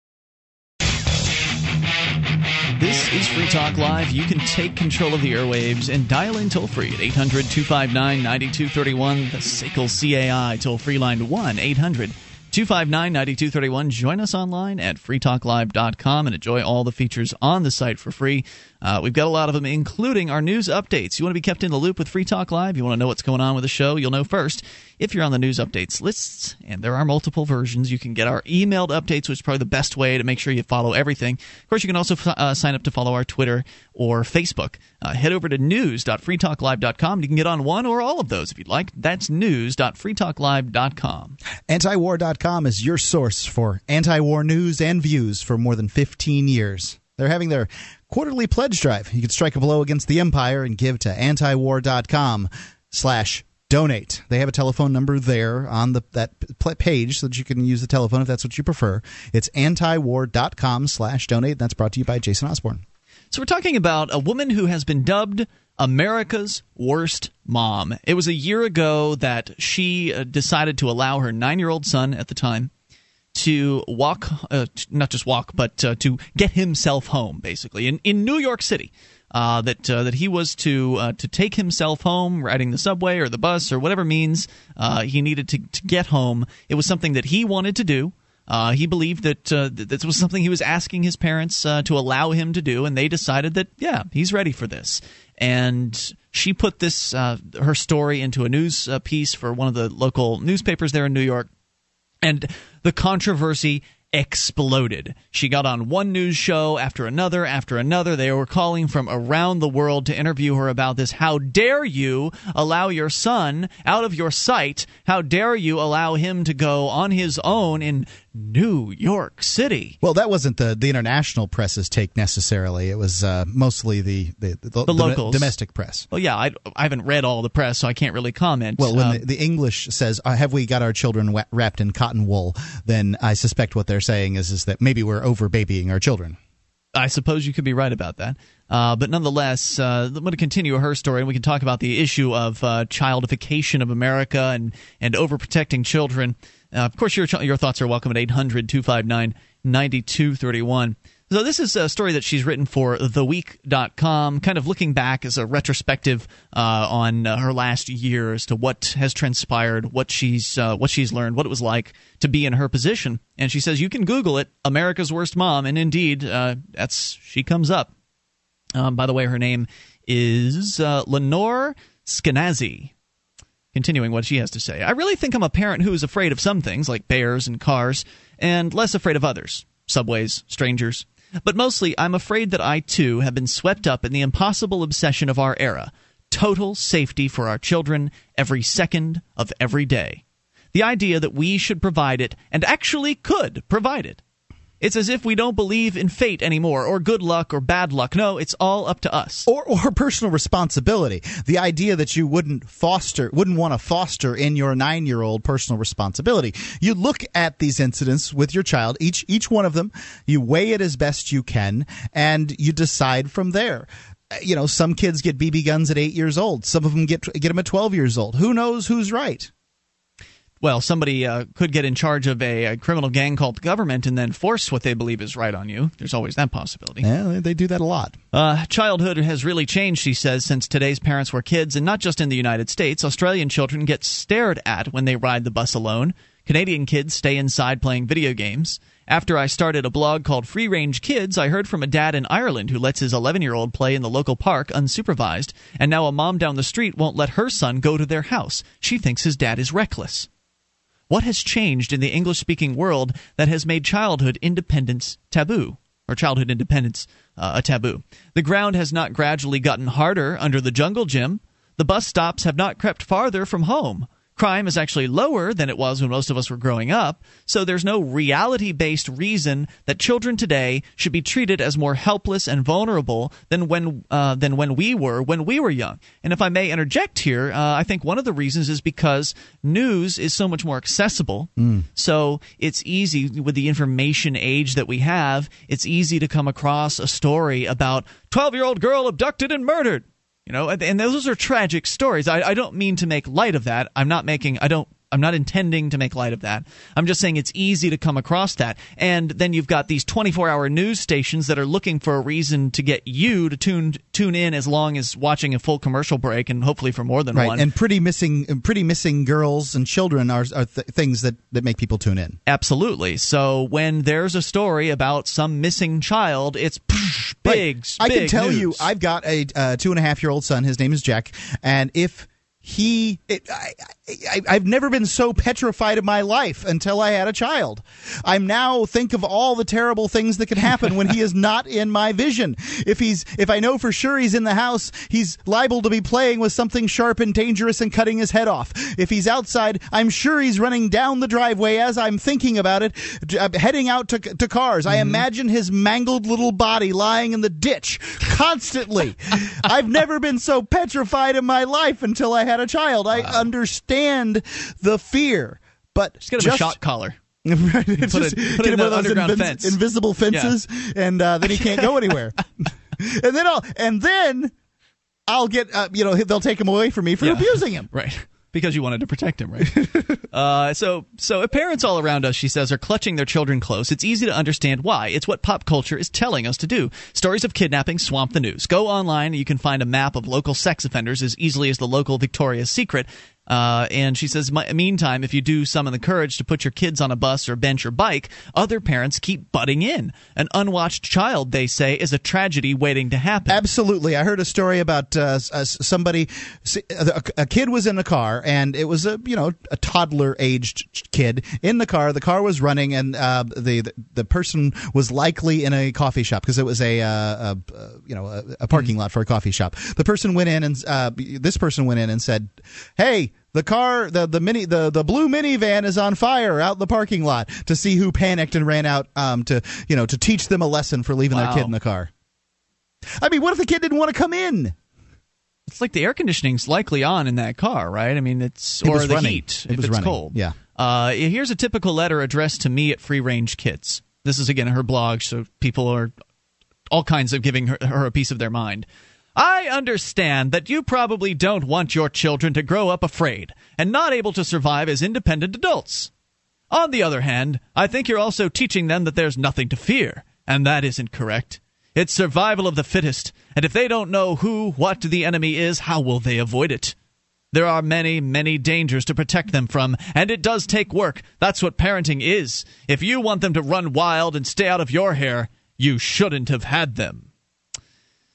This is Free Talk Live. You can take control of the airwaves and dial in toll free at 800 259 9231. The SACL CAI toll free line 1 800 259 9231. Join us online at freetalklive.com and enjoy all the features on the site for free. Uh, we've got a lot of them, including our news updates. You want to be kept in the loop with Free Talk Live? You want to know what's going on with the show? You'll know first if you're on the news updates lists, and there are multiple versions. You can get our emailed updates, which is probably the best way to make sure you follow everything. Of course, you can also uh, sign up to follow our Twitter or Facebook. Uh, head over to news.freetalklive.com. You can get on one or all of those if you'd like. That's news.freetalklive.com. Antiwar.com is your source for anti war news and views for more than 15 years. They're having their quarterly pledge drive. You can strike a blow against the empire and give to antiwar.com slash donate. They have a telephone number there on the that page so that you can use the telephone if that's what you prefer. It's antiwar.com slash donate. That's brought to you by Jason Osborne. So we're talking about a woman who has been dubbed America's worst mom. It was a year ago that she uh, decided to allow her nine year old son at the time to walk, uh, not just walk, but uh, to get himself home, basically, in, in New York City. Uh, that uh, that he was to uh, to take himself home, riding the subway or the bus or whatever means uh, he needed to, to get home. It was something that he wanted to do. Uh, he believed that uh, this was something he was asking his parents uh, to allow him to do, and they decided that yeah, he's ready for this. And she put this her story into a news piece for one of the local newspapers there in New York, and the controversy exploded. She got on one news show after another after another. They were calling from around the world to interview her about this. How dare you allow your son out of your sight? How dare you allow him to go on his own in New York City? Well, that wasn't the, the international press's take necessarily. It was uh, mostly the the, the, the locals, domestic press. Well, yeah, I, I haven't read all the press, so I can't really comment. Well, when um, the, the, English says, uh, "Have we got our children wrapped in cotton wool?" then I suspect what they're saying is is that maybe we're over babying our children. I suppose you could be right about that. Uh, but nonetheless, uh, I'm going to continue her story, and we can talk about the issue of uh, childification of America and, and overprotecting children. Uh, of course, your, your thoughts are welcome at 800 259 9231. So this is a story that she's written for TheWeek.com, kind of looking back as a retrospective uh, on uh, her last year as to what has transpired, what she's uh, what she's learned, what it was like to be in her position. And she says you can Google it, America's Worst Mom, and indeed, uh, that's she comes up. Um, by the way, her name is uh, Lenore Skenazy. Continuing what she has to say, I really think I'm a parent who is afraid of some things like bears and cars, and less afraid of others subways, strangers. But mostly, I'm afraid that I too have been swept up in the impossible obsession of our era total safety for our children every second of every day. The idea that we should provide it, and actually could provide it, it's as if we don't believe in fate anymore, or good luck, or bad luck. No, it's all up to us. Or, or personal responsibility. The idea that you wouldn't foster, wouldn't want to foster in your nine year old personal responsibility. You look at these incidents with your child, each, each one of them, you weigh it as best you can, and you decide from there you know, some kids get BB guns at eight years old. Some of them get get them at twelve years old. Who knows who's right? Well, somebody uh, could get in charge of a, a, criminal gang called the government and then force what they believe is right on you. There's always that possibility. Yeah, they do that a lot. Uh, childhood has really changed, she says, since today's parents were kids, and not just in the United States. Australian children get stared at when they ride the bus alone. Canadian kids stay inside playing video games. After I started a blog called Free Range Kids, I heard from a dad in Ireland who lets his 11 year old play in the local park unsupervised, and now a mom down the street won't let her son go to their house. She thinks his dad is reckless. What has changed in the English speaking world that has made childhood independence taboo? Or childhood independence uh, a taboo? The ground has not gradually gotten harder under the jungle gym. The bus stops have not crept farther from home. Crime is actually lower than it was when most of us were growing up, so there's no reality based reason that children today should be treated as more helpless and vulnerable than when, uh, than when we were when we were young. And if I may interject here, uh, I think one of the reasons is because news is so much more accessible. So it's easy with the information age that we have, it's easy to come across a story about 12 year old girl abducted and murdered. You know, and- those are tragic stories. I, I don't mean to make light of that. I'm not making. I don't. I'm not intending to make light of that. I'm just saying it's easy to come across that. And then you've got these 24-hour news stations that are looking for a reason to get you to tune tune in as long as watching a full commercial break, and hopefully for more than one. Right, one. and pretty missing, pretty missing girls and children are, are th- things that, that make people tune in. Absolutely. So when there's a story about some missing child, it's psh, big. Right. I can tell news. you, I've got a uh, two and a half year old son. His name is Jack, and if he, it, I, I, I've never been so petrified in my life until I had a child. I'm now think of all the terrible things that could happen when he is <laughs> not in my vision. If he's, if I know for sure he's in the house, he's liable to be playing with something sharp and dangerous and cutting his head off. If he's outside, I'm sure he's running down the driveway as I'm thinking about it, uh, heading out to, to cars. I imagine his mangled little body lying in the ditch constantly. <laughs> I've never been so petrified in my life until I had a child. I understand the fear, but Just get him a shock collar. <laughs> Right, Put it's it- just put it get in him one of those fence. invisible fences, and uh, then he can't go anywhere. <laughs> and then I'll and then I'll get uh, you know they'll take him away from me for Yeah. abusing him. <laughs> Right. Because you wanted to protect him, right? uh, so, so parents all around us, she says, are clutching their children close, it's easy to understand why. It's what pop culture is telling us to do. Stories of kidnapping swamp the news. Go online, you can find a map of local sex offenders as easily as the local Victoria's Secret. Uh, and she says, meantime, if you do summon the courage to put your kids on a bus or bench or bike, other parents keep butting in. An unwatched child, they say, is a tragedy waiting to happen. Absolutely, I heard a story about uh, uh, somebody. a kid was in a car, and it was a you know a toddler aged kid in the car. The car was running, and uh, the, the the person was likely in a coffee shop because it was a, uh, a, you know a, a parking lot for a coffee shop. The person went in, and uh, this person went in and said, "Hey." The car, the the mini, the the blue minivan is on fire out in the parking lot. To see who panicked and ran out, um, to you know, to teach them a lesson for leaving Wow. their kid in the car. I mean, what if the kid didn't want to come in? It's like the air conditioning's likely on in that car, right? I mean, it's It or the running. heat It if it's running. cold. Yeah. Uh, here's a typical letter addressed to me at Free Range Kids. This is again her blog, so people are all kinds of giving her, her a piece of their mind. I understand that you probably don't want your children to grow up afraid and not able to survive as independent adults. On the other hand, I think you're also teaching them that there's nothing to fear, and that isn't correct. It's survival of the fittest, and if they don't know who, what the enemy is, how will they avoid it? There are many, many dangers to protect them from, and it does take work. That's what parenting is. If you want them to run wild and stay out of your hair, you shouldn't have had them.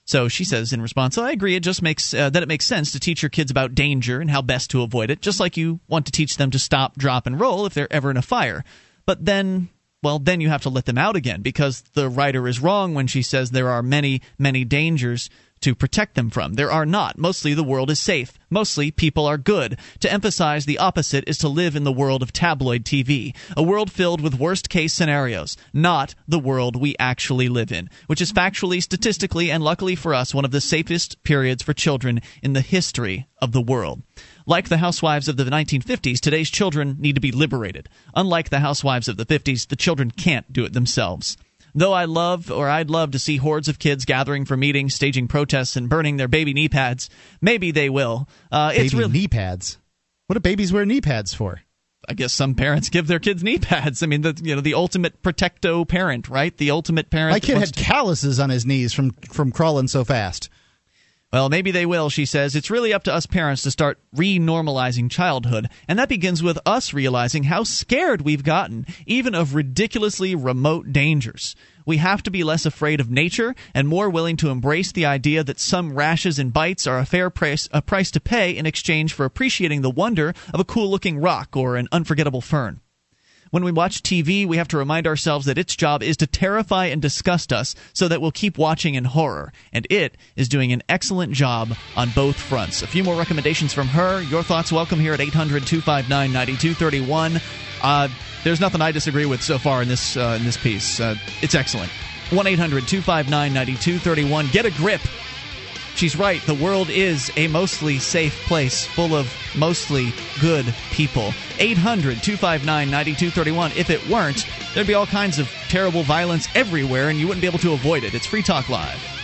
So she says in response, I agree. It just makes uh, that it makes sense to teach your kids about danger and how best to avoid it, just like you want to teach them to stop, drop, and roll if they're ever in a fire. But then, well, then you have to let them out again because the writer is wrong when she says there are many, many dangers to protect them from. There are not. Mostly the world is safe. Mostly people are good. To emphasize the opposite is to live in the world of tabloid TV, a world filled with worst case scenarios, not the world we actually live in, which is factually, statistically, and luckily for us, one of the safest periods for children in the history of the world. Like the housewives of the 1950s, today's children need to be liberated. Unlike the housewives of the 50s, the children can't do it themselves. Though I love, or I'd love to see hordes of kids gathering for meetings, staging protests, and burning their baby knee pads, maybe they will. Uh, it's baby really knee pads. What do babies wear knee pads for? I guess some parents <laughs> give their kids knee pads. I mean, the you know the ultimate protecto parent, right? The ultimate parent. My kid had calluses on his knees from from crawling so fast. Well, maybe they will, she says. It's really up to us parents to start renormalizing childhood, and that begins with us realizing how scared we've gotten, even of ridiculously remote dangers. We have to be less afraid of nature and more willing to embrace the idea that some rashes and bites are a fair price, a price to pay in exchange for appreciating the wonder of a cool looking rock or an unforgettable fern. When we watch TV, we have to remind ourselves that its job is to terrify and disgust us so that we'll keep watching in horror. And it is doing an excellent job on both fronts. A few more recommendations from her. Your thoughts welcome here at 800 259 9231. Uh, there's nothing I disagree with so far in this uh, in this piece. Uh, it's excellent. 1 800 259 9231. Get a grip. She's right. The world is a mostly safe place full of mostly good people. 800 259 9231. If it weren't, there'd be all kinds of terrible violence everywhere and you wouldn't be able to avoid it. It's Free Talk Live.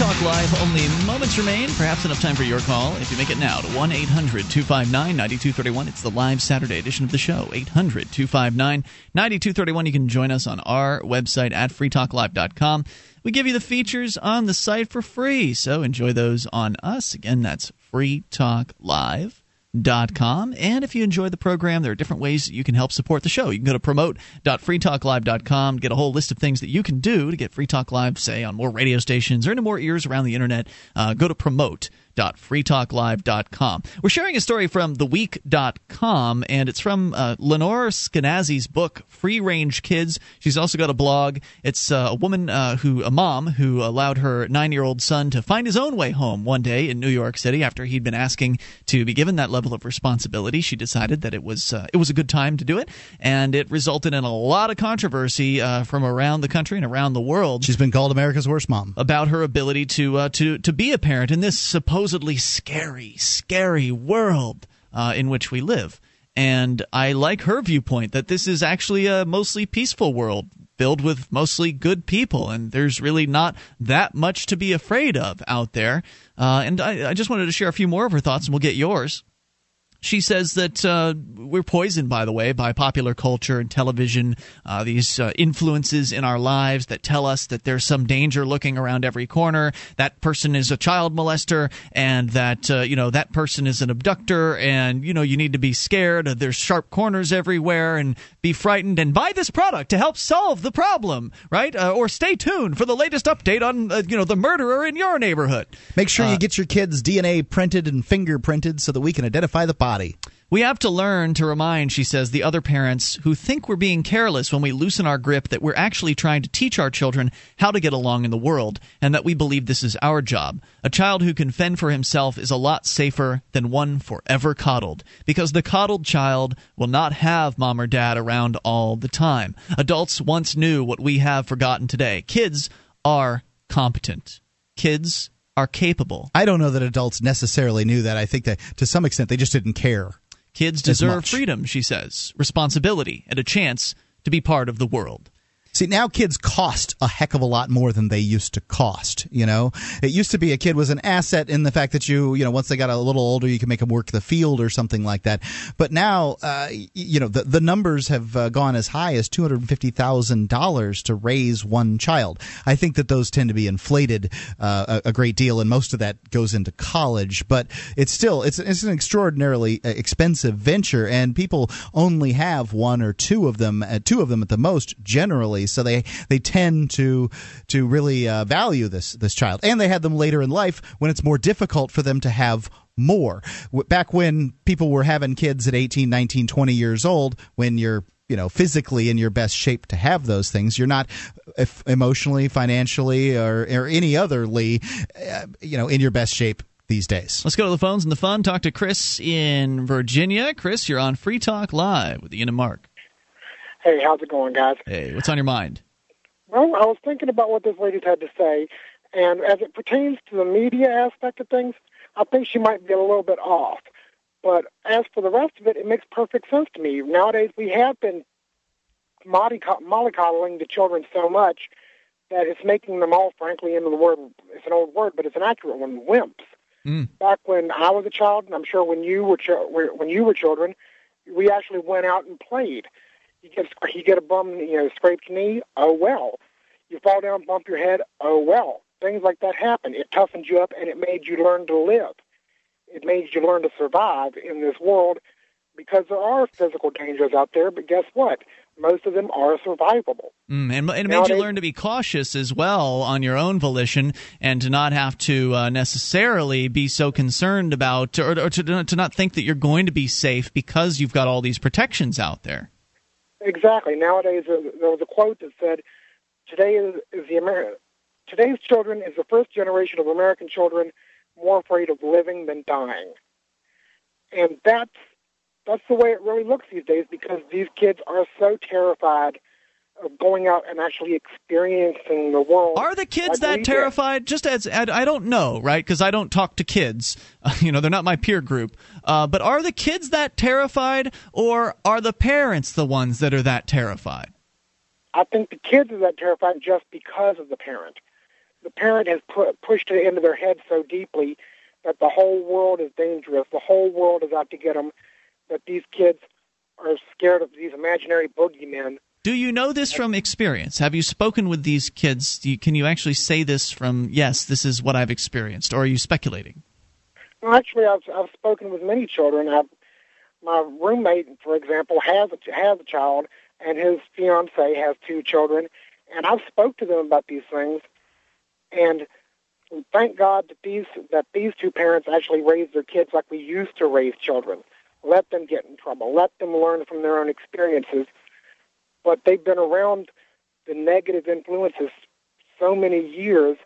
Talk Live. Only moments remain. Perhaps enough time for your call if you make it now to 1 800 259 9231. It's the live Saturday edition of the show. 800 259 9231. You can join us on our website at freetalklive.com. We give you the features on the site for free, so enjoy those on us. Again, that's Free Talk Live com. And if you enjoy the program, there are different ways you can help support the show. You can go to promote.freetalklive.com, get a whole list of things that you can do to get Free Talk Live, say, on more radio stations or into more ears around the internet. Uh, go to promote www.freetalklive.com. We're sharing a story from theweek.com, and it's from uh, Lenore Skenazy's book, Free Range Kids. She's also got a blog. It's uh, a woman uh, who, a mom, who allowed her nine year old son to find his own way home one day in New York City after he'd been asking to be given that level of responsibility. She decided that it was, uh, it was a good time to do it, and it resulted in a lot of controversy uh, from around the country and around the world. She's been called America's worst mom. About her ability to, uh, to, to be a parent in this supposed supposedly scary, scary world uh, in which we live. And I like her viewpoint that this is actually a mostly peaceful world filled with mostly good people, and there's really not that much to be afraid of out there. Uh, and I, I just wanted to share a few more of her thoughts, and we'll get yours. She says that uh, we're poisoned, by the way, by popular culture and television, uh, these uh, influences in our lives that tell us that there's some danger looking around every corner. That person is a child molester, and that uh, you know that person is an abductor, and you know you need to be scared. There's sharp corners everywhere, and be frightened, and buy this product to help solve the problem, right? Uh, or stay tuned for the latest update on uh, you know the murderer in your neighborhood. Make sure you get your kids' DNA printed and fingerprinted so that we can identify the body. We have to learn to remind, she says, the other parents who think we're being careless when we loosen our grip that we're actually trying to teach our children how to get along in the world and that we believe this is our job. A child who can fend for himself is a lot safer than one forever coddled because the coddled child will not have mom or dad around all the time. Adults once knew what we have forgotten today. Kids are competent. Kids are capable. I don't know that adults necessarily knew that. I think that to some extent they just didn't care. Kids deserve freedom, she says, responsibility, and a chance to be part of the world. See, now kids cost a heck of a lot more than they used to cost. You know, it used to be a kid was an asset in the fact that you, you know, once they got a little older, you could make them work the field or something like that. But now, uh, you know, the, the numbers have uh, gone as high as two hundred fifty thousand dollars to raise one child. I think that those tend to be inflated uh, a, a, great deal, and most of that goes into college. But it's still it's it's an extraordinarily uh, expensive venture, and people only have one or two of them, uh, two of them at the most, generally so they they tend to to really uh, value this this child, and they had them later in life when it's more difficult for them to have more. Back when people were having kids at 18, 19, 20 years old, when you're you know physically in your best shape to have those things you're not emotionally financially or, or any otherly uh, you know in your best shape these days. Let's go to the phones and the fun. Talk to Chris in Virginia. Chris, you're on Free Talk Live with Ian and Mark. Hey, how's it going, guys? Hey, what's on your mind? Well, I was thinking about what this lady's had to say, and as it pertains to the media aspect of things, I think she might be a little bit off. But as for the rest of it, it makes perfect sense to me. Nowadays, we have been mollycoddling the children so much that it's making them all, frankly, into the word. It's an old word, but it's an accurate one. Wimps. Mm. Back when I was a child, and I'm sure when you were ch- when you were children, we actually went out and played. You get you get a bum, you know, scraped knee. Oh well. You fall down, bump your head. Oh well. Things like that happen. It toughened you up, and it made you learn to live. It made you learn to survive in this world because there are physical dangers out there. But guess what? Most of them are survivable. Mm, and, and it made you learn to be cautious as well on your own volition and to not have to uh, necessarily be so concerned about or, or to, to not think that you're going to be safe because you've got all these protections out there. Exactly. Nowadays, there there was a quote that said, "Today is, is the Amer- today's children is the first generation of American children more afraid of living than dying," and that's that's the way it really looks these days because these kids are so terrified of going out and actually experiencing the world. Are the kids that terrified? Just as I I don't know, right? Because I don't talk to kids. <laughs> you know, they're not my peer group. Uh, but are the kids that terrified, or are the parents the ones that are that terrified? I think the kids are that terrified just because of the parent. The parent has put, pushed it into their head so deeply that the whole world is dangerous. The whole world is out to get them. That these kids are scared of these imaginary boogeymen. Do you know this from experience? Have you spoken with these kids? You, can you actually say this from yes, this is what I've experienced, or are you speculating? Well, actually, I've I've spoken with many children. I've, my roommate, for example, has a, has a child, and his fiance has two children, and I've spoke to them about these things, and thank God that these that these two parents actually raised their kids like we used to raise children. Let them get in trouble. Let them learn from their own experiences. But they've been around the negative influences so many years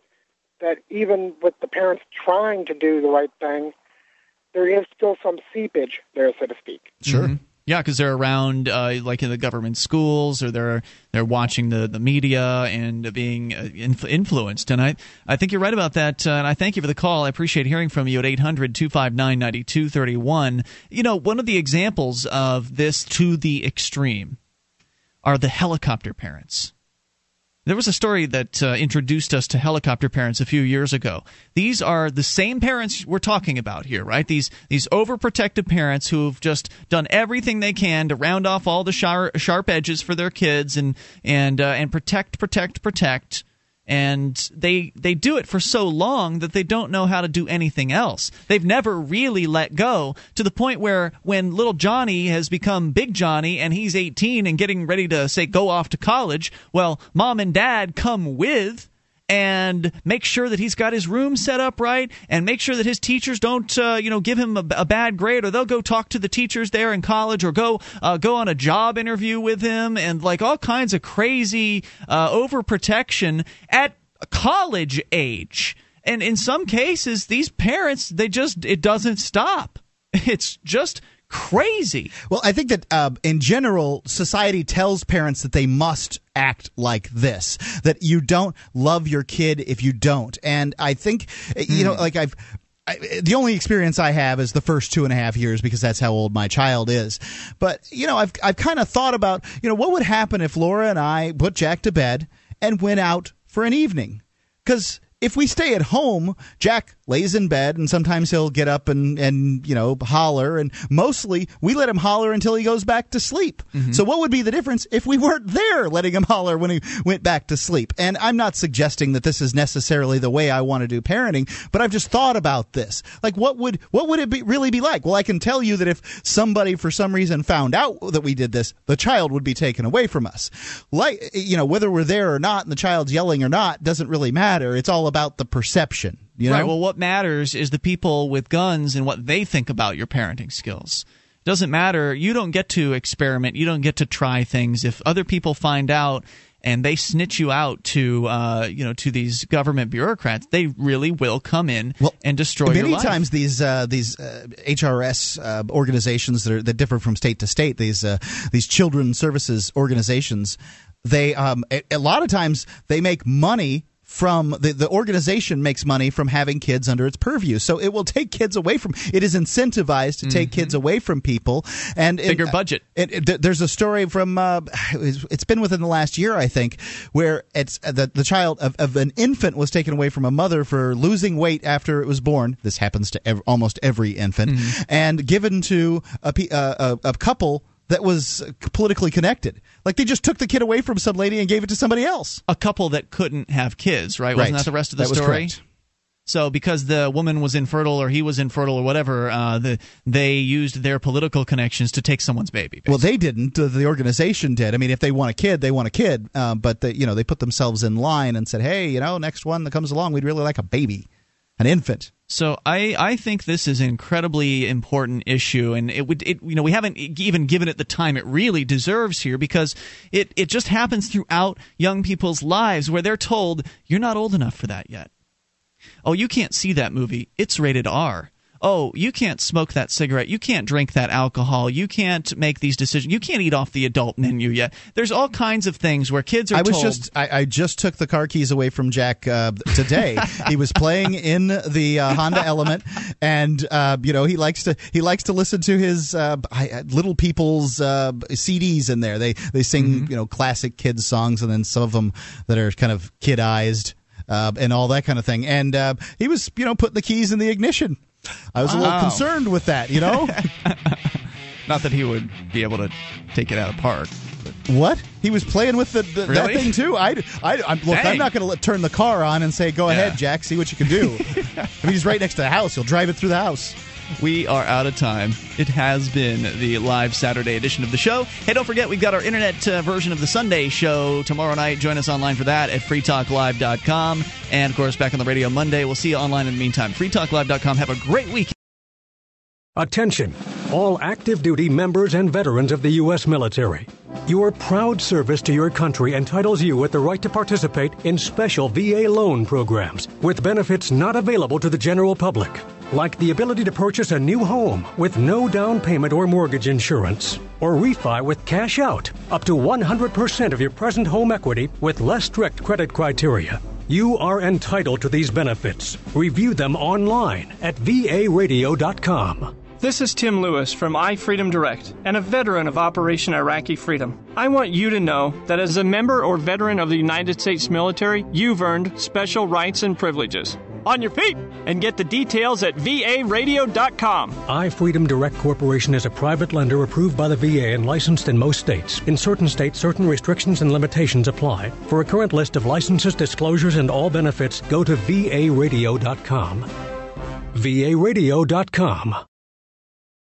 that even with the parents trying to do the right thing, there is still some seepage there, so to speak. Sure. Yeah, because they're around, uh, like in the government schools, or they're they're watching the, the media and being uh, inf- influenced. And I, I think you're right about that. Uh, and I thank you for the call. I appreciate hearing from you at 800 259 9231. You know, one of the examples of this to the extreme are the helicopter parents. There was a story that uh, introduced us to helicopter parents a few years ago. These are the same parents we're talking about here, right? These these overprotective parents who've just done everything they can to round off all the sharp, sharp edges for their kids and and uh, and protect, protect, protect. And they they do it for so long that they don't know how to do anything else. They've never really let go to the point where when little Johnny has become big Johnny and he's 18 and getting ready to say go off to college, well, mom and dad come with and make sure that he's got his room set up right and make sure that his teachers don't uh, you know give him a, a bad grade or they'll go talk to the teachers there in college or go uh, go on a job interview with him and like all kinds of crazy uh, overprotection at college age. And in some cases these parents they just it doesn't stop. <laughs> It's just crazy Well, I think that uh, in general, society tells parents that they must act like this, that you don't love your kid if you don't. And I think, you know, like I've. I, the only experience I have is the first two and a half years because that's how old my child is. But you know, I've I've kind of thought about you know what would happen if Laura and I put Jack to bed and went out for an evening because if we stay at home, Jack lays in bed and sometimes he'll get up and, and you know, holler. And mostly we let him holler until he goes back to sleep. Mm-hmm. So what would be the difference if we weren't there letting him holler when he went back to sleep? And I'm not suggesting that this is necessarily the way I want to do parenting, but I've just thought about this. Like what would, what would it be, really be like? Well, I can tell you that if somebody for some reason found out that we did this, the child would be taken away from us. Like, you know, whether we're there or not and the child's yelling or not doesn't really matter. It's all about the perception. You know? right. Well, what matters is the people with guns and what they think about your parenting skills. It doesn't matter. You don't get to experiment. You don't get to try things. If other people find out and they snitch you out to, uh, you know, to these government bureaucrats, they really will come in and destroy your Many times these uh, these uh, HRS uh, organizations that are that differ from state to state, these uh, these children's services organizations, they um, a, a lot of times they make money from the, the organization makes money from having kids under its purview. So it will take kids away from it is incentivized to take kids away from people and Mm-hmm. Bigger budget. It, it, there's a story from uh, it's been within the last year I think where it's uh, the the child of, of an infant was taken away from a mother for losing weight after it was born. This happens to ev- almost every infant Mm-hmm. and given to a, uh, a, a couple that was politically connected. Like they just took the kid away from some lady and gave it to somebody else. A couple that couldn't have kids, right? Wasn't Right. that the rest of the That story? So because the woman was infertile or he was infertile or whatever, uh, the, they used their political connections to take someone's baby. Well, they didn't. The organization did. I mean, if they want a kid, they want a kid. Uh, but they, you know, they put themselves in line and said, "Hey, you know, next one that comes along, we'd really like a baby, an infant." So I, I think this is an incredibly important issue, and it would it you know we haven't even given it the time it really deserves here because it it just happens throughout young people's lives where they're told you're not old enough for that yet. Oh, you can't see that movie; it's rated R. Oh, you can't smoke that cigarette. You can't drink that alcohol. You can't make these decisions. You can't eat off the adult menu yet. There's all kinds of things where kids are I was told. just I, I just took the car keys away from Jack uh, today. <laughs> he was playing in the uh, Honda Element, and uh, you know he likes to he likes to listen to his uh, Little People's uh, CDs in there. They they sing Mm-hmm. you know classic kids songs, and then some of them that are kind of kidized. Uh, and all that kind of thing, and uh, he was, you know, putting the keys in the ignition. I was a little concerned with that, you know. <laughs> Not that he would be able to take it out of park. What? He was playing with the, the that thing too. I, I, I'm, look, I'm not going to turn the car on and say, "Go ahead, Jack, see what you can do." <laughs> I mean, he's right next to the house. He'll drive it through the house. We are out of time. It has been the live Saturday edition of the show. Hey, don't forget, we've got our internet uh, version of the Sunday show tomorrow night. Join us online for that at freetalklive.com. And, of course, back on the radio Monday. We'll see you online in the meantime. freetalklive.com. Have a great week. Attention, all active duty members and veterans of the U.S. military. Your proud service to your country entitles you with the right to participate in special VA loan programs with benefits not available to the general public, like the ability to purchase a new home with no down payment or mortgage insurance, or refi with cash out up to 100% of your present home equity with less strict credit criteria. You are entitled to these benefits. Review them online at varadio.com. This is Tim Lewis from iFreedom Direct and a veteran of Operation Iraqi Freedom. I want you to know that as a member or veteran of the United States military, you've earned special rights and privileges. On your feet and get the details at varadio.com. iFreedom Direct Corporation is a private lender approved by the VA and licensed in most states. In certain states, certain restrictions and limitations apply. For a current list of licenses, disclosures, and all benefits, go to varadio.com. varadio.com.